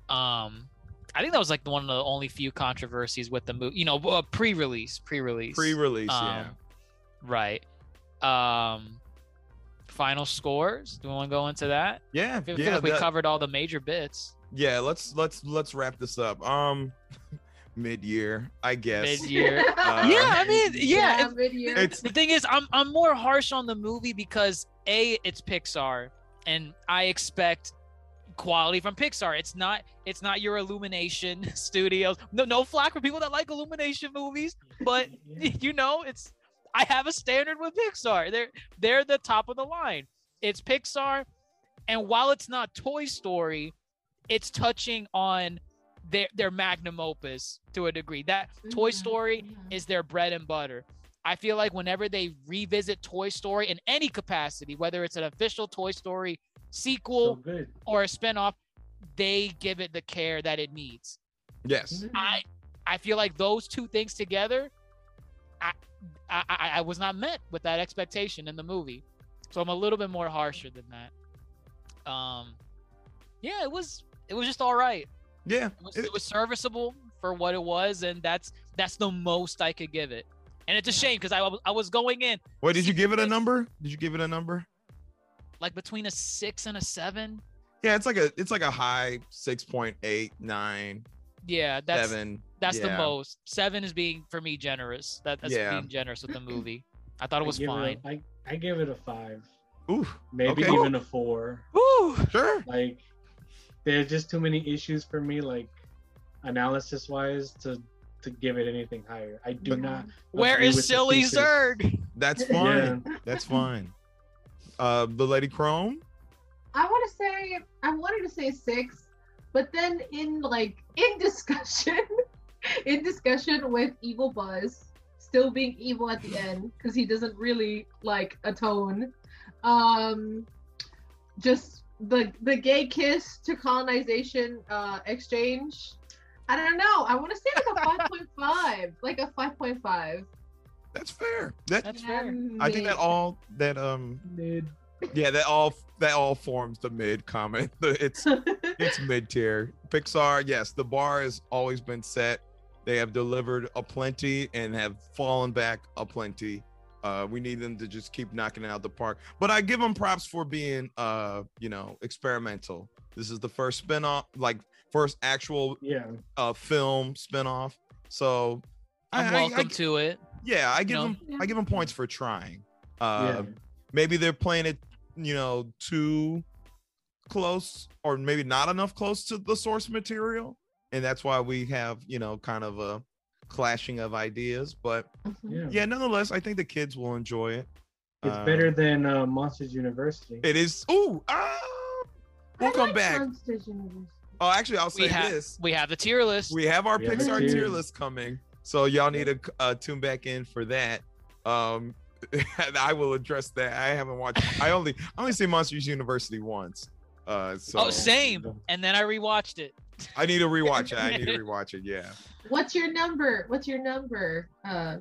Speaker 4: Um, I think that was like one of the only few controversies with the movie. You know, uh, pre-release, pre-release,
Speaker 3: Pre-release, yeah.
Speaker 4: Um, Right. Um, final scores. Do we want to go into that?
Speaker 3: Yeah,
Speaker 4: I feel,
Speaker 3: yeah,
Speaker 4: feel like we
Speaker 3: that-
Speaker 4: covered all the major bits.
Speaker 3: Yeah, let's let's let's wrap this up. Um, mid-year, I guess.
Speaker 4: Mid-year.
Speaker 3: Uh,
Speaker 4: yeah, I mean, yeah.
Speaker 8: Yeah,
Speaker 4: if-
Speaker 8: mid-year.
Speaker 3: It's
Speaker 4: the thing is, I'm I'm more harsh on the movie because a it's Pixar, and I expect quality from Pixar. It's not it's not your Illumination Studios. No no flack for people that like Illumination movies, but you know it's I have a standard with Pixar. They're they're the top of the line. It's Pixar, and while it's not Toy Story, it's touching on their their magnum opus to a degree. That Toy
Speaker 8: Mhm,
Speaker 4: Story
Speaker 8: mhm.
Speaker 4: is their bread and butter. I feel like whenever they revisit Toy Story in any capacity, whether it's an official Toy Story sequel
Speaker 7: good.
Speaker 4: or a spinoff, they give it the care that it needs.
Speaker 3: yes.
Speaker 8: Mhm.
Speaker 4: I I feel like those two things together, I I, I I was not met with that expectation in the movie, so I'm a little bit more harsher than that. Um, yeah, it was it was just all right.
Speaker 3: Yeah.
Speaker 4: It was,
Speaker 3: It-
Speaker 4: it was serviceable for what it was, and that's that's the most I could give it. And it's a shame because I, I was going in
Speaker 3: Wait, did you give it a number? Did you give it a number?
Speaker 4: like between a six and a seven.
Speaker 3: Yeah, it's like a it's like a high six point eight nine
Speaker 4: Yeah, that's
Speaker 3: seven.
Speaker 4: that's the most. Seven is being for me generous. That, that's
Speaker 3: Yeah.
Speaker 4: being generous with the movie. I thought it was
Speaker 7: give
Speaker 4: fine.
Speaker 7: It a, I, I give it a five,
Speaker 3: Ooh,
Speaker 7: maybe
Speaker 3: Okay.
Speaker 7: even a four.
Speaker 4: Woo!
Speaker 3: sure.
Speaker 7: Like, there's just too many issues for me, like analysis wise, to to give it anything higher. I do not.
Speaker 4: Where is
Speaker 7: agree the
Speaker 4: silly. Zurg?
Speaker 3: That's
Speaker 7: Yeah.
Speaker 3: fine. That's fine. Uh, the Lady Chrome.
Speaker 8: I want to say I wanted to say six, but then in like in discussion, in discussion with Evil Buzz, still being evil at the end because he doesn't really like atone. Um, just the the gay kiss to colonization uh exchange. I don't know. I want to say like a five point five, like a five point five.
Speaker 3: That's fair. That
Speaker 4: That's fair.
Speaker 3: I think that all that um
Speaker 7: Mid.
Speaker 3: yeah that all that all forms the mid comment. It's it's mid tier. Pixar, yes, the bar has always been set. They have delivered a plenty and have fallen back a plenty. Uh, we need them to just keep knocking it out the park. But I give them props for being, uh, you know, experimental. This is the first spin-off, like first actual
Speaker 7: Yeah.
Speaker 3: uh, film spinoff. So
Speaker 4: I'm
Speaker 3: I- I-
Speaker 4: welcome
Speaker 3: I-
Speaker 4: to it.
Speaker 3: yeah, I give
Speaker 4: know?
Speaker 3: them I give them points for trying. Uh,
Speaker 7: yeah.
Speaker 3: maybe they're playing it, you know, too close or maybe not enough close to the source material and that's why we have you know kind of a clashing of ideas but
Speaker 8: Mhm.
Speaker 7: Yeah.
Speaker 3: yeah nonetheless i think the kids will enjoy it
Speaker 7: It's
Speaker 3: Uh,
Speaker 7: better than uh, Monsters University.
Speaker 3: it is ooh ah, we'll
Speaker 8: I
Speaker 3: come
Speaker 8: like
Speaker 3: back
Speaker 8: Monsters University.
Speaker 3: oh actually i'll
Speaker 4: We
Speaker 3: say
Speaker 4: have
Speaker 3: this
Speaker 4: we have the tier list.
Speaker 3: we have our
Speaker 7: We
Speaker 3: pixar
Speaker 7: the
Speaker 3: tier
Speaker 7: tiers.
Speaker 3: list coming so y'all need to uh, tune back in for that um i will address that i haven't watched i only i only see monsters university once uh so
Speaker 4: oh, same. And then I rewatched it.
Speaker 3: i need to rewatch it i need to rewatch it yeah
Speaker 8: What's your number? What's your number? Uh,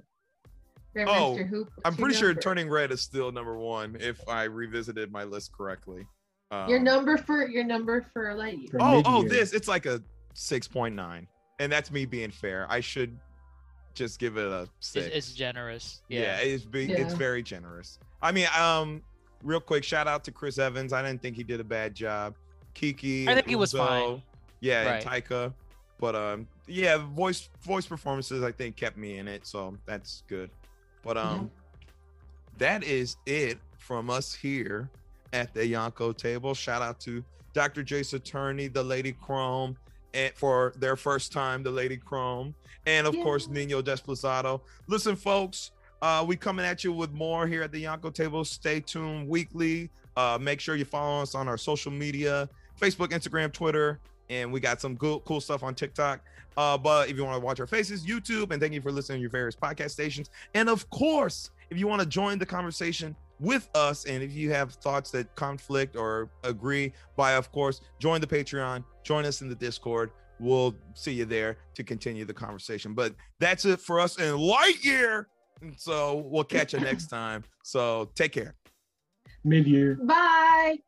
Speaker 3: Oh,
Speaker 8: Grandmaster Hoop.
Speaker 3: i'm
Speaker 8: your
Speaker 3: pretty sure turning red is still number one if i revisited my list correctly um,
Speaker 8: Your number for your number for Lightyear.
Speaker 7: For
Speaker 3: oh oh
Speaker 7: mid-year.
Speaker 3: this it's like a 6.9 and that's me being fair i should just give it a six
Speaker 4: it's generous.
Speaker 3: yeah,
Speaker 4: Yeah.
Speaker 3: it's big it's very generous i mean um real quick shout out to chris evans i didn't think he did a bad job Keke
Speaker 4: I think he was fine.
Speaker 3: yeah
Speaker 4: Right.
Speaker 3: and taika but um yeah voice voice performances i think kept me in it so that's good but um that is it from us here at the Yonko table. Shout out to Dr. Jace Attorney, the Lady Chrome, and for their first time, the Lady Chrome, and of course Nino Desplazado. Listen, folks, uh, we coming at you with more here at the Yonko table. Stay tuned weekly. Uh, make sure you follow us on our social media: Facebook, Instagram, Twitter, and we got some cool, cool stuff on TikTok. Uh, but if you want to watch our faces, YouTube, and thank you for listening to your various podcast stations. And of course, if you want to join the conversation with us, and if you have thoughts that conflict or agree, by of course, join the Patreon, join us in the Discord. We'll see you there to continue the conversation. But that's it for us in Lightyear. And so we'll catch you next time. So take care.
Speaker 7: Mid-year.
Speaker 8: Bye.